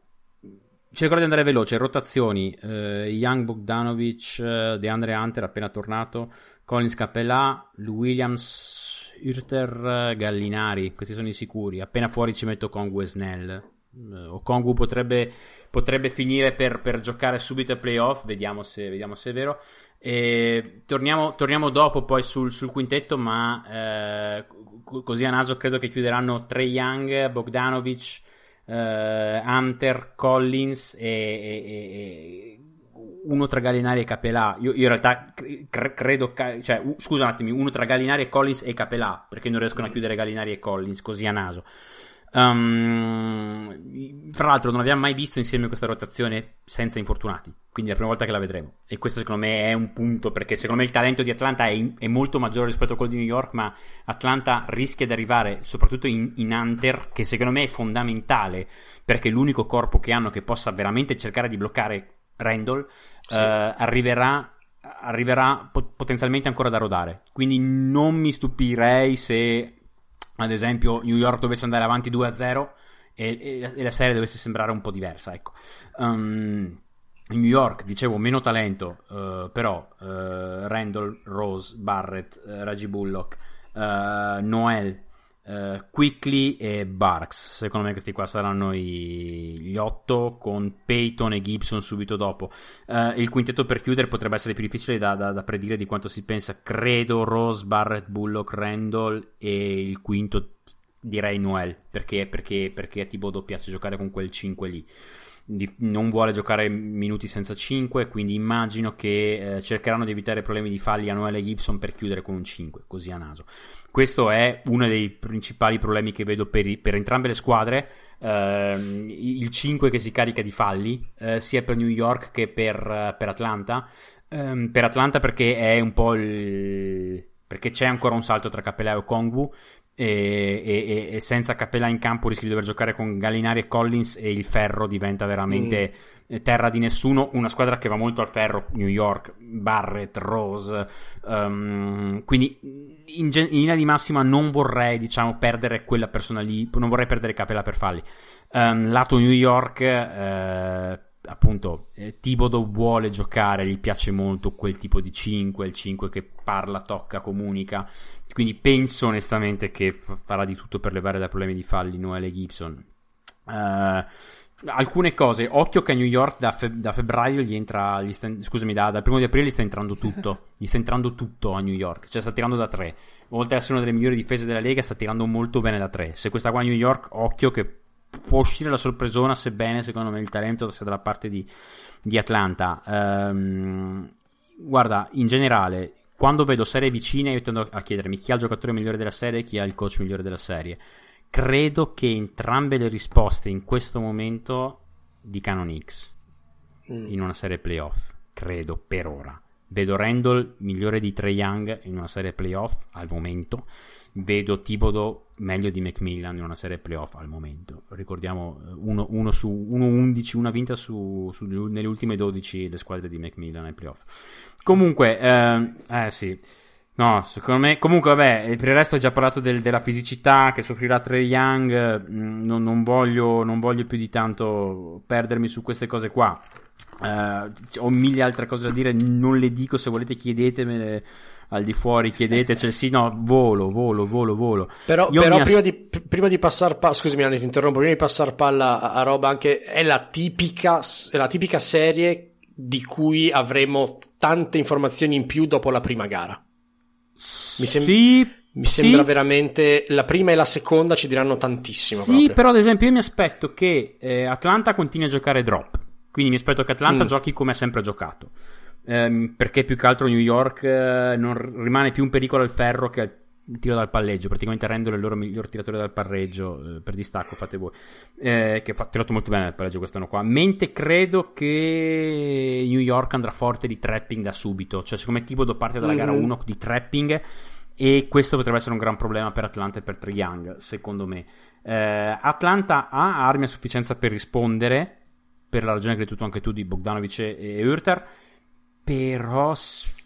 Cercherò di andare veloce. Rotazioni: eh, Young Bogdanovic, eh, DeAndre Hunter appena tornato, Collins Capella, Williams, Hurter, Gallinari. Questi sono i sicuri. Appena fuori ci metto Kongu e Snell. Eh, o Kongu potrebbe, potrebbe finire per, per, giocare subito ai playoff. Vediamo se, vediamo se è vero. E torniamo, torniamo dopo poi sul, sul quintetto, ma eh, così a naso credo che chiuderanno Trey Young, Bogdanovic uh, Hunter, Collins e, e, e, uno tra Gallinari e Capelà. Io, io in realtà cre- credo, cioè, uh, scusa un attimo, uno tra Gallinari e Collins e Capelà, perché non riescono a chiudere Gallinari e Collins così a naso. Um, fra l'altro, non abbiamo mai visto insieme questa rotazione senza infortunati. Quindi è la prima volta che la vedremo. E questo, secondo me, è un punto. Perché secondo me il talento di Atlanta è, è molto maggiore rispetto a quello di New York. Ma Atlanta rischia di arrivare, soprattutto in, in Hunter, che secondo me è fondamentale. Perché è l'unico corpo che hanno che possa veramente cercare di bloccare Randall. Sì. Uh, arriverà arriverà potenzialmente ancora da rodare. Quindi non mi stupirei se ad esempio New York dovesse andare avanti 2-0 e, e, e la serie dovesse sembrare un po' diversa, ecco. Um, New York, dicevo, meno talento, uh, però uh, Randall, Rose, Barrett, uh, Reggie Bullock, Noel, Uh, Quickly e Barks. Secondo me questi qua saranno i, gli otto con Peyton e Gibson subito dopo. Uh, il quintetto per chiudere potrebbe essere più difficile da, da, da, predire di quanto si pensa. Credo Rose, Barrett, Bullock, Randall e il quinto direi Noel perché, perché, perché a Thibodeau piace giocare con quel 5 lì di, non vuole giocare minuti senza 5, quindi immagino che eh, cercheranno di evitare problemi di falli a Noel e Gibson per chiudere con un 5, così a naso. Questo è uno dei principali problemi che vedo per, per entrambe le squadre. Uh, il 5 che si carica di falli, uh, sia per New York che per, uh, per Atlanta. Um, per Atlanta perché è un po' il perché c'è ancora un salto tra Capella e Okongwu e, e, e, senza Capella in campo rischi di dover giocare con Gallinari e Collins e il ferro diventa veramente mm. Terra di nessuno. Una squadra che va molto al ferro, New York, Barrett, Rose. Um, quindi in, in, linea di massima non vorrei diciamo perdere quella persona lì, non vorrei perdere Capella per falli. Um, lato New York, eh, appunto, eh, Tibodo vuole giocare, gli piace molto quel tipo di 5, il 5 che parla, tocca, comunica quindi penso onestamente che f- farà di tutto per levare dai problemi di falli Noelle Gibson. Uh, alcune cose, occhio che a New York da, fe- da febbraio gli entra, gli sta, scusami, da, dal primo di aprile gli sta entrando tutto, gli sta entrando tutto a New York, cioè sta tirando da tre. Oltre ad essere una delle migliori difese della Lega, sta tirando molto bene da tre. Se questa qua a New York, occhio che può uscire la sorpresona, sebbene secondo me il talento sia dalla parte di, di Atlanta. Um, guarda, in generale, quando vedo serie vicine io tendo a chiedermi chi ha il giocatore migliore della serie e chi ha il coach migliore della serie. Credo che entrambe le risposte in questo momento dicano X mm. in una serie playoff. Credo per ora. Vedo Randall migliore di Trey Young in una serie playoff al momento. Vedo Tibodo meglio di Macmillan in una serie playoff al momento. Ricordiamo 1 eh, su 1-11, una vinta su, su, nelle ultime 12 le squadre di Macmillan ai playoff. Comunque, eh, eh sì. No, secondo me. Comunque, vabbè, per il resto ho già parlato del, della fisicità che soffrirà Trey Young. Mm, non, non, voglio, non, voglio, più di tanto perdermi su queste cose qua. Uh, ho mille altre cose da dire, non le dico. Se volete, chiedetemele al di fuori, chiedetecele. Sì, no, volo, volo, volo, volo. Però, però prima, di, prima di passare palla, scusami, Anni, ti interrompo. Prima di passare palla a, a roba, anche è la tipica, è la tipica serie di cui avremo tante informazioni in più dopo la prima gara. Mi, sem- sì, mi sembra veramente la prima e la seconda ci diranno tantissimo. Sì, proprio. però ad esempio io mi aspetto che eh, Atlanta continui a giocare drop. Quindi mi aspetto che Atlanta mm. giochi come ha sempre giocato. Eh, perché più che altro New York eh, non rimane più un pericolo al ferro che tiro dal palleggio, praticamente rendono il loro miglior tiratore dal pareggio, eh, per distacco fate voi, eh, che ha tirato molto bene dal palleggio quest'anno qua, mentre credo che New York andrà forte di trapping da subito, cioè siccome tipo parte dalla gara 1 mm-hmm. di trapping e questo potrebbe essere un gran problema per Atlanta e per Trae Young, secondo me. Eh, Atlanta ha armi a sufficienza per rispondere, per la ragione che hai detto anche tu di Bogdanovic e Hurter, però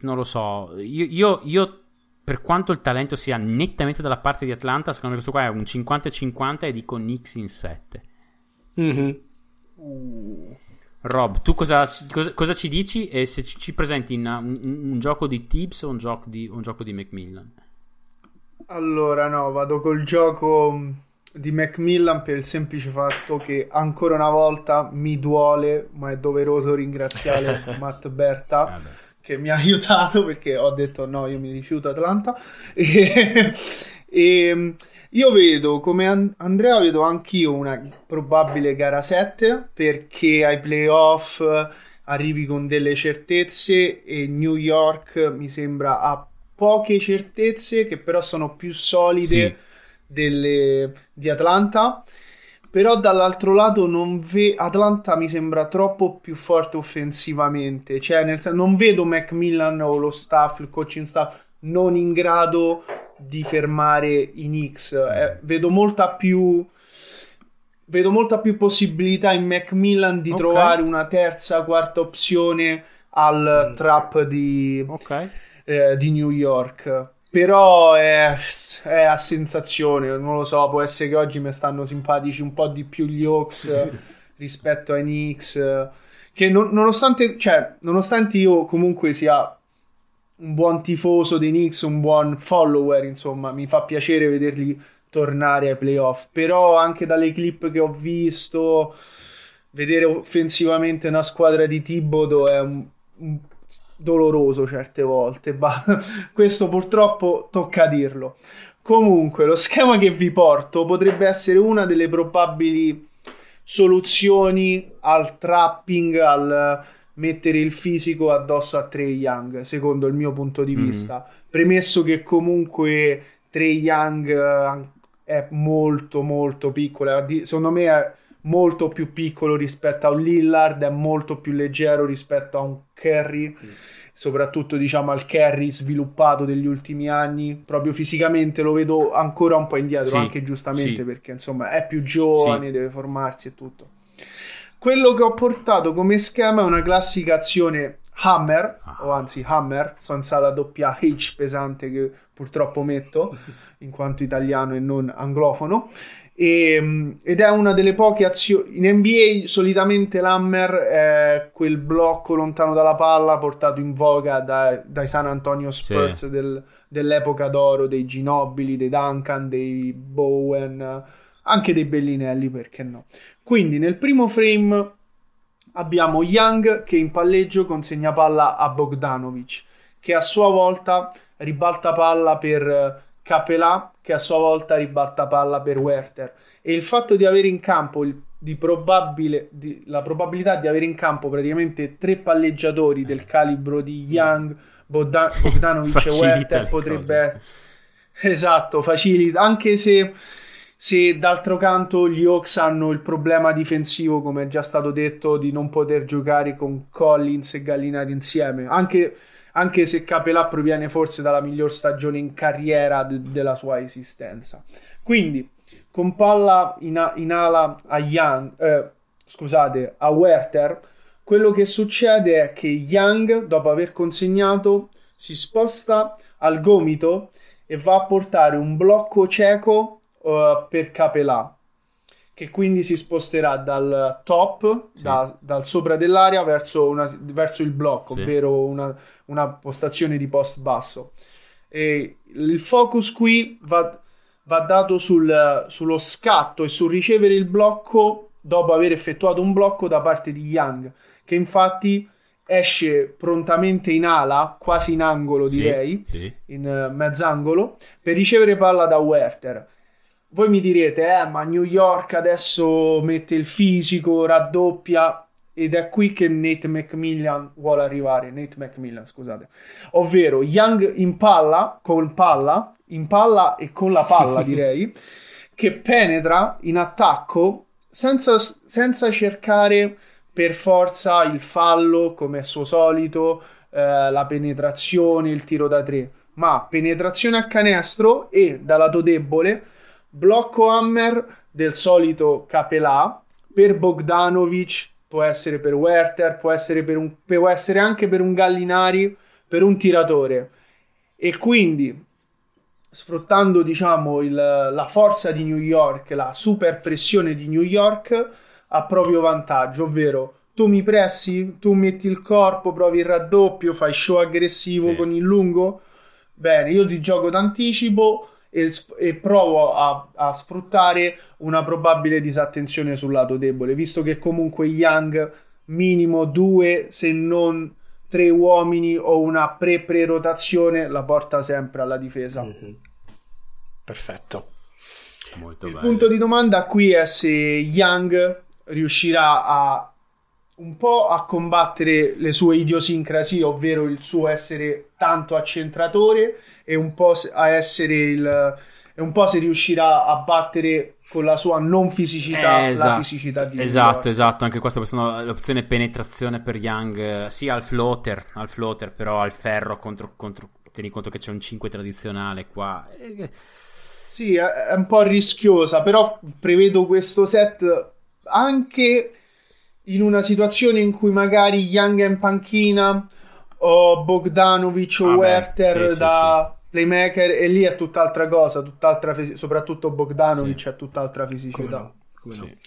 non lo so, io, io, io per quanto il talento sia nettamente dalla parte di Atlanta, secondo me questo qua è un 50-50 e dico Knicks in 7. Mm-hmm. Uh. Rob, tu cosa, cosa, cosa, ci dici e se ci, ci presenti un, un, un, gioco di Tibbs o un gioco di, un gioco di Macmillan? Allora no, vado col gioco di Macmillan per il semplice fatto che ancora una volta mi duole, ma è doveroso ringraziare Matt Berta. Ah che mi ha aiutato perché ho detto no, io mi rifiuto Atlanta. E, e io vedo come Andrea, vedo anch'io una probabile gara 7 perché ai playoff arrivi con delle certezze e New York mi sembra ha poche certezze che però sono più solide sì. delle, di Atlanta però dall'altro lato non ve- Atlanta mi sembra troppo più forte offensivamente, cioè nel senso non vedo Macmillan o lo staff, il coaching staff non in grado di fermare i Knicks, eh, vedo molta più vedo molta più possibilità in Macmillan di okay. trovare una terza, quarta opzione al mm. trap di, okay. eh, di New York però è, è, a sensazione, non lo so, può essere che oggi mi stanno simpatici un po' di più gli Hawks rispetto ai Knicks, che non, nonostante, cioè, nonostante io comunque sia un buon tifoso dei Knicks, un buon follower, insomma, mi fa piacere vederli tornare ai playoff, però anche dalle clip che ho visto, vedere offensivamente una squadra di Tibodo è un, un doloroso certe volte. ma questo purtroppo tocca dirlo. Comunque, lo schema che vi porto potrebbe essere una delle probabili soluzioni al trapping, al mettere il fisico addosso a Trey Young, secondo il mio punto di mm. vista. Premesso che comunque Trey Young eh, è molto molto piccolo, secondo me è molto più piccolo rispetto a un Lillard, è molto più leggero rispetto a un Curry, mm. soprattutto diciamo al Curry sviluppato degli ultimi anni, proprio fisicamente lo vedo ancora un po' indietro, sì, anche giustamente sì. perché insomma è più giovane, sì. deve formarsi e tutto. Quello che ho portato come schema è una classica azione Hammer, ah. o anzi Hammer, senza la doppia H pesante che purtroppo metto, in quanto italiano e non anglofono, e, ehm, ed è una delle poche azioni in NBA solitamente l'hammer è quel blocco lontano dalla palla portato in voga da, dai San Antonio Spurs sì. del, dell'epoca d'oro dei Ginobili, dei Duncan, dei Bowen anche dei Bellinelli perché no quindi nel primo frame abbiamo Young che in palleggio consegna palla a Bogdanovic che a sua volta ribalta palla per Capelà che a sua volta ribatta palla per Werther. E il fatto di avere in campo il, di probabile, di, la probabilità di avere in campo praticamente tre palleggiatori del calibro di Young, Bogdan, Bogdanovic e Werther potrebbe esatto, facilita. Anche se se d'altro canto gli Hawks hanno il problema difensivo, come è già stato detto, di non poter giocare con Collins e Gallinari insieme, anche anche se Capelà proviene forse dalla miglior stagione in carriera de- della sua esistenza. Quindi, con palla in, in ala a Young, eh, scusate, a Werther, quello che succede è che Young, dopo aver consegnato, si sposta al gomito e va a portare un blocco cieco uh, per Capelà che quindi si sposterà dal top, sì. da, dal sopra dell'area verso, una, verso il blocco, sì. ovvero una, una, postazione di post basso. E il focus qui va, va dato sul, sullo scatto e sul ricevere il blocco dopo aver effettuato un blocco da parte di Young, che infatti esce prontamente in ala, quasi in angolo Sì, direi, sì. in eh, mezz'angolo, per ricevere palla da Werther. Voi mi direte, eh, ma New York adesso mette il fisico, raddoppia, ed è qui che Nate McMillan vuole arrivare. Nate McMillan, scusate. Ovvero, Young in palla, con palla, in palla e con la palla direi, che penetra in attacco senza, senza cercare per forza il fallo come è suo solito, eh, la penetrazione, il tiro da tre, ma penetrazione a canestro e da lato debole blocco hammer del solito Capelà per Bogdanovic, può essere per Werther, può essere, per un, può essere anche per un Gallinari, per un tiratore. E quindi sfruttando diciamo il, la forza di New York, la super pressione di New York a proprio vantaggio, ovvero tu mi pressi, tu metti il corpo, provi il raddoppio, fai show aggressivo Sì. con il lungo. Bene, io ti gioco d'anticipo e, e provo a, a sfruttare una probabile disattenzione sul lato debole, visto che comunque Young minimo due, se non tre uomini o una pre-pre-rotazione la porta sempre alla difesa. Mhm. Perfetto. Molto Il bello. punto di domanda qui è se Young riuscirà a un po' a combattere le sue idiosincrasie, ovvero il suo essere tanto accentratore e un po' a essere il e un po' se riuscirà a battere con la sua non fisicità Eh, la esatto, fisicità di New esatto, York. esatto, anche questa persona l'opzione penetrazione per Young, sì al floater, al floater, però al ferro contro, contro tieni conto che c'è un 5 tradizionale qua. Eh, Sì, è un po' rischiosa, però prevedo questo set anche in una situazione in cui magari Young è in panchina o Bogdanovic o Ah, beh, Werther sì, sì, da playmaker e lì è tutt'altra cosa, tutt'altra fisi- soprattutto Bogdanovic Sì. ha tutt'altra fisicità. no, come no. sì.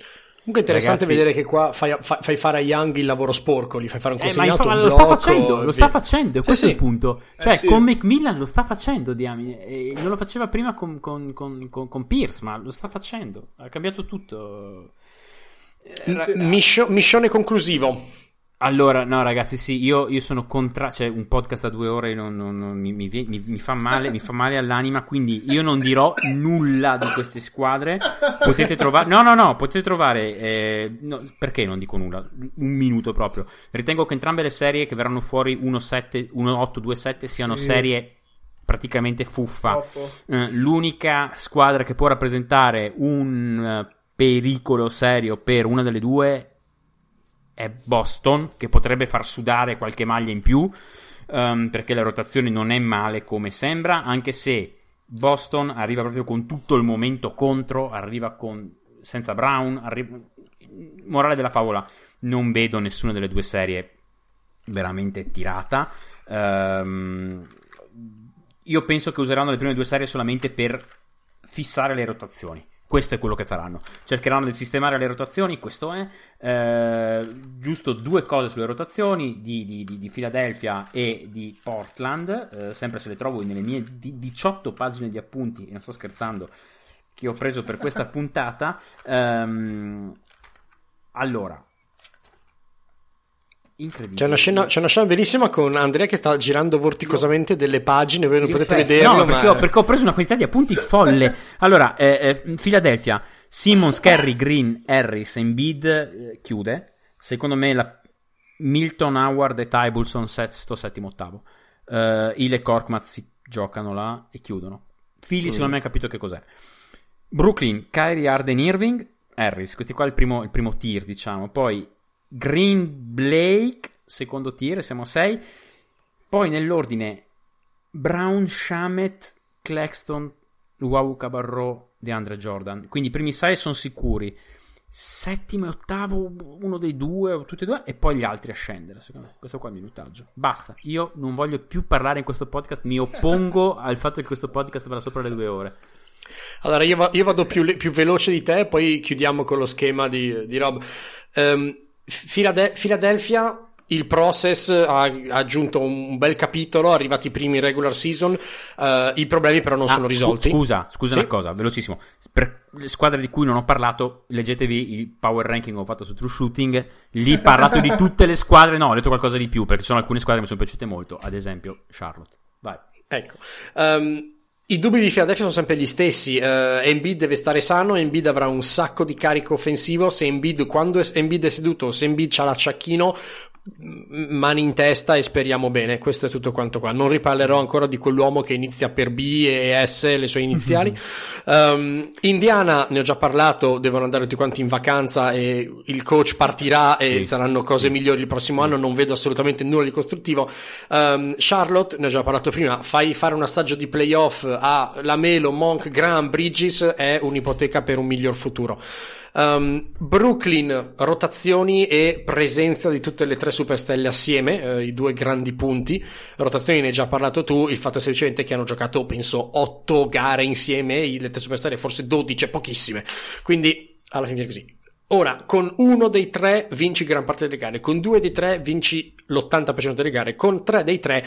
Comunque è interessante Ragazzi- vedere che qua fai, fa- fai fare a Young il lavoro sporco, gli fai fare un Eh, ma consegnato, infa- lo sta facendo, e lo sta facendo, Sì, questo è sì. il punto. Cioè, sì. con Macmillan lo sta facendo, diamine. E non lo faceva prima con, con, con, con, con Pierce, ma lo sta facendo. Ha cambiato tutto. Mission- missione conclusivo. Allora, no, ragazzi, sì, io, io sono contra. Cioè, un podcast da due ore non, non- non- mi, mi mi- mi fa male, mi fa male all'anima. Quindi io non dirò nulla di queste squadre. Potete trovare. No, no, no, potete trovare. eh, no, perché non dico nulla? Un minuto proprio. Ritengo che entrambe le serie che verranno fuori 1-7, 1-8-2-7 siano Sì. serie praticamente fuffa. Eh, l'unica squadra che può rappresentare un eh, pericolo serio per una delle due è Boston, che potrebbe far sudare qualche maglia in più, ehm, perché la rotazione non è male come sembra, anche se Boston arriva proprio con tutto il momento contro, arriva con senza Brown, arri- morale della favola, non vedo nessuna delle due serie veramente tirata. Ehm, io penso che useranno le prime due serie solamente per fissare le rotazioni. Questo è quello che faranno. Cercheranno di sistemare le rotazioni, questo è. Eh, giusto due cose sulle rotazioni di, di, di, di Philadelphia e di Portland, eh, sempre se le trovo nelle mie di- 18 pagine di appunti, e non sto scherzando, che ho preso per questa puntata. Ehm, allora, incredibile. C'è una, scena, c'è una scena bellissima con Andrea che sta girando vorticosamente delle pagine, voi non Io potete penso- vederlo, No, perché, ma... ho, perché ho preso una quantità di appunti folle. Allora, eh, eh, Philadelphia, Simmons, Kerry, Green, Harris, Embiid eh, chiude. Secondo me la Milton, Howard e Tybulson sesto, settimo, ottavo. Uh, Ile e Korkmaz si giocano là e chiudono. Philly secondo me ha capito che cos'è. Brooklyn, Kyrie, Arden, Irving, Harris. Questi qua è il primo, il primo tier, diciamo. Poi Green, Blake, secondo tier, siamo a 6. Poi nell'ordine Brown, Shamet, Claxton, Luau Cabarro, DeAndre Jordan. Quindi i primi 6 sono sicuri. Settimo e ottavo, uno dei due, o tutti e due, e poi gli altri a scendere. Secondo me, questo qua è il minutaggio. Basta. Io non voglio più parlare in questo podcast. Mi oppongo al fatto che questo podcast vada sopra le due ore. Allora, io, va- io vado più, più veloce di te, poi chiudiamo con lo schema di, di Rob. Ehm, Filade- Philadelphia il process ha aggiunto un bel capitolo, arrivati i primi regular season, uh, i problemi però non ah, sono risolti. Scusa, scusa sì? una cosa, velocissimo. Per le squadre di cui non ho parlato, leggetevi il power ranking che ho fatto su True Shooting, lì parlato di tutte le squadre, no, ho detto qualcosa di più, perché ci sono alcune squadre che mi sono piaciute molto, ad esempio Charlotte. Vai. Ecco. Um, i dubbi di Philadelphia sono sempre gli stessi. Uh, Embiid deve stare sano. Embiid avrà un sacco di carico offensivo. Se Embiid, quando Embiid è seduto, se Embiid ha l'acciacchino, mani in testa e speriamo bene. Questo è tutto quanto qua. Non riparlerò ancora di quell'uomo che inizia per B e S, le sue iniziali. um, Indiana, ne ho già parlato, devono andare tutti quanti in vacanza e il coach partirà e sì, saranno cose sì, migliori il prossimo sì. anno. Non vedo assolutamente nulla di costruttivo. Um, Charlotte, ne ho già parlato prima, fai fare un assaggio di playoff a Lamelo, Monk, Graham, Bridges è un'ipoteca per un miglior futuro. Um, Brooklyn, rotazioni e presenza di tutte le tre superstelle assieme, eh, i due grandi punti. Rotazioni ne hai già parlato tu, il fatto è semplicemente che hanno giocato, penso, otto gare insieme, le tre superstelle forse 12, pochissime. Quindi, alla fine è così. Ora, con uno dei tre vinci gran parte delle gare, con due dei tre vinci l'80% delle gare, con tre dei tre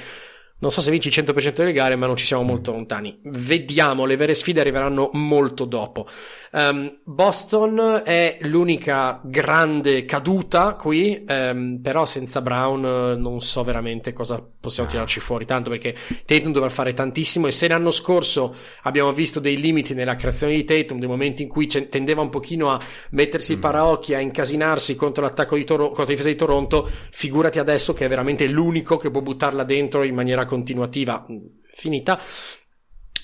non so se vinci il 100% delle gare, ma non ci siamo molto lontani. Vediamo, le vere sfide arriveranno molto dopo. Um, Boston è l'unica grande caduta qui, um, però senza Brown uh, non so veramente cosa possiamo tirarci fuori, tanto perché Tatum dovrà fare tantissimo e se l'anno scorso abbiamo visto dei limiti nella creazione di Tatum, dei momenti in cui tendeva un pochino a mettersi mm. paraocchi, a incasinarsi contro l'attacco di, Toro- contro la difesa di Toronto, figurati adesso che è veramente l'unico che può buttarla dentro in maniera continuativa. Finita.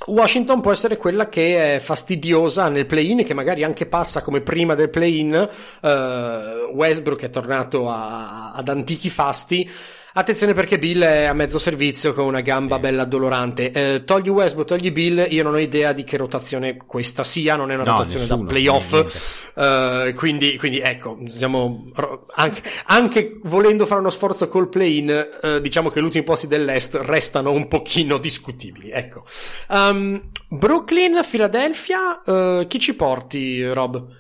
Washington può essere quella che è fastidiosa nel play-in, che magari anche passa come prima del play-in. Uh, Westbrook è tornato a, ad antichi fasti. Attenzione perché Bill è a mezzo servizio con una gamba sì. bella addolorante. Eh, togli Westbrook, togli Bill, io non ho idea di che rotazione questa sia, non è una no, rotazione nessuno, da playoff. Uh, quindi, quindi, ecco, siamo anche, anche, volendo fare uno sforzo col play-in, uh, diciamo che gli ultimi posti dell'Est restano un pochino discutibili. Ecco. Um, Brooklyn, Philadelphia, uh, chi ci porti, Rob?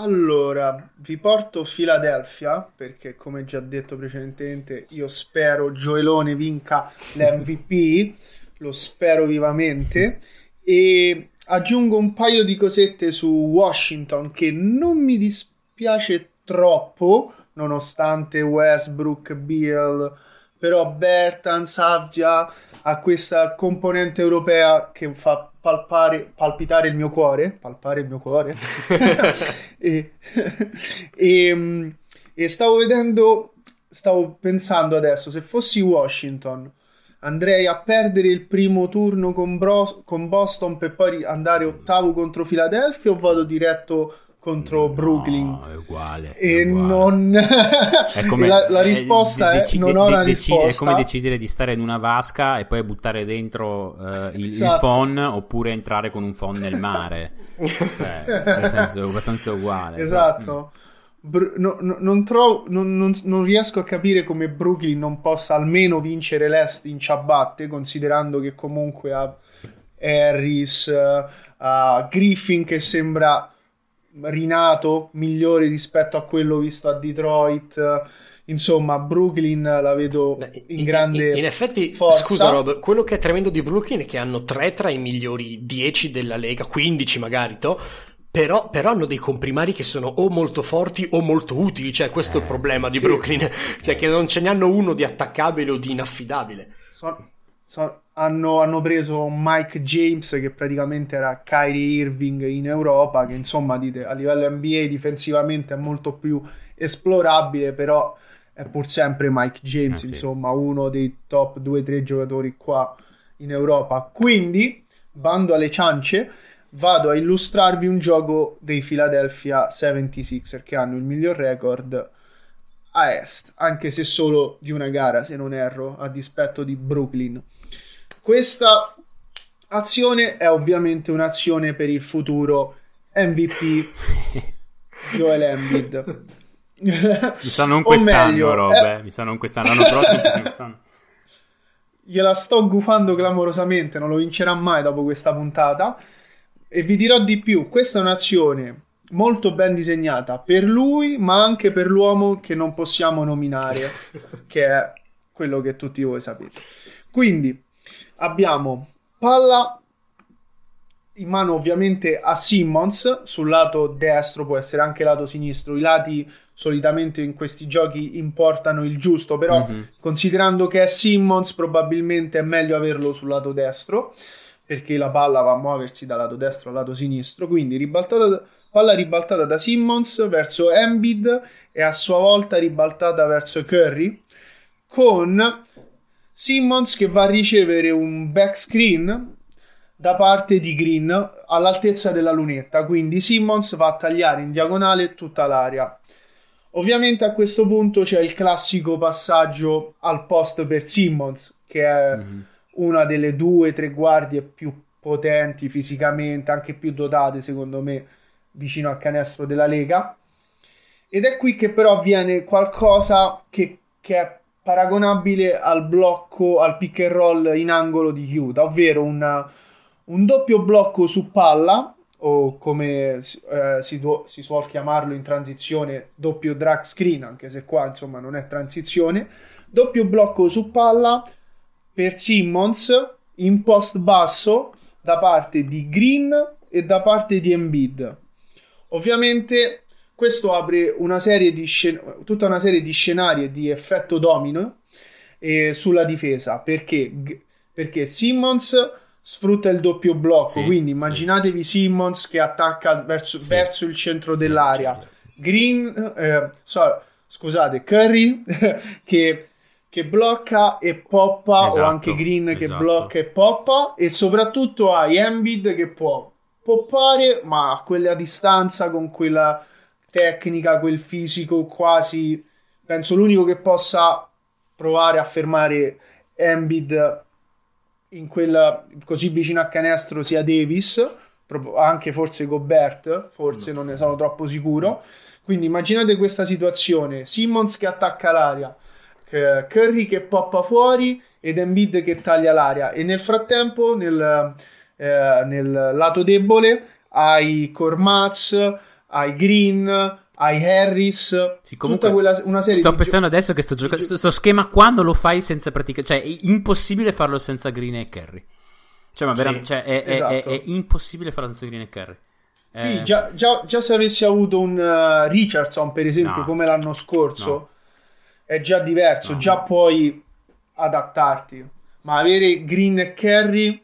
Allora, vi porto Philadelphia perché, come già detto precedentemente, io spero Gioelone vinca l'MVP, lo spero vivamente. E aggiungo un paio di cosette su Washington che non mi dispiace troppo, nonostante Westbrook, Bill, però Bertans, Avgia ha questa componente europea che fa palpare, palpitare il mio cuore, palpare il mio cuore, e, e, e, stavo vedendo, stavo pensando adesso, se fossi Washington andrei a perdere il primo turno con, Bro- con Boston per poi andare ottavo contro Philadelphia o vado diretto contro no, Brooklyn. È uguale. E uguale. non. È come, la, la, risposta è: dec- non ho una risposta. È come decidere di stare in una vasca e poi buttare dentro uh, il, esatto. il, phon oppure entrare con un phon nel mare. cioè, nel senso, è abbastanza uguale. Esatto. Br- no, no, non, trovo, non, non, non, riesco a capire come Brooklyn non possa almeno vincere l'Est in ciabatte, considerando che comunque ha Harris, uh, Griffin che sembra rinato, migliore rispetto a quello visto a Detroit. Insomma, Brooklyn la vedo in grande. In, in effetti, forza. scusa Rob, quello che è tremendo di Brooklyn è che hanno tre tra i migliori 10 della Lega, 15 magari, to, però, però, hanno dei comprimari che sono o molto forti o molto utili. Cioè, questo eh, è il eh, problema sì, di Brooklyn. cioè, che non ce ne hanno uno di attaccabile o di inaffidabile. So, so, hanno, hanno, preso Mike James che praticamente era Kyrie Irving in Europa che insomma dite, a livello NBA difensivamente è molto più esplorabile però è pur sempre Mike James ah, insomma uno dei top 2-3 giocatori qua in Europa. Quindi bando alle ciance vado a illustrarvi un gioco dei Philadelphia 76er che hanno il miglior record a est anche se solo di una gara se non erro a dispetto di Brooklyn questa azione è ovviamente un'azione per il futuro MVP Joel Embiid. Mi sa non quest'anno, meglio, Rob, eh... eh. mi sa non quest'anno, l'anno prossimo. Gliela sto gufando clamorosamente, non lo vincerà mai dopo questa puntata. E vi dirò di più, questa è un'azione molto ben disegnata per lui, ma anche per l'uomo che non possiamo nominare, che è quello che tutti voi sapete. Quindi abbiamo palla in mano ovviamente a Simmons sul lato destro, può essere anche lato sinistro. I lati solitamente in questi giochi importano il giusto, però mm-hmm. considerando che è Simmons probabilmente è meglio averlo sul lato destro perché la palla va a muoversi dal lato destro al lato sinistro, quindi ribaltata, palla ribaltata da Simmons verso Embiid e a sua volta ribaltata verso Curry con Simmons che va a ricevere un back screen da parte di Green all'altezza della lunetta, quindi Simmons va a tagliare in diagonale tutta l'area. Ovviamente a questo punto c'è il classico passaggio al post per Simmons, che è mm-hmm. una delle due o tre guardie più potenti fisicamente, anche più dotate secondo me, vicino al canestro della Lega. Ed è qui che però avviene qualcosa che, che è paragonabile al blocco, al pick and roll in angolo di Utah, ovvero una, un doppio blocco su palla o come eh, si, do, si, suol chiamarlo in transizione doppio drag screen anche se qua insomma non è transizione doppio blocco su palla per Simmons in post basso da parte di Green e da parte di Embiid. Ovviamente questo apre una serie di scen- tutta una serie di scenari e di effetto domino eh, sulla difesa perché, perché Simmons sfrutta il doppio blocco. Sì, quindi immaginatevi sì. Simmons che attacca verso, sì. verso il centro dell'area. Green, eh, so, scusate, Curry che, che, blocca e poppa, esatto, o anche Green esatto. che blocca e poppa, e soprattutto hai Embiid che può poppare, ma a quella distanza, con quella tecnica, quel fisico quasi. Penso l'unico che possa provare a fermare Embiid in quella così vicino a canestro sia Davis, anche forse Gobert, forse non ne sono troppo sicuro. Quindi immaginate questa situazione: Simmons che attacca l'aria, Curry che poppa fuori ed Embiid che taglia l'aria. E nel frattempo, nel, eh, nel lato debole, hai Cormaz, hai Green, ai Harris, sì, comunque quella, una serie sto pensando gio- adesso che sto giocando questo schema quando lo fai senza pratica cioè è impossibile farlo senza Green e Curry cioè, ma vera- sì, cioè è, esatto. è, è, è, impossibile farlo senza Green e Curry sì, eh... già, già, già, se avessi avuto un uh, Richardson per esempio no. come l'anno scorso no. è già diverso, no. già puoi adattarti ma avere Green e Curry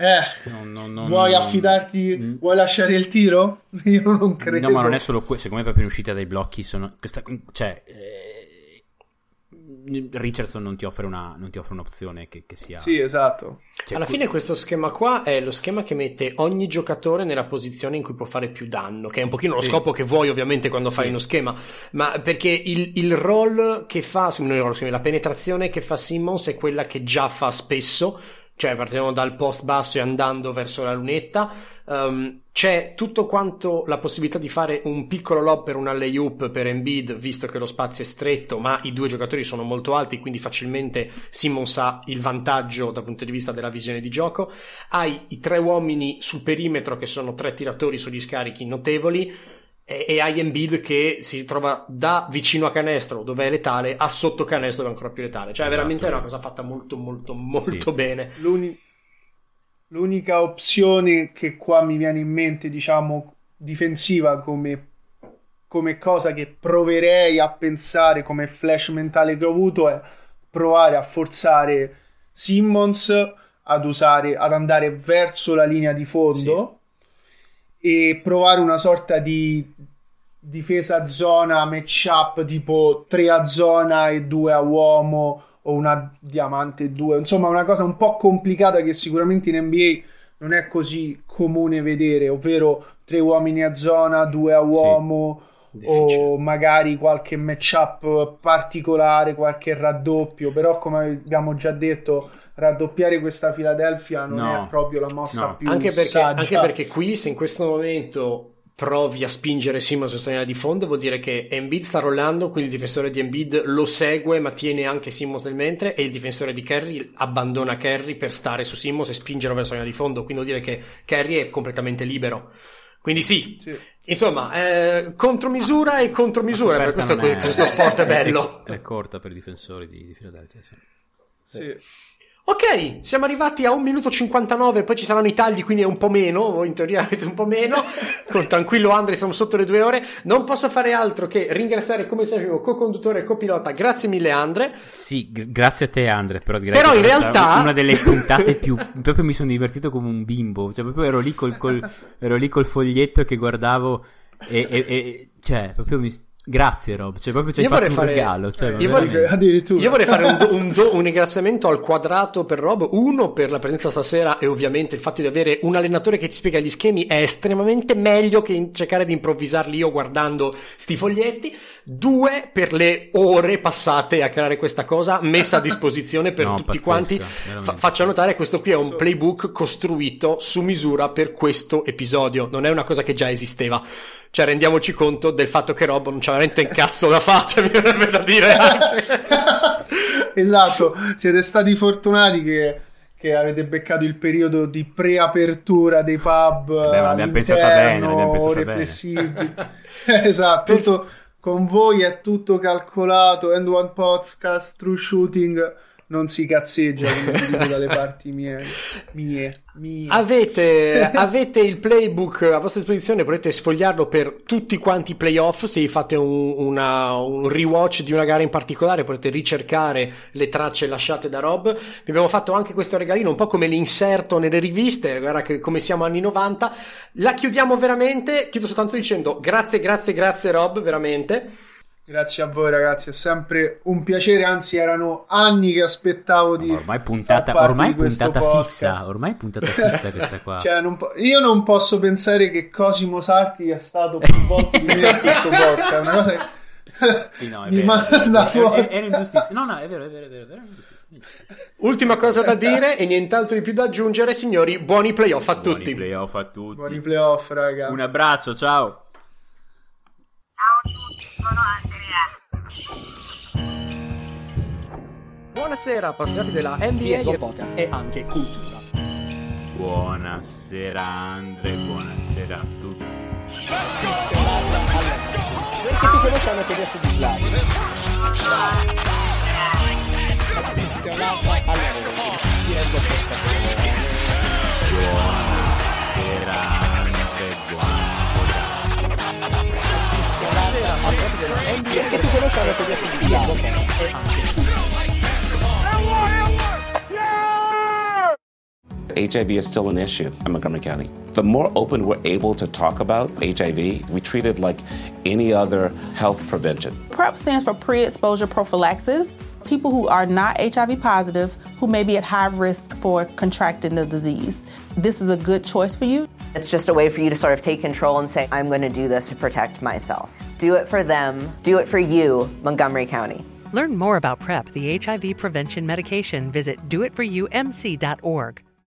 eh, no, no, no, vuoi affidarti, mm. vuoi lasciare il tiro? Io non credo. No, ma non è solo questo, secondo me proprio in uscita dai blocchi sono... Questa, cioè, eh, Richardson non ti offre, una, non ti offre un'opzione che, che, sia... Sì, esatto. Cioè, Alla fine questo schema qua è lo schema che mette ogni giocatore nella posizione in cui può fare più danno, che è un pochino lo sì. scopo che vuoi ovviamente quando fai sì. uno schema, ma perché il, il roll che fa, la penetrazione che fa Simmons è quella che già fa spesso, cioè partiamo dal post basso e andando verso la lunetta, um, c'è tutto quanto la possibilità di fare un piccolo lob per un alley-oop per Embiid, visto che lo spazio è stretto, ma i due giocatori sono molto alti, quindi facilmente Simmons ha il vantaggio dal punto di vista della visione di gioco. Hai i tre uomini sul perimetro che sono tre tiratori sugli scarichi notevoli, e, hai Embiid che si trova da vicino a canestro dove è letale a sotto canestro dove è ancora più letale cioè esatto. veramente è una cosa fatta molto molto molto sì. bene L'uni... l'unica opzione che qua mi viene in mente diciamo difensiva come, come cosa che proverei a pensare come flash mentale che ho avuto è provare a forzare Simmons ad usare ad andare verso la linea di fondo sì e provare una sorta di difesa a zona matchup tipo 3 a zona e 2 a uomo o una diamante 2 insomma una cosa un po' complicata che sicuramente in NBA non è così comune vedere ovvero 3 uomini a zona 2 a uomo sì, o magari qualche matchup particolare qualche raddoppio però come abbiamo già detto raddoppiare questa Philadelphia non no, è proprio la mossa no. più anche perché, anche perché qui se in questo momento provi a spingere Simmons verso linea di fondo vuol dire che Embiid sta rollando quindi il difensore di Embiid lo segue ma tiene anche Simmons nel mentre e il difensore di Kerry abbandona Kerry per stare su Simmons e spingerlo verso la linea di fondo. Quindi vuol dire che Kerry è completamente libero. Quindi sì, sì. Insomma, eh, contromisura e contromisura, per questo è, questo sport è bello. È, è, corta per i difensori di, di Philadelphia, sì. sì. Ok, siamo arrivati a 1 minuto 59, poi ci saranno i tagli, quindi è un po' meno, voi in teoria avete un po' meno, con tranquillo Andre siamo sotto le due ore, non posso fare altro che ringraziare come sempre il co-conduttore e copilota, grazie mille Andre. Sì, g- grazie a te Andre, però però in realtà... una delle puntate più, proprio mi sono divertito come un bimbo, cioè proprio ero lì col, col, ero lì col foglietto che guardavo e, e, e cioè proprio mi Grazie Rob, cioè proprio ci hai io fatto un fare... regalo. Cioè, io, vorrei... io, vorrei, fare un, do, un, do, un, ringraziamento al quadrato per Rob, uno per la presenza stasera e ovviamente il fatto di avere un allenatore che ti spiega gli schemi è estremamente meglio che cercare di improvvisarli io guardando sti foglietti, due per le ore passate a creare questa cosa messa a disposizione per no, tutti pazzesca, quanti. Fa- faccio notare che questo qui è un playbook costruito su misura per questo episodio, non è una cosa che già esisteva. Cioè, rendiamoci conto del fatto che Rob non c'ha veramente un cazzo da faccia, mi verrebbe da dire. esatto, siete stati fortunati che, che, avete beccato il periodo di preapertura dei pub. Beh, ma abbiamo pensato bene, abbiamo pensato bene. esatto, tutto, con voi è tutto calcolato. End One Podcast, True Shooting non si cazzeggia come dico dalle parti mie, mie, mie. Avete, avete, il playbook a vostra disposizione potete sfogliarlo per tutti quanti i playoff? Se fate un, una, un rewatch di una gara in particolare potete ricercare le tracce lasciate da Rob. Vi abbiamo fatto anche questo regalino un po' come l'inserto nelle riviste guarda che come siamo anni 90 la chiudiamo veramente chiudo soltanto dicendo grazie grazie grazie Rob veramente Grazie a voi ragazzi, è sempre un piacere, anzi erano anni che aspettavo di... Ormai puntata, ormai puntata fissa, ormai puntata fissa questa qua. cioè, non po- io non posso pensare che Cosimo Sarti è stato più volte di me in questo podcast, una cosa che... Sì, no, è vero, è, vero, è, è, ingiustizia. No, no, è vero, è vero, è vero, è vero Ultima cosa da dire e nient'altro di più da aggiungere, signori, buoni playoff a buoni tutti. Buoni playoff a tutti. Buoni playoff, raga. Un abbraccio, ciao. A tutti, sono Andrea. Buonasera, appassionati della NBA e podcast e anche cultura. Buonasera Andre, buonasera a tutti. Perché tu conosci hanno chiesto di Slavi? Ti rendo Buonasera HIV is still an issue in Montgomery County. The more open we're able to talk about HIV, we treat it like any other health prevention. PrEP stands for pre exposure prophylaxis. People who are not HIV positive, who may be at high risk for contracting the disease. This is a good choice for you. It's just a way for you to sort of take control and say, I'm going to do this to protect myself. Do it for them, do it for you, Montgomery County. Learn more about PrEP, the HIV prevention medication. Visit doitforumc.org.